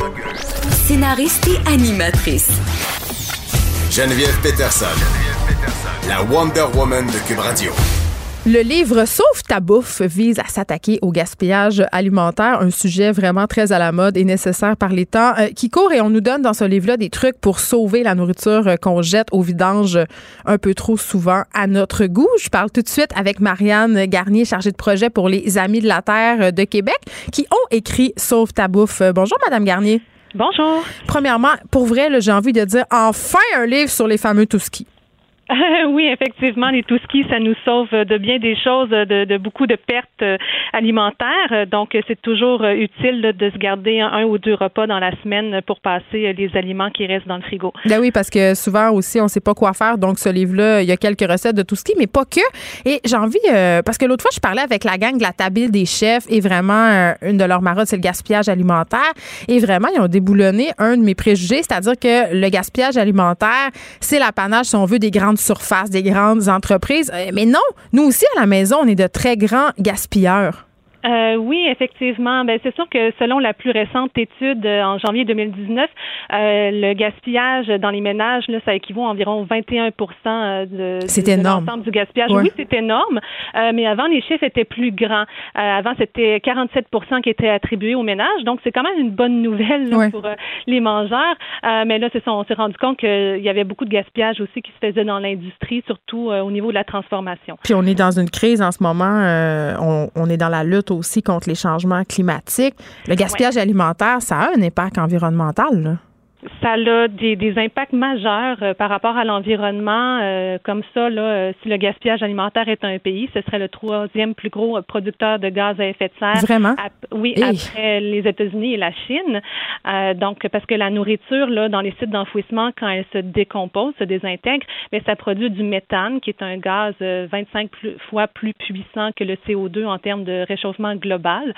S2: Scénariste et animatrice.
S3: Geneviève Peterson. La Wonder Woman de Cube Radio.
S4: Le livre Sauve ta bouffe vise à s'attaquer au gaspillage alimentaire, un sujet vraiment très à la mode et nécessaire par les temps euh, qui courent et on nous donne dans ce livre-là des trucs pour sauver la nourriture euh, qu'on jette au vidange un peu trop souvent à notre goût. Je parle tout de suite avec Marianne Garnier, chargée de projet pour les Amis de la Terre de Québec, qui ont écrit Sauve ta bouffe. Bonjour, Madame Garnier.
S15: Bonjour.
S4: Premièrement, pour vrai, j'ai envie de dire enfin un livre sur les fameux Touski. (laughs)
S15: oui, effectivement, les tout skis, ça nous sauve de bien des choses, de, beaucoup de pertes euh, alimentaires. Donc, c'est toujours euh, utile de se garder un, ou deux repas dans la semaine pour passer les aliments qui restent dans le frigo.
S4: Ben oui, parce que souvent aussi, on ne sait pas quoi faire. Donc, ce livre-là, il y a quelques recettes de tout ski, mais pas que. Et j'ai envie, euh, parce que l'autre fois, je parlais avec la gang de la table des chefs et vraiment, une de leurs marottes, c'est le gaspillage alimentaire. Et vraiment, ils ont déboulonné un de mes préjugés, c'est-à-dire que le gaspillage alimentaire, c'est l'apanage, si on veut, des grandes surfaces, des grandes entreprises. Euh, mais non, nous aussi à la maison, on est de très grands gaspilleurs.
S15: Euh, oui, effectivement. Ben, c'est sûr que selon la plus récente étude euh, en janvier 2019, euh, le gaspillage dans les ménages, là, ça équivaut à environ 21% euh, de,
S4: c'est énorme.
S15: l'ensemble du gaspillage. Oui, c'est énorme. Euh, mais avant, les chiffres étaient plus grands. avant, c'était 47 qui étaient attribués aux ménages. Donc, c'est quand même une bonne nouvelle pour les mangeurs. mais là, c'est ça, on s'est rendu compte qu'il y avait beaucoup de gaspillage aussi qui se faisait dans l'industrie, surtout au niveau de la transformation.
S4: Puis on est dans une crise en ce moment. on, on est dans la lutte aussi contre les changements climatiques. Le gaspillage alimentaire, ça a un impact environnemental. Là
S15: ça a des, des impacts majeurs euh, par rapport à l'environnement. Euh, comme ça, là, euh, si le gaspillage alimentaire est un pays, ce serait le troisième plus gros producteur de gaz à effet de serre.
S4: Vraiment?
S15: oui, après les États-Unis et la Chine. donc, parce que la nourriture, là, dans les sites d'enfouissement, quand elle se décompose, se désintègre, mais ça produit du méthane, qui est un gaz 25 fois plus puissant que le CO2 en termes de réchauffement global.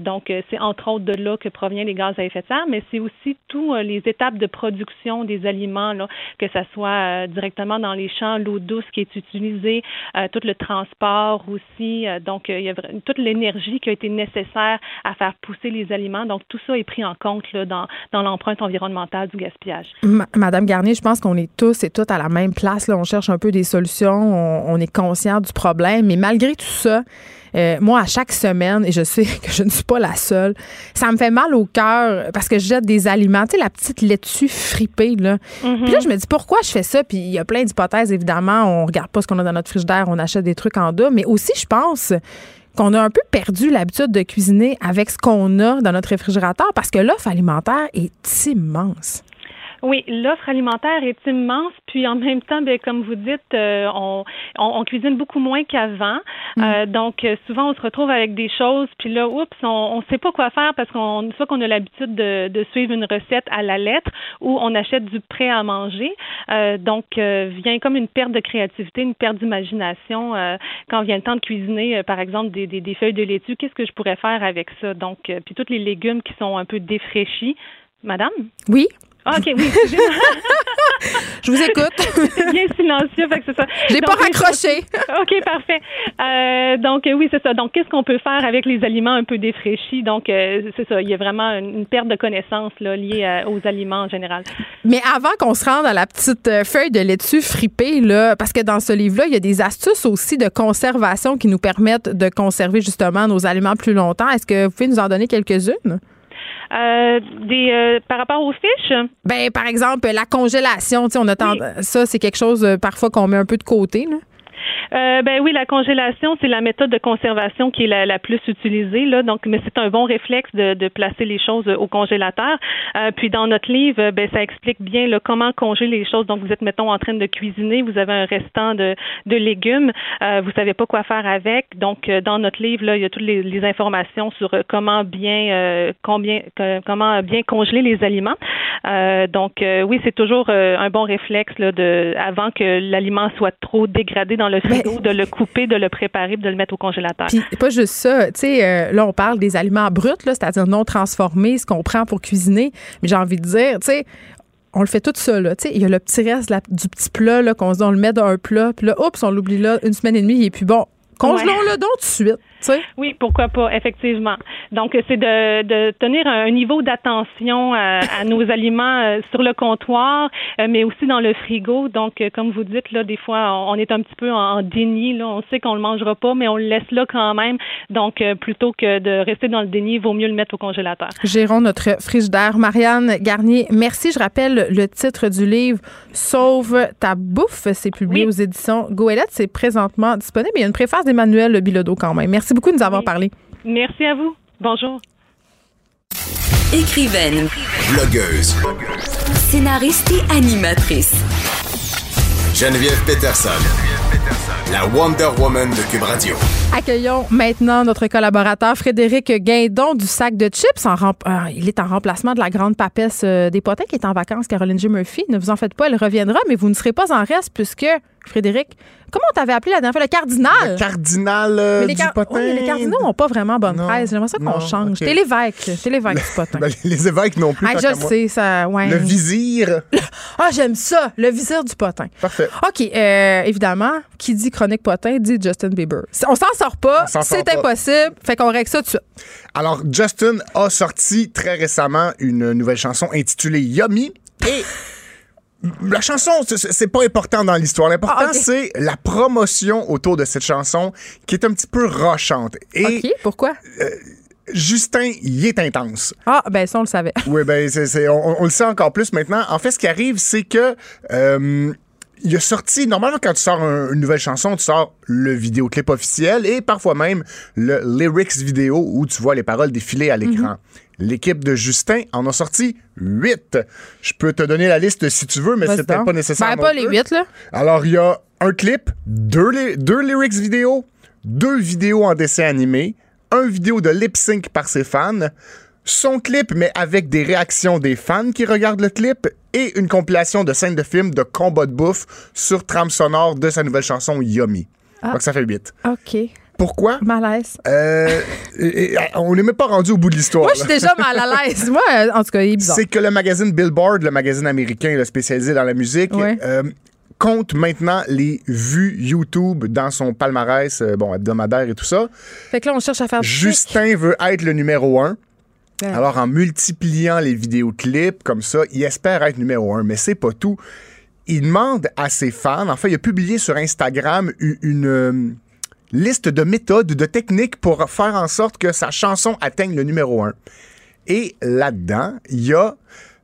S15: donc, c'est entre autres de là que proviennent les gaz à effet de serre, mais c'est aussi tous les étape de production des aliments, là, que ce soit euh, directement dans les champs, l'eau douce qui est utilisée, euh, tout le transport aussi. Euh, donc, il y a toute l'énergie qui a été nécessaire à faire pousser les aliments. Donc, tout ça est pris en compte là, dans, dans l'empreinte environnementale du gaspillage.
S4: Madame Garnier, je pense qu'on est tous et toutes à la même place. Là. On cherche un peu des solutions, on, on est conscient du problème, mais malgré tout ça, euh, moi, à chaque semaine, et je sais (laughs) que je ne suis pas la seule, ça me fait mal au cœur parce que je jette des aliments. Tu sais, la petite laitue fripée, là.
S15: Mm-hmm.
S4: Puis là, je me dis, pourquoi je fais ça? Puis il y a plein d'hypothèses, évidemment. On regarde pas ce qu'on a dans notre frigidaire, on achète des trucs en dos. Mais aussi, je pense qu'on a un peu perdu l'habitude de cuisiner avec ce qu'on a dans notre réfrigérateur parce que l'offre alimentaire est immense.
S15: Oui, l'offre alimentaire est immense, puis en même temps, bien, comme vous dites, euh, on, on, cuisine beaucoup moins qu'avant. Mm. Euh, donc, euh, souvent, on se retrouve avec des choses, puis là, oups, on ne sait pas quoi faire parce qu'on soit qu'on a l'habitude de, de, suivre une recette à la lettre ou on achète du prêt à manger. donc, vient comme une perte de créativité, une perte d'imagination quand vient le temps de cuisiner, par exemple, des, des, des feuilles de laitue. Qu'est-ce que je pourrais faire avec ça? Donc, puis tous les légumes qui sont un peu défraîchis. Madame?
S4: Oui.
S15: Ah, OK, oui. (laughs)
S4: je vous écoute. (laughs)
S15: c'est bien silencieux, fait que c'est ça.
S4: J'ai pas raccroché.
S15: OK, parfait. Euh, donc, oui, c'est ça. Donc, qu'est-ce qu'on peut faire avec les aliments un peu défraîchis? Donc, euh, c'est ça. Il y a vraiment une perte de connaissances là, liée euh, aux aliments en général.
S4: Mais avant qu'on se rende à la petite feuille de laitue fripée, là, parce que dans ce livre-là, il y a des astuces aussi de conservation qui nous permettent de conserver justement nos aliments plus longtemps. Est-ce que vous pouvez nous en donner quelques-unes?
S15: Euh, des, euh, par rapport aux fiches?
S4: Ben, par exemple, la congélation, on a ça, c'est quelque chose euh, parfois qu'on met un peu de côté. Là.
S15: Euh, ben oui, la congélation, c'est la méthode de conservation qui est la, plus utilisée. Là, donc, mais c'est un bon réflexe de, de, placer les choses au congélateur. Euh, puis dans notre livre, ben ça explique bien là, comment congeler les choses. Donc, vous êtes mettons en train de cuisiner, vous avez un restant de, de légumes, euh, vous savez pas quoi faire avec. Donc, euh, dans notre livre, là, il y a toutes les, les informations sur euh, comment bien combien comment bien congeler les aliments. donc, oui, c'est toujours un bon réflexe là, de avant que l'aliment soit trop dégradé dans le de le couper, de le préparer, de le mettre au congélateur.
S4: Puis pas juste ça, tu sais, euh, là on parle des aliments bruts, c'est-à-dire non transformés, ce qu'on prend pour cuisiner. Mais j'ai envie de dire, tu sais, on le fait tout ça, là. Il y a le petit reste du petit plat, là, qu'on se dit, on le met dans un plat, puis là, oups, on l'oublie là, une semaine et demie, il est plus bon. Congelons-le donc tout de suite.
S15: Oui, pourquoi pas, effectivement. Donc, c'est de, de tenir un niveau d'attention à, nos (laughs) aliments euh, sur le comptoir, euh, mais aussi dans le frigo. Donc, euh, comme vous dites, là, des fois, on est un petit peu en, déni. Là. On sait qu'on le mangera pas, mais on le laisse là quand même. Donc, plutôt que de rester dans le déni, il vaut mieux le mettre au congélateur.
S4: Gérons notre frigidaire. Marianne Garnier, merci. Je rappelle le titre du livre Sauve ta bouffe. C'est publié aux éditions Goélette. C'est présentement disponible. Il y a une préface d'Emmanuel Bilodeau quand même. Merci beaucoup de nous avoir parlé.
S15: Merci à vous. Bonjour.
S2: Écrivaine.
S3: Blogueuse.
S2: Scénariste et animatrice.
S3: Geneviève Peterson, la Wonder Woman de Cube Radio.
S4: Accueillons maintenant notre collaborateur Frédéric Guindon du sac de chips. En rem- euh, il est en remplacement de la grande papesse euh, des potins qui est en vacances, Caroline J. Murphy. Ne vous en faites pas, elle reviendra, mais vous ne serez pas en reste puisque, Frédéric, comment on t'avait appelé la dernière fois? Le cardinal?
S16: Le cardinal euh,
S4: Mais les,
S16: du potin.
S4: oui, les cardinaux n'ont pas vraiment bonne presse. J'aimerais ça qu'on change.
S16: ok.
S4: T'es l'évêque. T'es l'évêque du (laughs) potin.
S16: Ben, les évêques non plus.
S4: Ah, je le sais, ça. Ouais.
S16: Le vizir. (laughs)
S4: Ah, j'aime ça, le visir du potin.
S16: Parfait.
S4: OK, euh, évidemment, qui dit chronique potin dit Justin Bieber. On s'en sort pas, c'est impossible, fait qu'on règle ça tout de suite.
S16: Alors, Justin a sorti très récemment une nouvelle chanson intitulée Yummy et. La chanson, c'est- pas important dans l'histoire. L'important,
S4: Ah,
S16: c'est la promotion autour de cette chanson qui est un petit peu rochante. Et
S4: OK, pourquoi?
S16: Justin, il est intense.
S4: Ah, ben ça, on le savait.
S16: Oui, ben, on, on le sait encore plus maintenant. En fait, ce qui arrive, c'est que. euh, il a sorti, normalement, quand tu sors un- une nouvelle chanson, tu sors le vidéoclip officiel et parfois même le lyrics vidéo où tu vois les paroles défiler à l'écran. L'équipe de Justin en a sorti huit. Je peux te donner la liste si tu veux, mais c'est peut-être pas nécessaire.
S4: Ben, pas les huit, là.
S16: Alors, il y a un clip, deux, li- deux lyrics vidéo, deux vidéos en dessin animé, un vidéo de lip sync par ses fans, son clip, mais avec des réactions des fans qui regardent le clip, et une compilation de scènes de films de combat de bouffe sur trame sonore de sa nouvelle chanson Yummy.
S4: Ah.
S16: Donc, ça fait huit.
S4: OK.
S16: Pourquoi?
S4: Malaise.
S16: Euh, et- et- on n'est même pas rendu au bout de l'histoire.
S4: Moi, je suis déjà mal à l'aise. (laughs) Moi, euh, en tout cas, il est bizarre.
S16: C'est que le magazine Billboard, le magazine américain spécialisé dans la musique,
S4: Ouais.
S16: euh, compte maintenant les vues YouTube dans son palmarès, euh, bon, hebdomadaire et tout ça.
S4: Fait que là, on cherche à faire.
S16: Justin veut être le numéro un.
S4: Ouais.
S16: Alors, en multipliant les vidéoclips comme ça, il espère être numéro un, mais c'est pas tout. Il demande à ses fans, en fait, il a publié sur Instagram une, euh, liste de méthodes, de techniques pour faire en sorte que sa chanson atteigne le numéro un. Et là-dedans, il y a,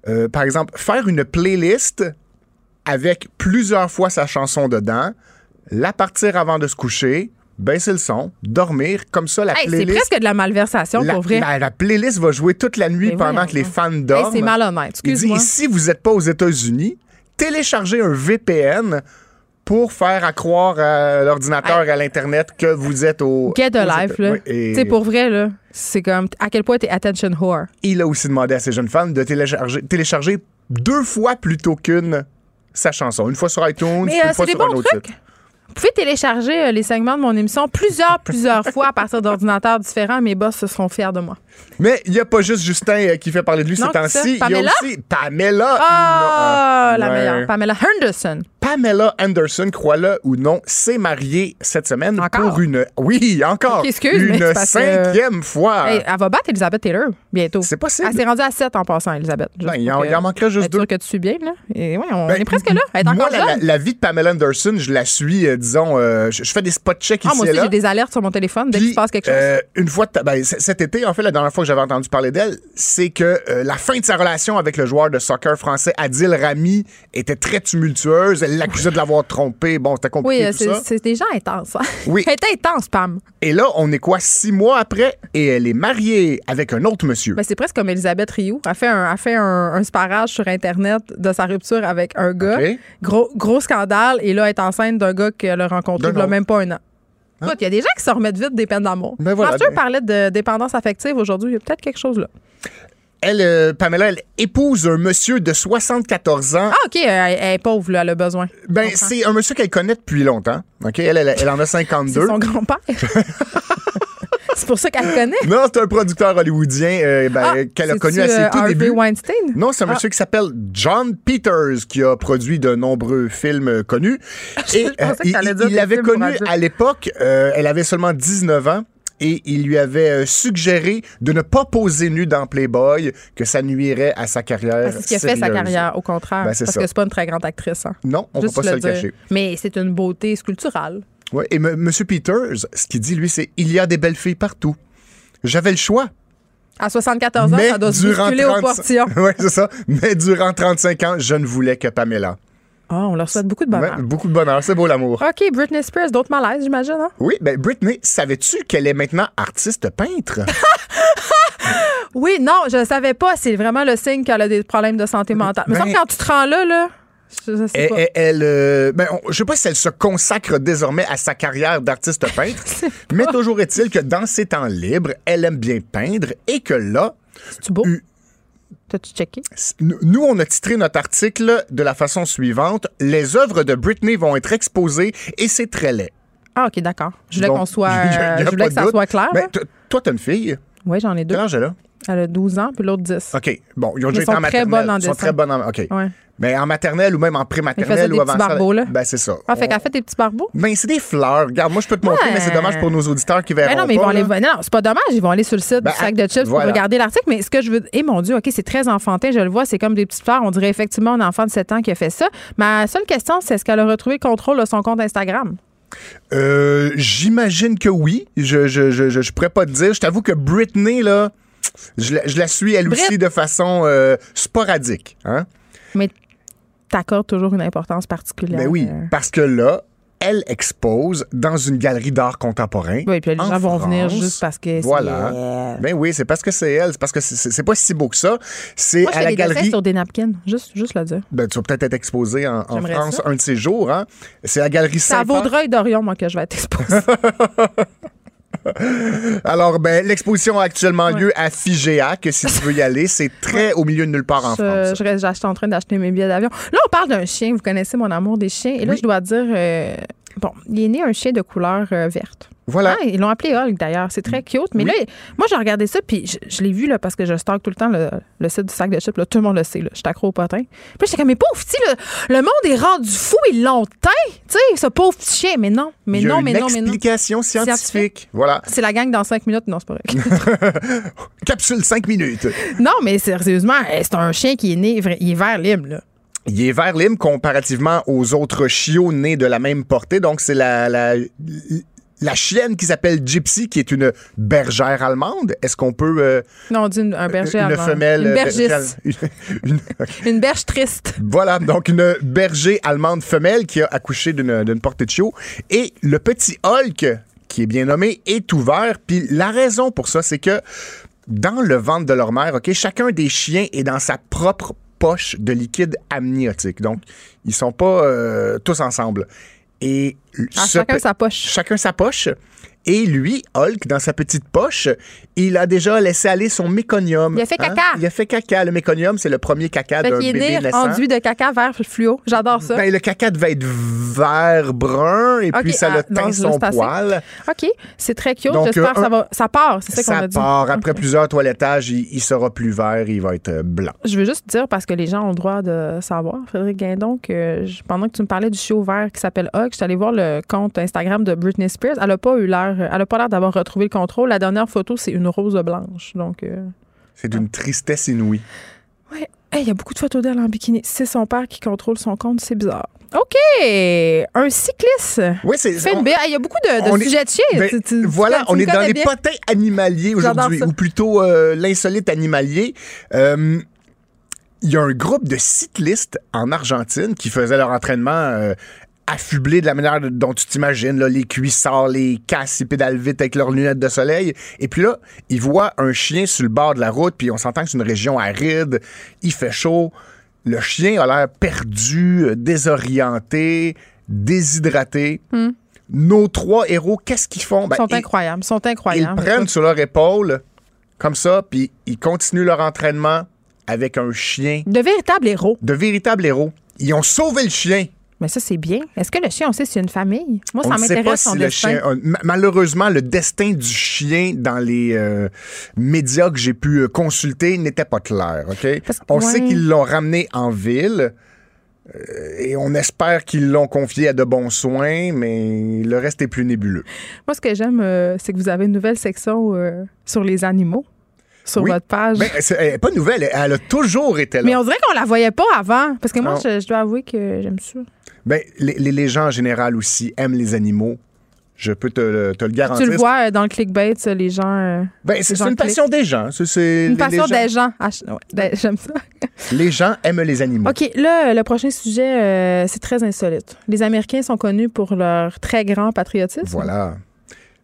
S16: euh, par exemple, faire une playlist avec plusieurs fois sa chanson dedans, la partir avant de se coucher, baisser le son, dormir, comme ça la
S4: Hey, c'est
S16: playlist.
S4: presque de la malversation,
S16: La,
S4: pour vrai.
S16: la- la playlist va jouer toute la nuit
S4: Mais
S16: pendant que les fans
S4: Hey,
S16: dorment.
S4: c'est excuse-moi.
S16: et si vous n'êtes pas aux États-Unis, téléchargez un VPN pour faire à croire à l'ordinateur et à l'Internet que vous êtes au.
S4: Get a life, là.
S16: Oui, et
S4: Tu pour vrai, là, c'est comme à quel point t'es attention whore.
S16: Il a aussi demandé à ses jeunes fans de télécharger, télécharger deux fois plutôt qu'une sa chanson. Une fois sur iTunes,
S4: Mais,
S16: une
S4: euh,
S16: fois sur
S4: des
S16: un
S4: bons
S16: autre
S4: trucs.
S16: site.
S4: Vous pouvez télécharger euh, les segments de mon émission plusieurs, (laughs) plusieurs fois à partir d'ordinateurs différents. Mes boss se seront fiers de moi.
S16: Mais il n'y a pas juste Justin euh, qui fait parler de lui
S4: Non,
S16: ces temps-ci.
S4: c'est
S16: Il y a
S4: Pamela?
S16: aussi Pamela. Non,
S4: la
S16: ouais.
S4: meilleure. Pamela Henderson.
S16: Pamela Anderson, crois-le ou non, s'est mariée cette semaine pour une. Oui, encore.
S4: Excuse,
S16: une
S4: que-
S16: cinquième fois.
S4: Hey, elle va battre Elizabeth Taylor bientôt.
S16: C'est possible.
S4: Elle s'est rendue à 7 en passant, Elizabeth.
S16: Ben, il en- il en manquerait juste
S4: sûr que tu suis bien, là. Et ouais, on
S16: Ben,
S4: est presque là. Elle est
S16: Moi,
S4: encore
S16: la, la- vie de Pamela Anderson, je la suis, euh, disons, euh, je, je fais des spot checks
S4: Ah,
S16: ici
S4: moi aussi, j'ai des alertes sur mon téléphone dès qu'il se passe quelque chose.
S16: Euh, une fois, ben, cet été, en fait, la dernière fois que j'avais entendu parler d'elle, c'est que la fin de sa relation avec le joueur de soccer français Adil Rami était très tumultueuse. Elle l'accusait de l'avoir trompé. Bon, c'était compliqué
S4: oui, euh,
S16: tout
S4: c'est des gens intenses. hein.
S16: Oui. (laughs)
S4: Elle intense, Pam.
S16: Et là, on est quoi, six mois après, et elle est mariée avec un autre monsieur.
S4: Ben, c'est presque comme Elisabeth Rioux. Elle fait un, elle fait un, un sparage sur Internet de sa rupture avec un gars. Gros, gros scandale. Et là, elle est enceinte d'un gars qu'elle a rencontré il
S16: D'un
S4: y a même pas un an. Écoute, il y a des gens qui se remettent vite des peines d'amour.
S16: Ben voilà.
S4: Master parlait de dépendance affective aujourd'hui? Il y a peut-être quelque chose là.
S16: Elle, euh, Pamela, elle épouse un monsieur de 74 ans.
S4: Ah, OK, elle, elle est pauvre, là, elle a besoin.
S16: Ben, c'est un monsieur qu'elle connaît depuis longtemps. OK? Elle, elle, elle en a 52.
S4: C'est son grand-père. (laughs) c'est pour ça qu'elle le connaît.
S16: Non, c'est un producteur hollywoodien euh, ben,
S4: Ah,
S16: qu'elle a connu à ses
S4: euh,
S16: tout débuts.
S4: Weinstein?
S16: Non, c'est un
S4: Ah.
S16: monsieur qui s'appelle John Peters qui a produit de nombreux films euh, connus. (laughs) Et il, il l'avait connu à l'époque, elle avait seulement 19 ans. Et il lui avait euh, suggéré de ne pas poser nu dans Playboy, que ça nuirait à sa carrière.
S4: Ah, c'est ce qui a fait sa carrière, au contraire.
S16: Ben,
S4: parce
S16: ça.
S4: que c'est pas une très grande actrice. Hein.
S16: Non, on ne va pas se
S4: le dire.
S16: cacher.
S4: Mais c'est une beauté sculpturale.
S16: Ouais, et M. Monsieur Peters, ce qu'il dit, lui, c'est il y a des belles filles partout. J'avais le choix.
S4: À 74 ans,
S16: mais
S4: ça doit se aux
S16: 35
S4: portions. (laughs)
S16: Ouais, c'est ça. Mais durant 35 ans, je ne voulais que Pamela.
S4: Ah, on leur souhaite beaucoup de bonheur.
S16: Ouais, beaucoup de bonheur. C'est beau l'amour.
S4: OK, Britney Spears, d'autres malaises, j'imagine. Hein?
S16: Oui, ben Britney, savais-tu qu'elle est maintenant artiste peintre? (laughs)
S4: Oui, non, je ne savais pas. C'est vraiment le signe qu'elle a des problèmes de santé mentale. Mais
S16: Ben-
S4: quand tu te rends là, là, Je, sais pas.
S16: elle- elle, euh, ben, on- je sais pas si elle se consacre désormais à sa carrière d'artiste peintre, (laughs) mais toujours est-il que dans ses temps libres, elle aime bien peindre et que là,
S4: C'est beau? T'as-tu checké?
S16: Nous, on a titré notre article de la façon suivante Les œuvres de Britney vont être exposées et c'est très laid.
S4: Ah, OK, d'accord. Je voulais qu'on soit. (laughs) je voulais que ça
S16: doute.
S4: soit clair.
S16: Ben,
S4: hein.
S16: toi, t'as une fille?
S4: Oui, j'en ai deux.
S16: Quel âge elle a?
S4: Elle a 12 ans, puis l'autre 10.
S16: OK. Bon, ils ont
S4: Mais
S16: déjà été
S4: sont
S16: en
S4: très
S16: maternelle.
S4: bonnes en
S16: Ils sont
S4: dessin.
S16: très bonnes en. OK.
S4: Ouais.
S16: Mais en maternelle ou même en prématernelle ou avant ça.
S4: barbeaux, là.
S16: Ben, c'est ça.
S4: Ah, fait qu'elle fait des petits barbeaux?
S16: Ben, c'est des fleurs. Regarde, moi, je peux te montrer,
S4: Ouais.
S16: mais c'est dommage pour nos auditeurs qui verront.
S4: Ben non, mais ils vont aller.
S16: là.
S4: Non, non, c'est pas dommage. Ils vont aller sur le site
S16: Ben,
S4: du sac de chips
S16: voilà.
S4: pour regarder l'article. Mais ce que je veux. Eh mon Dieu, OK, c'est très enfantin. Je le vois. C'est comme des petites fleurs. On dirait effectivement un enfant de 7 ans qui a fait ça. Ma seule question, c'est est-ce qu'elle a retrouvé le contrôle de son compte Instagram?
S16: Euh, J'imagine que oui. Je, je, je, je, je pourrais pas te dire. Je t'avoue que Britney, là, je la, je la suis elle
S4: Brit-
S16: aussi de façon euh, sporadique. Hein?
S4: Mais t'accordes toujours une importance particulière.
S16: Ben oui,
S4: euh.
S16: parce que là, elle expose dans une galerie d'art contemporain.
S4: Oui, puis les
S16: en
S4: gens vont venir juste parce que c'est
S16: Voilà.
S4: elle.
S16: Ben oui, c'est parce que c'est elle. C'est parce que c'est- pas si beau que ça. C'est à la
S4: des
S16: galerie.
S4: sur des napkins. Juste, juste le dire.
S16: Ben, tu vas peut-être être exposé en, France
S4: ça.
S16: un de ces jours. Hein? C'est la galerie saint
S4: Vaudreuil d'Orion, moi, que je vais être exposée. (laughs)
S16: Alors, ben, l'exposition a actuellement lieu à Figeac. Si tu veux y aller, c'est (laughs) très au milieu de nulle part en
S4: je,
S16: France.
S4: je reste- en train d'acheter mes billets d'avion. Là, on parle d'un chien. Vous connaissez mon amour des chiens. Et là,
S16: Oui.
S4: je dois dire, euh, bon, il est né un chien de couleur euh, verte.
S16: Voilà.
S4: Ah, ils l'ont appelé Hulk d'ailleurs. C'est très cute. Mais
S16: Oui.
S4: là, moi, j'ai regardé ça, puis je, je l'ai vu là, parce que je stocke tout le temps le, le site du sac de chips. Là. Tout le monde le sait. Là. Je suis accro au potin. Puis j'étais comme, mais pauvre petit, le, le monde est rendu fou. Ils l'ont teint. Tu sais, ce pauvre petit chien. Mais non, mais
S16: Il y a
S4: non,
S16: une
S4: mais non, mais non.
S16: explication scientifique. Voilà.
S4: C'est la gang dans cinq minutes. Non, c'est pas vrai. (laughs)
S16: Capsule 5 minutes.
S4: non, mais sérieusement, euh, c'est un chien qui est né, il est vert lime, là.
S16: Il est vert lime comparativement aux autres chiots nés de la même portée. Donc, c'est la, la, la chienne qui s'appelle Gypsy, qui est une bergère allemande. Est-ce qu'on peut... euh,
S4: Non, on dit une- un berger
S16: une femelle...
S4: Une
S16: euh, bergère- (laughs) une- une-
S4: Une berge triste.
S16: Voilà, donc une berger allemande femelle qui a accouché d'une d'une portée de chiot. Et le petit Hulk, qui est bien nommé, est ouvert. Puis la raison pour ça, c'est que dans le ventre de leur mère, OK, chacun des chiens est dans sa propre poche de liquide amniotique. Donc, ils sont pas euh, tous ensemble. Et
S4: Ah,
S16: ce
S4: chacun sa poche.
S16: Chacun sa poche. Et lui, Hulk, dans sa petite poche, il a déjà laissé aller son méconium.
S4: Il a fait
S16: Hein?
S4: caca.
S16: Il a fait caca. Le méconium, c'est le premier caca d'un bébé
S4: né
S16: naissant.
S4: enduit de caca vert fluo. J'adore ça.
S16: Ben, le caca devait être vert brun et puis ça
S4: ah,
S16: le teint
S4: non,
S16: son poil.
S4: OK, c'est très cute. J'espère
S16: euh,
S4: que ça
S16: un-
S4: va. Ça part, c'est ça qu'on
S16: Ça
S4: a dit.
S16: part. Après plusieurs toilettages, il, il sera plus vert, il va être euh, blanc.
S4: Je veux juste dire, parce que les gens ont le droit de savoir, Frédéric Guindon, que je- pendant que tu me parlais du chiot vert qui s'appelle Hug, je suis allée voir le compte Instagram de Britney Spears. Elle a pas eu l'air, elle a pas l'air d'avoir retrouvé le contrôle. La dernière photo, c'est une rose blanche. Donc, euh,
S16: C'est d'une tristesse inouïe.
S4: Hey, Il y a beaucoup de photos d'elle en bikini. C'est son père qui contrôle son compte, c'est bizarre. OK! Un cycliste.
S16: Oui, c'est.
S4: Hey, Il y a beaucoup de, de
S16: on est-
S4: sujets de chiens.
S16: Ben,
S4: Tu- tu- tu
S16: voilà,
S4: tu
S16: on est dans les potins animaliers aujourd'hui,
S4: ça.
S16: ou plutôt euh, l'insolite animalier. Euh, Il y a un groupe de cyclistes en Argentine qui faisaient leur entraînement euh, affublés de la manière dont tu t'imagines, là, les cuissards, les casses, ils pédalent vite avec leurs lunettes de soleil. Et puis là, ils voient un chien sur le bord de la route, puis on s'entend que c'est une région aride, il fait chaud. Le chien a l'air perdu, euh, désorienté, déshydraté.
S4: Hmm.
S16: Nos trois héros, qu'est-ce qu'ils font? Ben,
S4: Ils sont
S16: ils-
S4: incroyables. Ils sont
S16: ils
S4: incroyables.
S16: prennent sur leur épaule, comme ça, puis ils continuent leur entraînement avec un chien.
S4: De véritables héros.
S16: De véritables héros. Ils ont sauvé le chien.
S4: Mais ça, c'est bien. Est-ce que le chien, on sait a une famille? Moi, ça m'intéresse
S16: si
S4: son
S16: le
S4: destin.
S16: chien. a- ma- Malheureusement, le destin du chien dans les euh, médias que j'ai pu euh, consulter n'était pas clair. Ok, On
S4: ouais.
S16: sait qu'ils l'ont ramené en ville. euh, Et on espère qu'ils l'ont confié à de bons soins, mais le reste est plus nébuleux.
S4: Moi, ce que j'aime, c'est que vous avez une nouvelle section sur les animaux sur
S16: Oui.
S4: votre page.
S16: Ben, c'est- elle est pas nouvelle, elle- elle a toujours été là.
S4: Mais on dirait qu'on la voyait pas avant. Parce que moi, je dois avouer que j'aime ça.
S16: Ben, les, les, gens en général aussi aiment les animaux. Je peux te, le- te le garantir.
S4: Tu le vois euh, dans le clickbait, ça, les gens. euh,
S16: Ben, c'est une passion des gens. C'est-
S4: Une
S16: les-
S4: passion
S16: les gens,
S4: des gens. Ah, des- j'aime ça. (laughs)
S16: Les gens aiment les animaux.
S4: OK, là, le prochain sujet, euh, c'est très insolite. Les Américains sont connus pour leur très grand patriotisme.
S16: Voilà.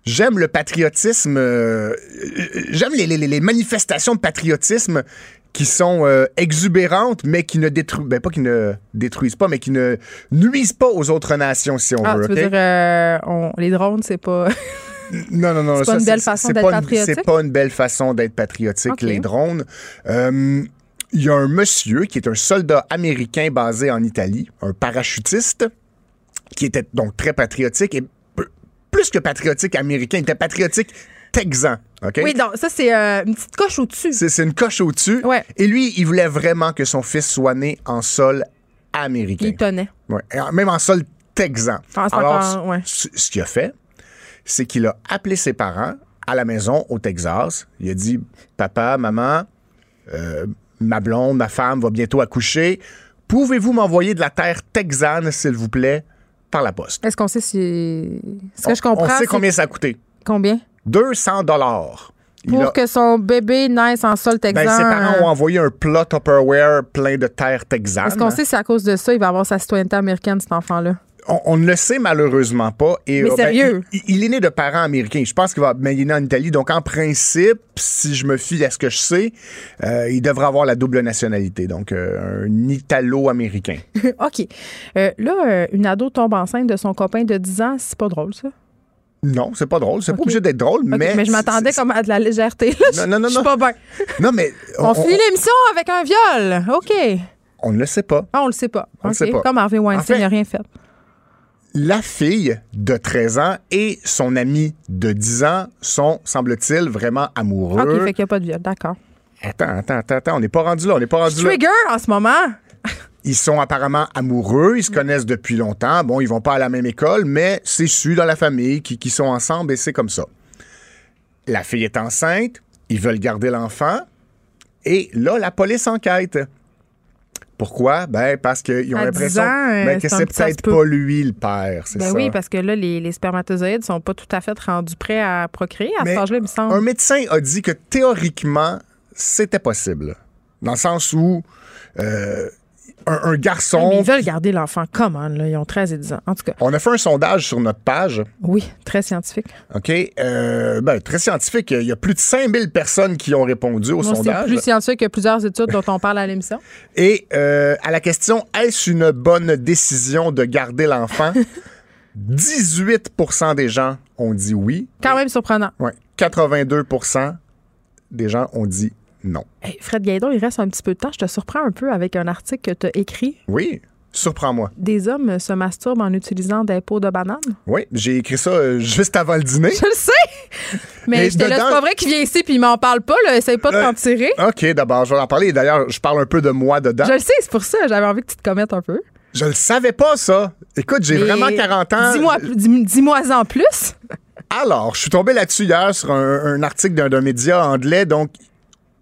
S16: J'aime le patriotisme. euh, euh, J'aime les, les- les manifestations de patriotisme qui sont euh, exubérantes, mais qui ne détruisent, ben pas qui ne détruisent pas, mais qui ne nuisent pas aux autres nations, si on
S4: Ah,
S16: veut.
S4: tu veux
S16: ok?
S4: dire, euh, on- les drones, c'est pas. (laughs)
S16: Non, non, non.
S4: C'est pas une belle façon d'être patriotique?
S16: C'est pas une belle façon d'être patriotique, les drones. Euh, Il y a un monsieur qui est un soldat américain basé en Italie, un parachutiste, qui était donc très patriotique et plus que patriotique américain, il était patriotique texan.
S4: Oui, donc ça, c'est euh, une petite coche au-dessus.
S16: C'est une coche au-dessus. Et lui, il voulait vraiment que son fils soit né en sol américain.
S4: Il tenait.
S16: Ouais, même en sol texan.
S4: Ah,
S16: Alors,
S4: encore- ouais.
S16: ce ce qu'il a fait, c'est qu'il a appelé ses parents à la maison au Texas. Il a dit Papa, maman, euh, ma blonde, ma femme va bientôt accoucher. Pouvez-vous m'envoyer de la terre texane, s'il vous plaît, par la poste?
S4: Est-ce qu'on sait si. Ce que je
S16: On
S4: comprends.
S16: sait
S4: c'est-
S16: combien ça a coûté.
S4: Combien?
S16: 200 dollars.
S4: Pour que son bébé naisse en sol texan.
S16: Ben, ses parents ont envoyé un plat Tupperware plein de terre texane.
S4: Est-ce qu'on sait si à cause de ça, il va avoir sa citoyenneté américaine, cet enfant-là?
S16: On, on ne le sait malheureusement pas. Et,
S4: Mais
S16: euh, ben,
S4: sérieux?
S16: il, il est né de parents américains. Je pense qu'il va. Mais il est né en Italie. Donc, en principe, si je me fie à ce que je sais, euh, il devrait avoir la double nationalité. Donc, euh, un Italo-américain. (laughs)
S4: OK. Euh, là, une ado tombe enceinte de son copain de 10 ans, c'est pas drôle, ça?
S16: Non, c'est pas drôle. C'est pas obligé d'être drôle,
S4: OK,
S16: mais.
S4: je m'attendais comme à de la légèreté. Là.
S16: Non, non, non,
S4: Je suis
S16: non.
S4: pas bien.
S16: Non, mais.
S4: On, finit l'émission avec un viol. OK.
S16: on ne le sait pas.
S4: Ah, on le sait pas.
S16: On le
S4: OK.
S16: sait pas.
S4: Comme Harvey Weinstein, il n'a rien fait.
S16: La fille de 13 ans et son ami de 10 ans sont, semble-t-il, vraiment amoureux.
S4: OK, fait qu'il n'y a pas de viol. D'accord.
S16: Attends, attends, attends, attends, on n'est pas rendu là, on n'est pas rendu là.
S4: Trigger en ce moment.
S16: Ils sont apparemment amoureux, ils se connaissent depuis longtemps. Bon, ils vont pas à la même école, mais c'est su dans la famille qu'ils qu'ils sont ensemble et c'est comme ça. La fille est enceinte, ils veulent garder l'enfant et là, la police enquête. Pourquoi? Ben, parce qu'ils ont
S4: À 10
S16: l'impression
S4: euh,
S16: ben, que
S4: c'est
S16: peut-être
S4: peut.
S16: pas lui le père, c'est
S4: Ben
S16: ça?
S4: oui, parce que là, les, les spermatozoïdes sont pas tout à fait rendus prêts à procréer à
S16: Mais
S4: cet âge-là, il me semble.
S16: Un médecin a dit que théoriquement, c'était possible. Dans le sens où euh, un, un garçon.
S4: Mais ils veulent garder l'enfant. Comment, là? Ils ont 13 et 10 ans. En tout cas,
S16: On a fait un sondage sur notre page.
S4: oui, très scientifique.
S16: OK? Euh, ben, très scientifique. Il y a plus de 5000 personnes qui ont répondu au
S4: Moi, c'est
S16: sondage.
S4: plus scientifique que plusieurs études dont on parle à l'émission. (laughs)
S16: Et euh, à la question est-ce une bonne décision de garder l'enfant? (laughs) 18% des gens ont dit oui.
S4: Quand même surprenant.
S16: Ouais. 82 des gens ont dit non.
S4: Hey, Fred Gaidon, il reste un petit peu de temps. Je te surprends un peu avec un article que tu as écrit.
S16: Oui, surprends-moi.
S4: Des hommes se masturbent en utilisant des pots de banane.
S16: Oui, j'ai écrit ça euh, juste avant le dîner.
S4: Je le sais! Mais j'étais là, c'est pas vrai qu'il vient ici puis il m'en parle pas. Là. Essaye pas de
S16: Euh,
S4: t'en tirer.
S16: OK, d'abord, je vais en parler. D'ailleurs, je parle un peu de moi dedans.
S4: Je le sais, c'est pour ça. J'avais envie que tu te commettes un peu.
S16: Je le savais pas, ça. Écoute, j'ai vraiment 40 ans.
S4: Dis-moi dis- en plus.
S16: Alors, je suis tombé là-dessus hier sur un, un article d'un, d'un média anglais, donc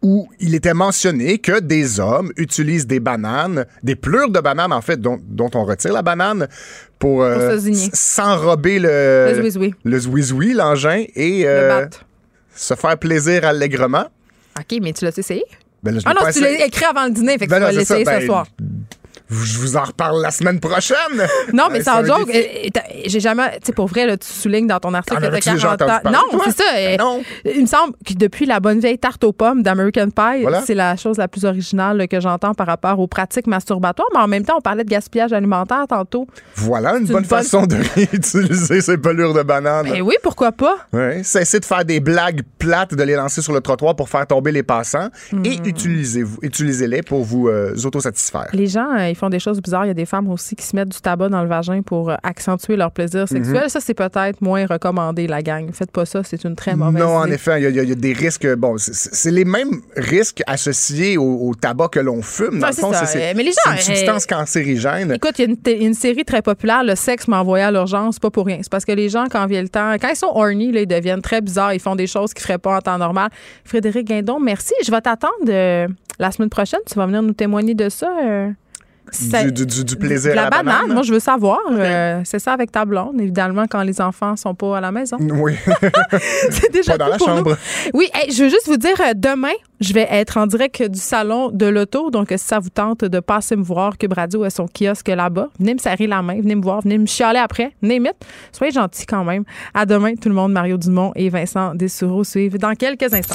S16: où il était mentionné que des hommes utilisent des bananes, des plures de bananes en fait, dont, dont on retire la banane pour, euh, s'enrober le
S4: Le zouizoui.
S16: le zouizoui, l'engin, et euh, se faire plaisir allègrement.
S4: OK, mais tu l'as essayé?
S16: Ben là, je
S4: Ah non,
S16: pas
S4: tu l'as écrit avant le dîner, fait que
S16: Ben
S4: tu vas
S16: non, c'est ça,
S4: l'essayer ce
S16: ben,
S4: soir.
S16: Je vous en reparle la semaine prochaine.
S4: Non, mais sans joke, j'ai jamais, tu sais, pour vrai, là, tu soulignes dans ton article que t'as
S16: avais-tu déjà
S4: 40 ans.
S16: entendu parler,
S4: Non, c'est ça.
S16: Ben non.
S4: Il me semble que depuis la bonne vieille tarte aux pommes d'American Pie,
S16: Voilà.
S4: c'est la chose la plus originale là, que j'entends par rapport aux pratiques masturbatoires. Mais en même temps, on parlait de gaspillage alimentaire tantôt.
S16: Voilà une bonne
S4: une bonne-
S16: façon de (laughs) réutiliser ces pelures de bananes.
S4: Ben oui, pourquoi pas?
S16: Ouais, cessez de faire des blagues plates, de les lancer sur le trottoir pour faire tomber les passants et
S4: Hmm.
S16: utilisez-vous, utilisez-les pour vous euh, autosatisfaire.
S4: Les gens, euh, font des choses bizarres. Il y a des femmes aussi qui se mettent du tabac dans le vagin pour euh, accentuer leur plaisir sexuel.
S16: Mhm.
S4: Ça, c'est peut-être moins recommandé, la gang. Faites pas ça, c'est une très mauvaise
S16: Non, en effet, il y, a- y y des risques. Bon, c'est- les mêmes risques associés au, au tabac que l'on fume. Dans le fond, c'est une substance
S4: euh,
S16: cancérigène.
S4: Écoute, il y a une, série très populaire, Le sexe m'a envoyé à l'urgence, pas pour rien. C'est parce que les gens, quand vient le temps, quand ils sont horny, là, ils deviennent très bizarres, ils font des choses qu'ils feraient pas en temps normal. Frédéric Guindon, merci. Je vais t'attendre euh, la semaine prochaine. Tu vas venir nous témoigner de euh, ça-
S16: Du, du- du- du plaisir
S4: la,
S16: à la
S4: banane.
S16: banane.
S4: Moi, je veux savoir. euh, c'est ça avec ta blonde, évidemment, quand les enfants sont pas à la maison. (laughs)
S16: Oui. (laughs)
S4: c'est déjà
S16: Pas dans la
S4: pour nous.
S16: chambre.
S4: Oui, hey, je veux juste vous dire, euh, demain, je vais être en direct du salon de l'auto. Donc, si ça vous tente de passer me voir, Cube Radio a son kiosque là-bas, venez me serrer la main, venez me voir, venez me chialer après. It. Soyez gentils quand même. À demain, tout le monde. Mario Dumont et Vincent Dessoureau suivent dans quelques instants.